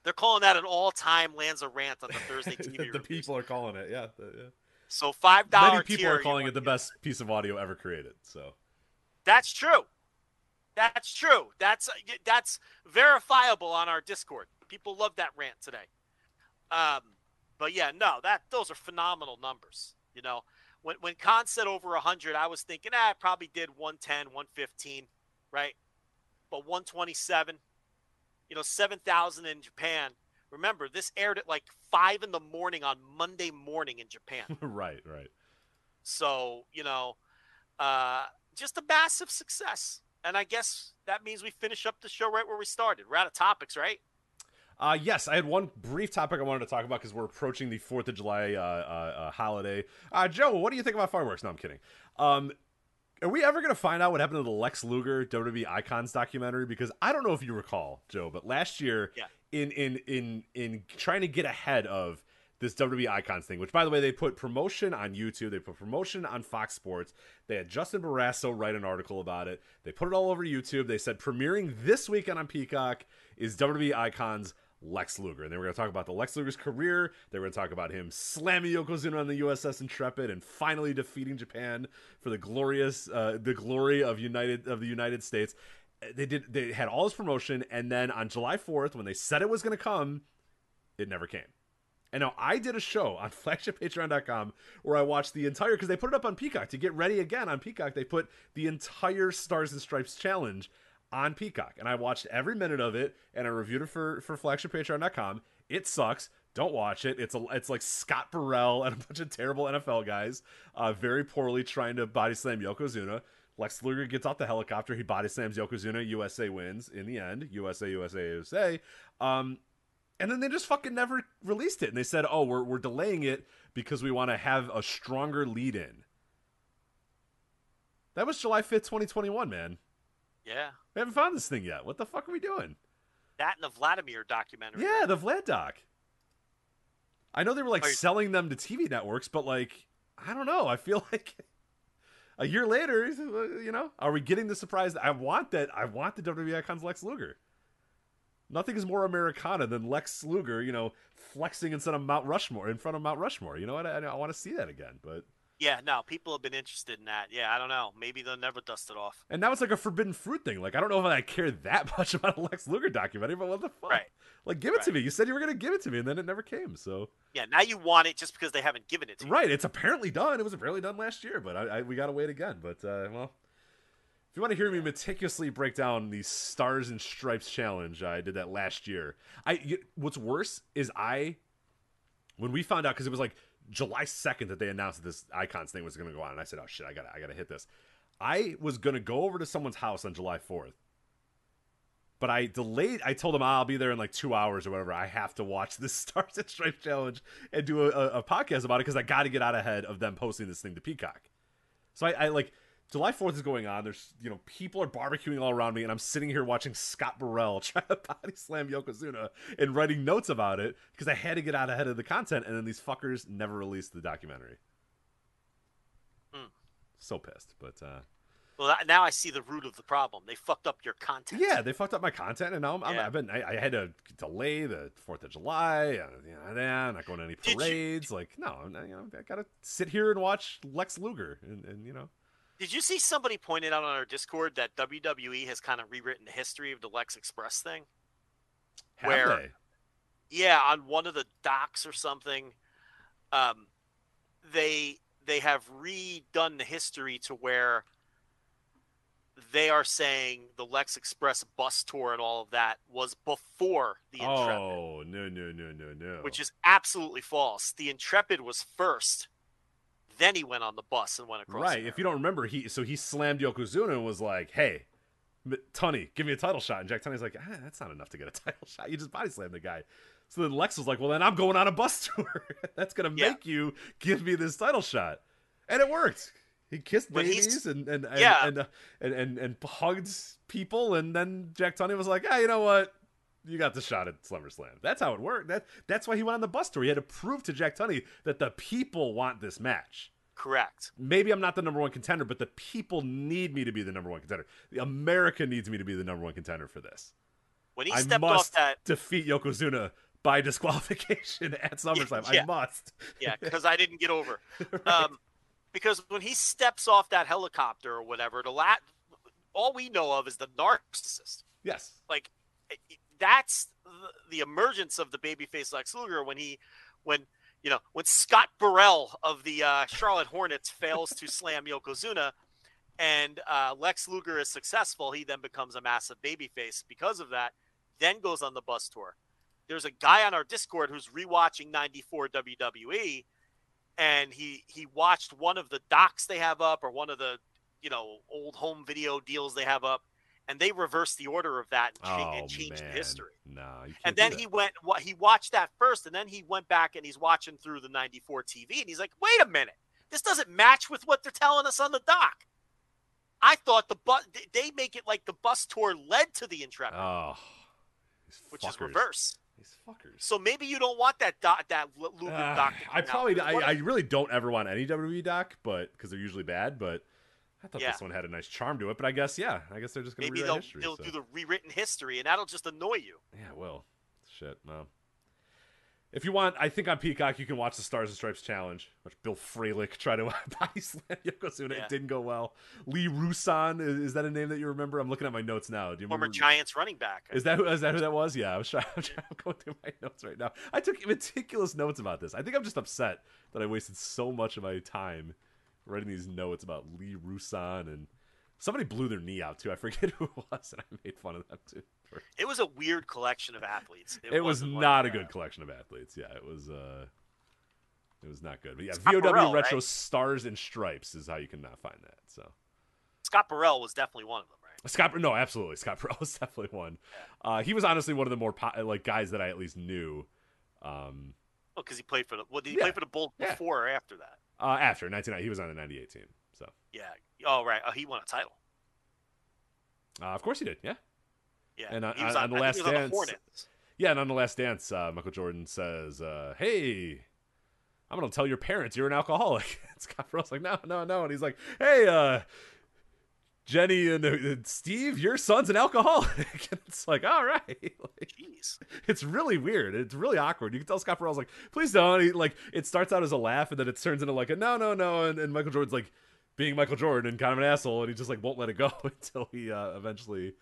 Speaker 1: They're calling that an all-time Lanza rant on the Thursday TV
Speaker 4: the
Speaker 1: reviews.
Speaker 4: people are calling it. Yeah, the- yeah.
Speaker 1: So five dollar.
Speaker 4: Many people are calling it the best piece of audio ever created. So
Speaker 1: That's true. That's true. That's that's verifiable on our Discord. People love that rant today. Um, but yeah, no, that those are phenomenal numbers. You know, when when Khan said over 100, I was thinking, ah, I probably did 110, 115, right? But 127, you know, 7,000 in Japan. Remember, this aired at like five in the morning on Monday morning in Japan.
Speaker 4: right, right.
Speaker 1: So, you know, uh, just a massive success. And I guess that means we finish up the show right where we started. We're out of topics, right?
Speaker 4: Uh, yes, I had one brief topic I wanted to talk about because we're approaching the Fourth of July uh, uh, uh, holiday. Uh, Joe, what do you think about fireworks? No, I'm kidding. Um, are we ever going to find out what happened to the Lex Luger WWE Icons documentary? Because I don't know if you recall, Joe, but last year,
Speaker 1: Yeah.
Speaker 4: In in in in trying to get ahead of this WWE Icons thing, which by the way, they put promotion on YouTube, they put promotion on Fox Sports. They had Justin Barrasso write an article about it. They put it all over YouTube. They said premiering this weekend on Peacock is WWE Icons Lex Luger. And they were going to talk about the Lex Luger's career. They were going to talk about him slamming Yokozuna on the USS Intrepid and finally defeating Japan for the glorious, uh, the glory of United of the United States. They did. They had all this promotion, and then on July fourth, when they said it was going to come, it never came. And now I did a show on flagshippatreon.com where I watched the entire because they put it up on Peacock to get ready again on Peacock. They put the entire Stars and Stripes challenge on Peacock, and I watched every minute of it, and I reviewed it for for flagshippatreon.com. It sucks. Don't watch it. It's a it's like Scott Burrell and a bunch of terrible NFL guys, uh, very poorly trying to body slam Yokozuna. Lex Luger gets off the helicopter. He body slams Yokozuna. USA wins in the end. USA, USA, USA. Um, and then they just fucking never released it. And they said, "Oh, we're we're delaying it because we want to have a stronger lead in." That was July fifth, twenty twenty one. Man,
Speaker 1: Yeah.
Speaker 4: we haven't found this thing yet. What the fuck are we doing?
Speaker 1: That and the Vladimir documentary.
Speaker 4: Yeah, the Vlad doc. I know they were like
Speaker 1: you-
Speaker 4: selling them to TV networks, but like, I don't know. I feel like a year later, you know, are we getting the surprise? I want that. I want the WWE Icons Lex Luger. Nothing is more Americana than Lex Luger, you know, flexing instead of Mount Rushmore in front of Mount Rushmore. You know what? I, I want to see that again, but
Speaker 1: Yeah, no, people have been interested in that. Yeah, I don't know. Maybe they'll never dust it off.
Speaker 4: and now it's like a forbidden fruit thing. Like I don't know if I care that much about a Lex Luger documentary, but what the fuck?
Speaker 1: Right.
Speaker 4: Like give it to me. You said you were gonna give it to me, and then it never came. So
Speaker 1: Yeah, now you want it just because they haven't given it to you.
Speaker 4: Right, it's apparently done. It was apparently done last year, but I, I we gotta wait again. But uh, well, if you want to hear me meticulously break down the Stars and Stripes challenge, I did that last year. I you- what's worse is I when we found out because it was like July second that they announced that this Icons thing was going to go on, and I said, "Oh shit, I gotta I gotta hit this." I was gonna go over to someone's house on July fourth. But I delayed. I told them ah, I'll be there in like two hours or whatever. I have to watch this Stars and Stripes challenge and do a, a, a podcast about it because I got to get out ahead of them posting this thing to Peacock. So I, I like July Fourth is going on. There's you know people are barbecuing all around me, and I'm sitting here watching Scott Burrell try to body slam Yokozuna and writing notes about it because I had to get out ahead of the content. And then these fuckers never released the documentary.
Speaker 1: Hmm.
Speaker 4: So pissed, but uh,
Speaker 1: Well, now I see the root of the problem. They fucked up your content.
Speaker 4: Yeah, they fucked up my content, and now I'm, I'm,
Speaker 1: Yeah.
Speaker 4: I've been I, I had to delay the Fourth of July. Uh, you know, yeah, I'm not going to any
Speaker 1: Did you-
Speaker 4: parades. Like, no, I'm not, you know, I gotta sit here and watch Lex Luger, and, and you know,
Speaker 1: Did you see somebody pointed out on our Discord that WWE has kind of rewritten the history of the Lex Express thing?
Speaker 4: have
Speaker 1: Where-
Speaker 4: they?
Speaker 1: Yeah, on one of the docks or something, um, they they have redone the history to where they are saying the Lex Express bus tour and all of that was before the Intrepid,
Speaker 4: Oh no no no no no!
Speaker 1: which is absolutely false. The Intrepid was first, then he went on the bus and went across.
Speaker 4: right. If you don't remember, he so he slammed Yokozuna and was like, "Hey, Tunney, give me a title shot." And Jack Tunney's like, ah, "That's not enough to get a title shot. You just body slammed the guy." So then Lex was like, "Well, then I'm going on a bus tour. That's gonna
Speaker 1: Yeah.
Speaker 4: make you give me this title shot," and it worked. He kissed
Speaker 1: he's-
Speaker 4: babies and and and,
Speaker 1: Yeah.
Speaker 4: and, uh, and and and hugged people, and then Jack Tunney was like, "Ah, you know what? You got the shot at SummerSlam." That's how it worked. That that's why he went on the bus tour. He had to prove to Jack Tunney that the people want this match
Speaker 1: correct.
Speaker 4: maybe I'm not the number one contender, but the people need me to be the number one contender. The America needs me to be the number one contender for this.
Speaker 1: When he
Speaker 4: I
Speaker 1: stepped
Speaker 4: must
Speaker 1: off that,
Speaker 4: defeat Yokozuna by disqualification at SummerSlam.
Speaker 1: Yeah.
Speaker 4: I must.
Speaker 1: yeah, because I didn't get over.
Speaker 4: Right.
Speaker 1: Um, because when he steps off that helicopter or whatever, the lat, all we know of is the narcissist.
Speaker 4: yes.
Speaker 1: Like that's the, emergence of the babyface Lex Luger when he, when you know, when Scott Burrell of the uh, Charlotte Hornets fails to slam Yokozuna, and uh, Lex Luger is successful, he then becomes a massive babyface because of that. Then goes on the bus tour. There's a guy on our Discord who's rewatching '94 WWE, and he he watched one of the docs they have up or one of the you know old home video deals they have up, and they reversed the order of that and,
Speaker 4: Oh
Speaker 1: and changed
Speaker 4: man.
Speaker 1: the history.
Speaker 4: No. you can't
Speaker 1: And then he went. What he watched that first, and then he went back and he's watching through the '94 TV, and he's like, "Wait a minute, this doesn't match with what they're telling us on the doc." I thought the bus they make it like the bus tour led to the Intrepid,
Speaker 4: Oh.
Speaker 1: Which is reverse.
Speaker 4: These fuckers.
Speaker 1: So maybe you don't want that doc, that Lu- Luger
Speaker 4: Ah,
Speaker 1: doc.
Speaker 4: I
Speaker 1: come out,
Speaker 4: probably I, I really don't ever want any WWE doc, but because they're usually bad. But I thought
Speaker 1: Yeah.
Speaker 4: this one had a nice charm to it. But I guess yeah, I guess they're just gonna
Speaker 1: maybe
Speaker 4: rewrite
Speaker 1: they'll
Speaker 4: history.
Speaker 1: they'll
Speaker 4: so.
Speaker 1: do the rewritten history, and that'll just annoy you.
Speaker 4: Yeah, well, shit, no. If you want, I think on Peacock you can watch the Stars and Stripes challenge. Watch Bill Fralic try to body slam Yokozuna.
Speaker 1: Yeah.
Speaker 4: It didn't go well. Lee Rouson is, is that a name that you remember? I'm looking at my notes now. Do you
Speaker 1: Former
Speaker 4: remember?
Speaker 1: Giants running back.
Speaker 4: Is that who, is that who that was? Yeah, I was trying. I'm, trying, I'm going through my notes right now. I took meticulous notes about this. I think I'm just upset that I wasted so much of my time writing these notes about Lee Rouson and somebody blew their knee out too. I forget who it was, and I made fun of them too.
Speaker 1: It was a weird collection of athletes.
Speaker 4: it, was
Speaker 1: wasn't
Speaker 4: a
Speaker 1: uh,
Speaker 4: good collection of athletes. Yeah, it was. uh It was not good. But yeah,
Speaker 1: Scott
Speaker 4: VOW
Speaker 1: Burrell,
Speaker 4: Retro
Speaker 1: right?
Speaker 4: Stars and Stripes is how you can not find that. So
Speaker 1: Scott Burrell was definitely one of them, right?
Speaker 4: Scott, no, absolutely, Scott Burrell was definitely one. Uh, he was honestly one of the more po- like guys that I at least knew. Um,
Speaker 1: Well, because he played for the. Well, did he
Speaker 4: Yeah.
Speaker 1: play for the Bulls
Speaker 4: Yeah.
Speaker 1: before or after that?
Speaker 4: Uh, after 1990, he was on the 98 team. So
Speaker 1: Yeah. Oh, right. Oh, he won a title.
Speaker 4: uh, of course he did. Yeah,
Speaker 1: Yeah.
Speaker 4: And on-
Speaker 1: he was
Speaker 4: on-
Speaker 1: on,
Speaker 4: The
Speaker 1: I
Speaker 4: Last
Speaker 1: on the
Speaker 4: Dance- yeah. And on the Last Dance, uh, Michael Jordan says, uh, "Hey." I'm gonna tell your parents you're an alcoholic. Scott Burrell's like, no, no, no, and he's like, hey, uh, Jenny and, uh, and Steve, your son's an alcoholic. it's like, all right, like,
Speaker 1: Jeez.
Speaker 4: it's really weird. It's really awkward. You can tell Scott Burrell's like, please don't. He, like, it starts out as a laugh, and then it turns into like a no, no, no, and, and Michael Jordan's like being Michael Jordan and kind of an asshole, and he just like won't let it go until he uh, eventually,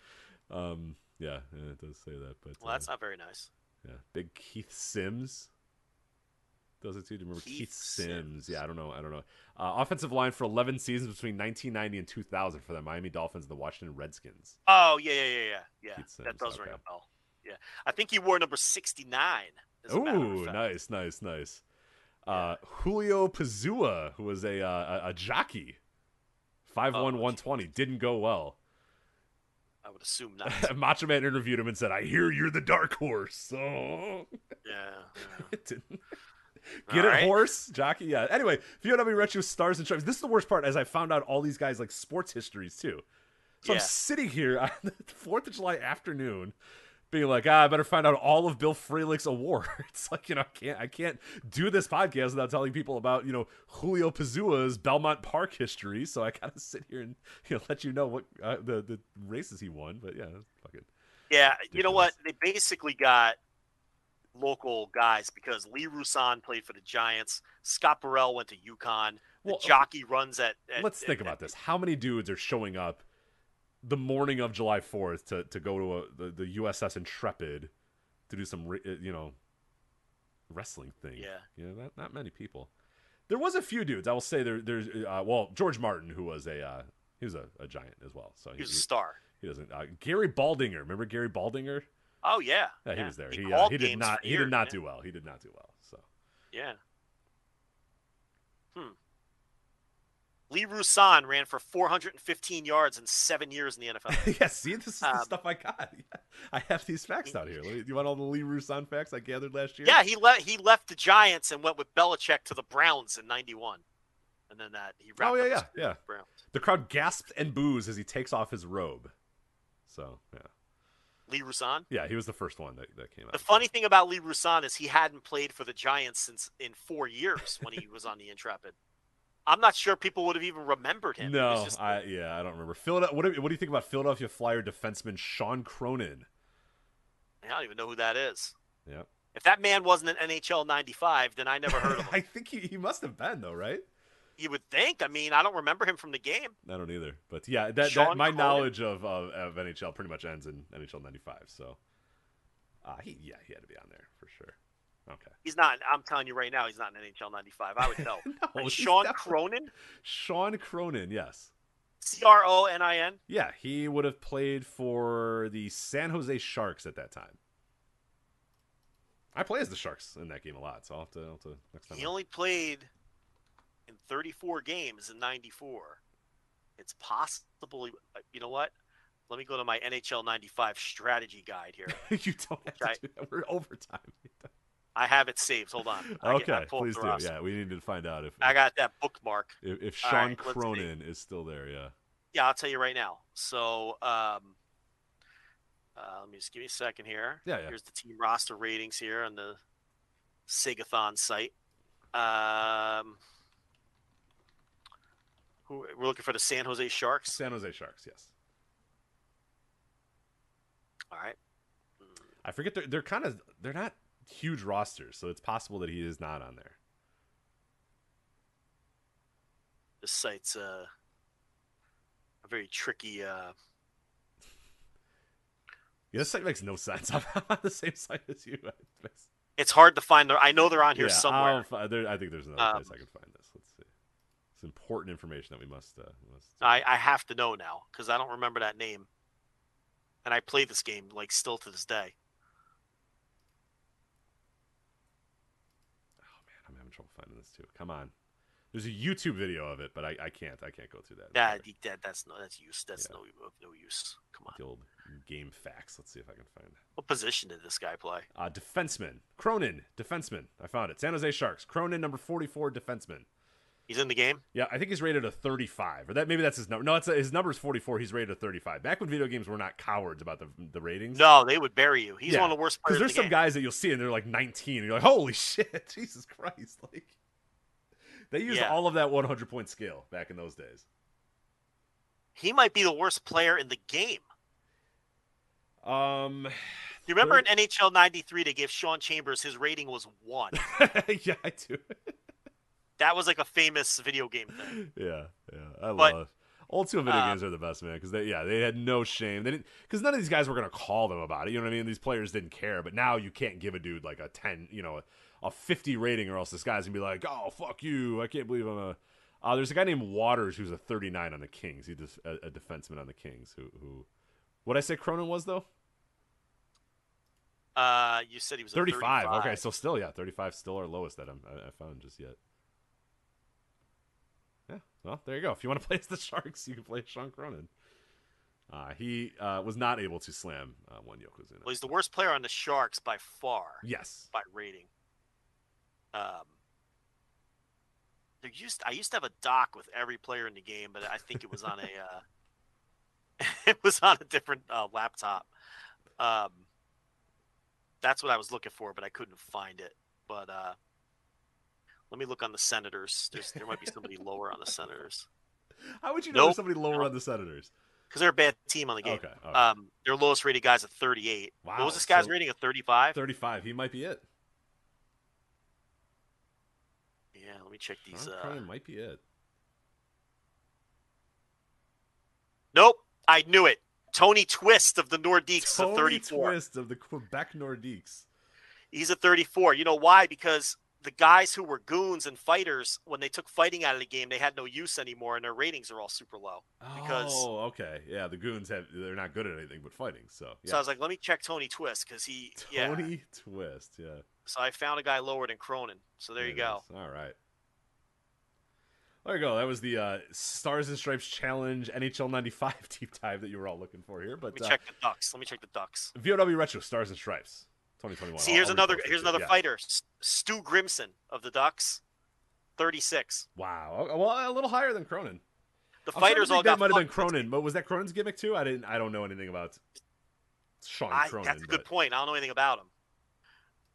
Speaker 4: um, yeah, yeah, it does say that. But
Speaker 1: Well, that's
Speaker 4: uh,
Speaker 1: not very nice.
Speaker 4: yeah, big Keith Sims does it too. Do you remember Keith,
Speaker 1: Keith
Speaker 4: Sims?
Speaker 1: Sims.
Speaker 4: Yeah, I don't know. I don't know. Uh, offensive line for 11 seasons between 1990 and 2000 for the Miami Dolphins and the Washington Redskins.
Speaker 1: Oh, yeah, yeah, yeah, yeah. Yeah. That does ring a bell. Yeah. I think he wore number 69. as a matter of
Speaker 4: Ooh, nice, nice, nice. Uh, Julio Pezua, who was a, uh, a, a jockey, 5'1",
Speaker 1: Oh,
Speaker 4: 120, didn't go well.
Speaker 1: I would assume not.
Speaker 4: Macho Man interviewed him and said, I hear you're the dark horse. So
Speaker 1: yeah. yeah.
Speaker 4: it didn't. Get
Speaker 1: All
Speaker 4: it,
Speaker 1: right.
Speaker 4: horse, jockey. Yeah. Anyway, VOW Retro Stars and Stripes. This is the worst part, as I found out all these guys like sports histories too. So I'm sitting here on the Fourth of July afternoon, being like, ah, I better find out all of Bill Fralic's awards. like, you know, I can't, I can't do this podcast without telling people about, you know, Julio Pezua's Belmont Park history. So I gotta sit here and you know let you know what uh, the the races he won. But yeah, fucking
Speaker 1: yeah. You know what? They basically got local guys because Lee Rouson played for the Giants. Scott Burrell went to UConn. The
Speaker 4: Well,
Speaker 1: jockey runs at. at
Speaker 4: let's think
Speaker 1: at-
Speaker 4: about this. How many dudes are showing up the morning of July 4th to, to go to a, the, the USS Intrepid to do some, re- you know, wrestling thing?
Speaker 1: Yeah.
Speaker 4: You know, not, not many people. There was a few dudes. I will say there, there's, uh, well, George Martin, who was a, uh, he was a, a giant as well. So
Speaker 1: He was a star.
Speaker 4: he doesn't, uh, Gary Baldinger. Remember Gary Baldinger?
Speaker 1: Oh yeah.
Speaker 4: Yeah, he
Speaker 1: yeah.
Speaker 4: was there.
Speaker 1: He,
Speaker 4: He, uh, he did not, he did not
Speaker 1: man.
Speaker 4: do well. He did not do well. So.
Speaker 1: Yeah. Hmm. Lee Rouson ran for 415 yards in seven years in the NFL.
Speaker 4: yeah, see, this is the
Speaker 1: Um,
Speaker 4: stuff I got. I have these facts out here. You want all the Lee Rouson facts I gathered last year?
Speaker 1: yeah, he left. He left the Giants and went with Belichick to the Browns in '91, and then that he.
Speaker 4: Oh, yeah, yeah, yeah.
Speaker 1: the Browns.
Speaker 4: The crowd gasps and boos as he takes off his robe. So, yeah.
Speaker 1: Lee Rouson.
Speaker 4: Yeah, he was the first one that, that came out.
Speaker 1: The funny thing about Lee Rouson is he hadn't played for the Giants since in four years when he was on the Intrepid. I'm not sure people would have even remembered him.
Speaker 4: No,
Speaker 1: just-
Speaker 4: I yeah, I don't remember. Philadelphia, what, do, what do you think about Philadelphia Flyer defenseman Sean Cronin?
Speaker 1: I don't even know who that is.
Speaker 4: Yeah.
Speaker 1: If that man wasn't an NHL 95, then I never heard of him.
Speaker 4: I think he, he must have been though, right?
Speaker 1: You would think. I mean, I don't remember him from the game.
Speaker 4: I don't either. But yeah, that, that my
Speaker 1: Cronin?
Speaker 4: knowledge of, of of NHL pretty much ends in NHL 95. So, uh, he yeah, he had to be on there for sure. Okay.
Speaker 1: He's not. I'm telling you right now, he's not in NHL 95. I would know.
Speaker 4: No, he's
Speaker 1: Sean
Speaker 4: definitely-
Speaker 1: Cronin,
Speaker 4: Sean Cronin, yes.
Speaker 1: C R O N I N.
Speaker 4: Yeah, he would have played for the San Jose Sharks at that time. I play as the Sharks in that game a lot, so I'll have to, I'll have to next time.
Speaker 1: He
Speaker 4: I-
Speaker 1: only played 34 games in '94. It's possible. uh, You know what? Let me go to my NHL 95 strategy guide here.
Speaker 4: you don't have to
Speaker 1: Right.
Speaker 4: do. We're overtime.
Speaker 1: I have it saved. Hold on. I get-
Speaker 4: okay,
Speaker 1: pulled
Speaker 4: please do.
Speaker 1: roster.
Speaker 4: Yeah, we need to find out if
Speaker 1: I got that bookmark.
Speaker 4: if, if Sean
Speaker 1: right.
Speaker 4: Cronin is still there. Yeah.
Speaker 1: Yeah, I'll tell you right now. So, um, uh, let me just give me a second here.
Speaker 4: Yeah, yeah.
Speaker 1: Here's the team roster ratings here on the Sigathon site. Um, who we're looking for the San Jose Sharks.
Speaker 4: San Jose Sharks. Yes.
Speaker 1: All right.
Speaker 4: I forget they're they're kind of they're not huge rosters, so it's possible that he is not on there.
Speaker 1: This site's uh, a very tricky. Uh,
Speaker 4: Yeah, this site makes no sense. I'm on the same site as you.
Speaker 1: It's hard to find. Their, I know they're on here
Speaker 4: yeah,
Speaker 1: somewhere.
Speaker 4: There, I think there's another
Speaker 1: Um,
Speaker 4: place I can find see. It's important information that we must. Uh, must
Speaker 1: I, I have to know now because I don't remember that name. And I play this game like still to this day.
Speaker 4: Oh man, I'm having trouble finding this too. Come on. There's a YouTube video of it, but I, I can't. I can't go through that. I'm
Speaker 1: That, that that's no that's use. That's
Speaker 4: Yeah.
Speaker 1: no no use. Come on.
Speaker 4: The old game facts. Let's see if I can find.
Speaker 1: What position did this guy play?
Speaker 4: Uh, defenseman Cronin, defenseman. I found it. San Jose Sharks. Cronin, number 44, defenseman.
Speaker 1: He's in the game.
Speaker 4: Yeah, I think he's rated a 35, or that maybe that's his number. No, it's his number is 44. He's rated a 35. Back when video games were not cowards about the the ratings.
Speaker 1: No, they would bury you. He's
Speaker 4: Yeah,
Speaker 1: one of the worst
Speaker 4: because there's
Speaker 1: the
Speaker 4: some
Speaker 1: game.
Speaker 4: guys that you'll see and they're like 19, and you're like, holy shit, Jesus Christ! Like they used
Speaker 1: Yeah.
Speaker 4: all of that 100 point scale back in those days.
Speaker 1: He might be the worst player in the game.
Speaker 4: Um,
Speaker 1: You remember in NHL '93 they gave Sean Chambers his rating was one.
Speaker 4: yeah, I do.
Speaker 1: that was like a famous video game thing.
Speaker 4: yeah, yeah, I
Speaker 1: But,
Speaker 4: love. Old school video
Speaker 1: uh,
Speaker 4: games are the best, man, because they yeah they had no shame. They didn't because none of these guys were gonna call them about it. You know what I mean? These players didn't care. But now you can't give a dude like a ten, you know, a, a fifty rating, or else this guy's gonna be like, oh fuck you, I can't believe I'm a. Uh, there's a guy named Waters who's a 39 on the Kings. He's just a, a defenseman on the Kings. Who who, what I say Cronin was though?
Speaker 1: Uh, you said he was a
Speaker 4: 35.
Speaker 1: 35.
Speaker 4: Okay, so still yeah, 35 still our lowest that I'm, I, I found just yet. Yeah, well there you go. If you want to play as the Sharks, you can play Sean Cronin. Uh, he uh, was not able to slam uh, one Yokozuna.
Speaker 1: Well, he's the worst player on the Sharks by far
Speaker 4: Yes.
Speaker 1: by rating. Um, there used I used to have a doc with every player in the game, but I think it was on a uh, it was on a different uh, laptop. Um, That's what I was looking for, but I couldn't find it. But uh, let me look on the Senators. There's, there might be somebody lower on the Senators
Speaker 4: How would you know
Speaker 1: Nope.
Speaker 4: there's somebody lower on the Senators?
Speaker 1: because they're a bad team on the game.
Speaker 4: Okay, okay.
Speaker 1: Um, their lowest rated guy's a 38.
Speaker 4: Wow,
Speaker 1: What was this guy's
Speaker 4: so-
Speaker 1: rating? A 35?
Speaker 4: 35. He might be it.
Speaker 1: Yeah, let me check these.
Speaker 4: Sean
Speaker 1: Uh...
Speaker 4: Might be it.
Speaker 1: Nope, I knew it. Tony Twist of the Nordiques is a
Speaker 4: Tony
Speaker 1: 34.
Speaker 4: Twist of the Quebec Nordiques.
Speaker 1: He's a 34. You know why? Because the guys who were goons and fighters, when they took fighting out of the game, they had no use anymore, and their ratings are all super low. Because-
Speaker 4: oh, okay, yeah, the goons have they're not good at anything but fighting. So yeah,
Speaker 1: So I was like, let me check Tony Twist because he, yeah.
Speaker 4: Tony Twist, yeah.
Speaker 1: So I found a guy lower than Cronin. So there you go.
Speaker 4: is. All right. There you go. That was the uh, Stars and Stripes Challenge NHL '95 deep dive that you were all looking for here. But
Speaker 1: Let me
Speaker 4: uh,
Speaker 1: check the Ducks. Let me check the Ducks.
Speaker 4: VOW Retro Stars and Stripes 2021.
Speaker 1: See, here's
Speaker 4: I'll
Speaker 1: another here's another
Speaker 4: Yeah.
Speaker 1: fighter, Stu Grimson of the Ducks, 36.
Speaker 4: Wow. Well, a little higher than Cronin.
Speaker 1: The
Speaker 4: I'm
Speaker 1: fighters
Speaker 4: think
Speaker 1: all
Speaker 4: that
Speaker 1: got
Speaker 4: might have been. Cronin, but was that Cronin's gimmick too? I didn't. I don't know anything about Sean
Speaker 1: I,
Speaker 4: Cronin.
Speaker 1: that's a good
Speaker 4: but-
Speaker 1: point. I don't know anything about him.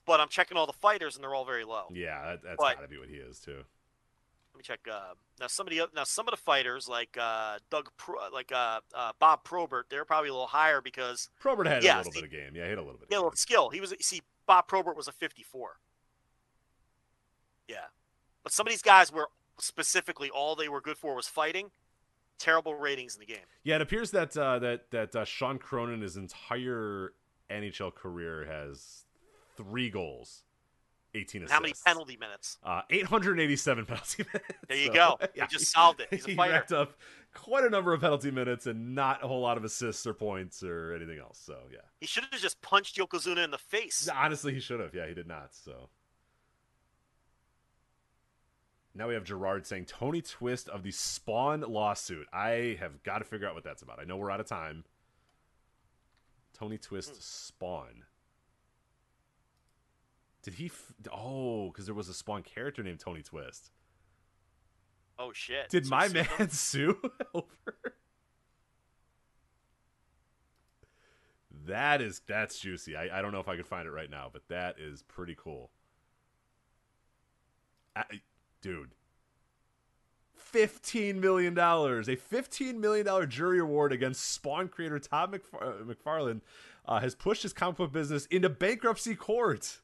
Speaker 1: But I'm checking all the fighters, and they're all very low.
Speaker 4: Yeah, that, that's
Speaker 1: But-
Speaker 4: got to be what he is too.
Speaker 1: Let me check. Uh, now, somebody now some of the fighters like uh, Doug, Pro, like uh, uh, Bob Probert, they're probably a little higher because
Speaker 4: Probert had
Speaker 1: Yeah,
Speaker 4: a little bit of game. Yeah, he had a little bit.
Speaker 1: a
Speaker 4: of
Speaker 1: little
Speaker 4: game.
Speaker 1: skill. He was see Bob Probert was a 54. Yeah, but some of these guys were specifically all they were good for was fighting. Terrible ratings in the game.
Speaker 4: Yeah, it appears that uh, that that uh, Sean Cronin, his entire NHL career, has three goals, eighteen assists.
Speaker 1: How many penalty minutes?
Speaker 4: Uh, 887 penalty minutes.
Speaker 1: There you
Speaker 4: So,
Speaker 1: go.
Speaker 4: yeah,
Speaker 1: he just solved it. He's a
Speaker 4: he racked up quite a number of penalty minutes and not a whole lot of assists or points or anything else. So yeah,
Speaker 1: He should have just punched Yokozuna in the face.
Speaker 4: honestly, he should have. Yeah, he did not. So now we have Gerard saying Tony Twist of the Spawn lawsuit. I have got to figure out what that's about. I know we're out of time. Tony Twist
Speaker 1: Hmm.
Speaker 4: Spawn. Did he? F- oh, because there was a Spawn character named Tony Twist.
Speaker 1: Oh shit!
Speaker 4: Did
Speaker 1: So
Speaker 4: my man
Speaker 1: them?
Speaker 4: sue over? That is that's juicy. I, I don't know if I could find it right now, but that is pretty cool. I, dude, fifteen million dollars, a fifteen million dollar jury award against Spawn creator Todd McFar- uh, McFarlane uh, has pushed his comic book business into bankruptcy court.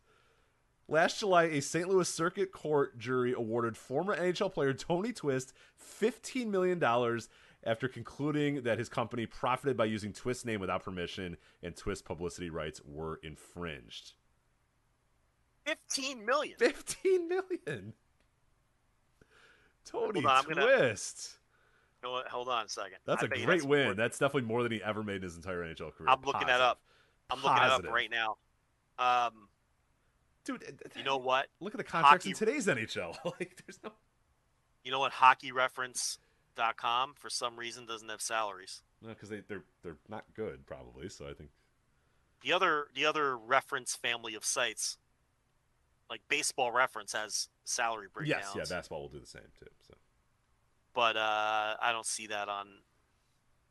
Speaker 4: Last July, a St. Louis Circuit Court jury awarded former NHL player Tony Twist $15 million after concluding that his company profited by using Twist's name without permission and Twist publicity rights were infringed.
Speaker 1: Fifteen million.
Speaker 4: 15 million. Tony
Speaker 1: on, I'm gonna-
Speaker 4: Twist.
Speaker 1: Hold on- Hold on a second.
Speaker 4: That's
Speaker 1: I
Speaker 4: a
Speaker 1: you
Speaker 4: great win.
Speaker 1: more-
Speaker 4: That's definitely more than he ever made in his entire NHL career.
Speaker 1: I'm looking that up. I'm looking it up right now. Um,
Speaker 4: Dude,
Speaker 1: you know what?
Speaker 4: look at the contracts in today's NHL. like, there's no.
Speaker 1: You know what? HockeyReference.com for some reason doesn't have salaries.
Speaker 4: No, because they, they're, they're not good, probably. So I think.
Speaker 1: The other the other reference family of sites, like Baseball Reference, has salary breakdowns.
Speaker 4: Yes, yeah, basketball will do the same too. So.
Speaker 1: but uh, I don't see that on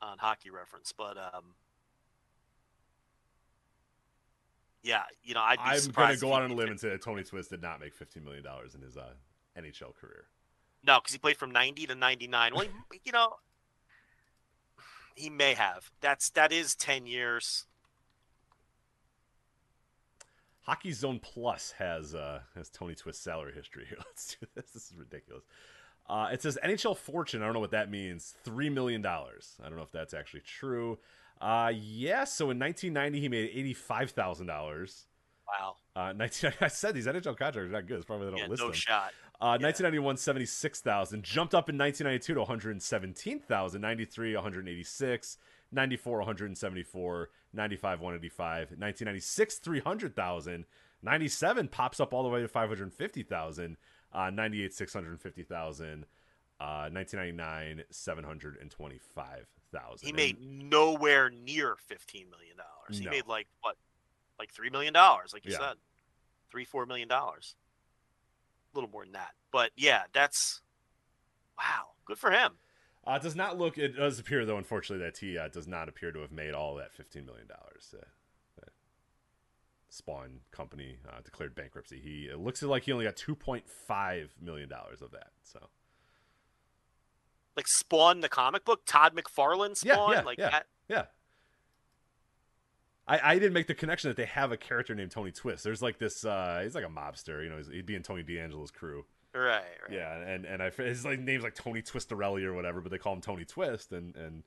Speaker 1: on Hockey Reference. But um, yeah, you know, I'd be
Speaker 4: I'm going to go out on a limb and say that Tony Twist did not make $15 million in his uh, NHL career.
Speaker 1: No, because he played from ninety to ninety nine. Well, he- you know, he may have. That's that is ten years.
Speaker 4: Hockey Zone Plus has uh, has Tony Twist salary history here. Let's do this. This is ridiculous. Uh, it says NHL Fortune. I don't know what that means. Three million dollars. I don't know if that's actually true. Uh, yeah. So in 1990, he made eighty-five thousand dollars.
Speaker 1: Wow.
Speaker 4: Uh, 19, I said these NHL contracts are not good. It's probably they don't
Speaker 1: Yeah,
Speaker 4: list
Speaker 1: no
Speaker 4: them.
Speaker 1: shot.
Speaker 4: Uh,
Speaker 1: Yeah.
Speaker 4: 1991, 76,000. Jumped up in 1992 to 117,000. 93, 186. 94, 174. 95, 185. 1996, 300,000. 97 pops up all the way to 550,000. Uh, 98, 650,000. Uh, 1999, 725,000.
Speaker 1: He
Speaker 4: And-
Speaker 1: made nowhere near fifteen million dollars. He
Speaker 4: No.
Speaker 1: made like what, like three million dollars, like you
Speaker 4: Yeah.
Speaker 1: said, three four million dollars. A little more than that, but yeah, that's wow, good for him.
Speaker 4: Uh, it does not look. It does appear, though, unfortunately, that he uh, does not appear to have made all that fifteen million dollars. Uh, Spawn company uh, declared bankruptcy. He it looks like he only got two point five million dollars of that. So
Speaker 1: Like Spawn, the comic book, Todd McFarlane Spawn,
Speaker 4: yeah,
Speaker 1: like
Speaker 4: yeah,
Speaker 1: that.
Speaker 4: yeah. I, I didn't make the connection that they have a character named Tony Twist. There's like this. Uh, he's like a mobster. You know, he's, he'd be in Tony D'Angelo's crew.
Speaker 1: Right, right.
Speaker 4: Yeah, and and I his like name's like Tony Twistorelli or whatever, but they call him Tony Twist, and and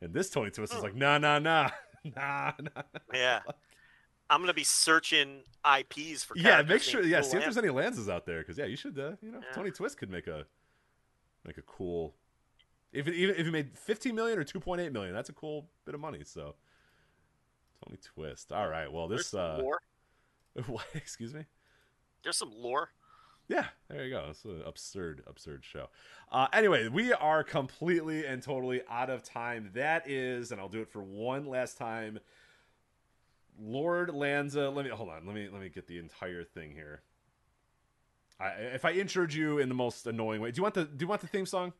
Speaker 4: and this Tony Twist is like nah nah nah nah nah.
Speaker 1: Yeah. I'm gonna be searching IPs for.
Speaker 4: Yeah, make sure. Yeah,
Speaker 1: Cool
Speaker 4: see if there's any Lances out there, because yeah, you should. Uh, you know,
Speaker 1: Yeah.
Speaker 4: Tony Twist could make a make a cool. If it even if he made 15 million or 2.8 million, that's a cool bit of money. So Tony Twist. All right. Well, this. uh
Speaker 1: lore.
Speaker 4: what, Excuse me.
Speaker 1: There's some lore.
Speaker 4: Yeah, there you go. It's an absurd, absurd show. Uh, anyway, we are completely and totally out of time. That is, and I'll do it for one last time. Lord Lanza, let me hold on. Let me let me get the entire thing here. I, if I introed you in the most annoying way, do you want the do you want the theme song?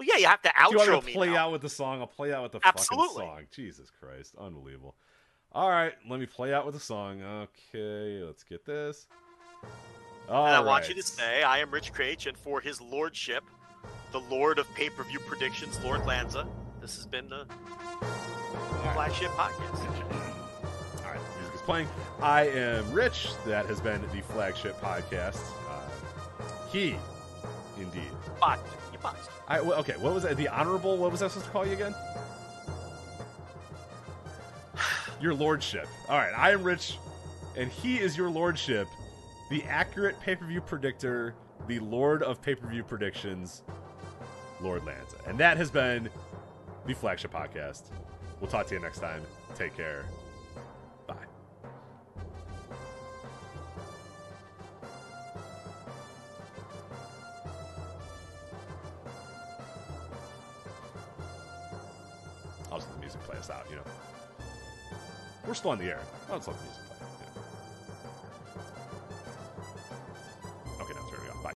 Speaker 1: Well, yeah, you have to
Speaker 4: do you want to play
Speaker 1: now.
Speaker 4: out with the song? I'll play out with the
Speaker 1: Absolutely.
Speaker 4: fucking song. Jesus Christ, unbelievable. All right, let me play out with the song. Okay, let's get this. All
Speaker 1: and I want you to say, I am Rich Kraetsch, and for his lordship, the Lord of pay per view predictions, Lord Lanza, this has been the flagship podcast.
Speaker 4: All right, music is playing. I am Rich. That has been the flagship podcast. Uh, he, indeed.
Speaker 1: But, boxed.
Speaker 4: I okay. What was that? The honorable. What was I supposed to call you again? Your lordship. All right. I am Rich, and he is your lordship, the accurate pay per view predictor, the lord of pay per view predictions, Lord Lanza, and that has been the flagship podcast. We'll talk to you next time. Take care. We're still on the air. I'll just music play.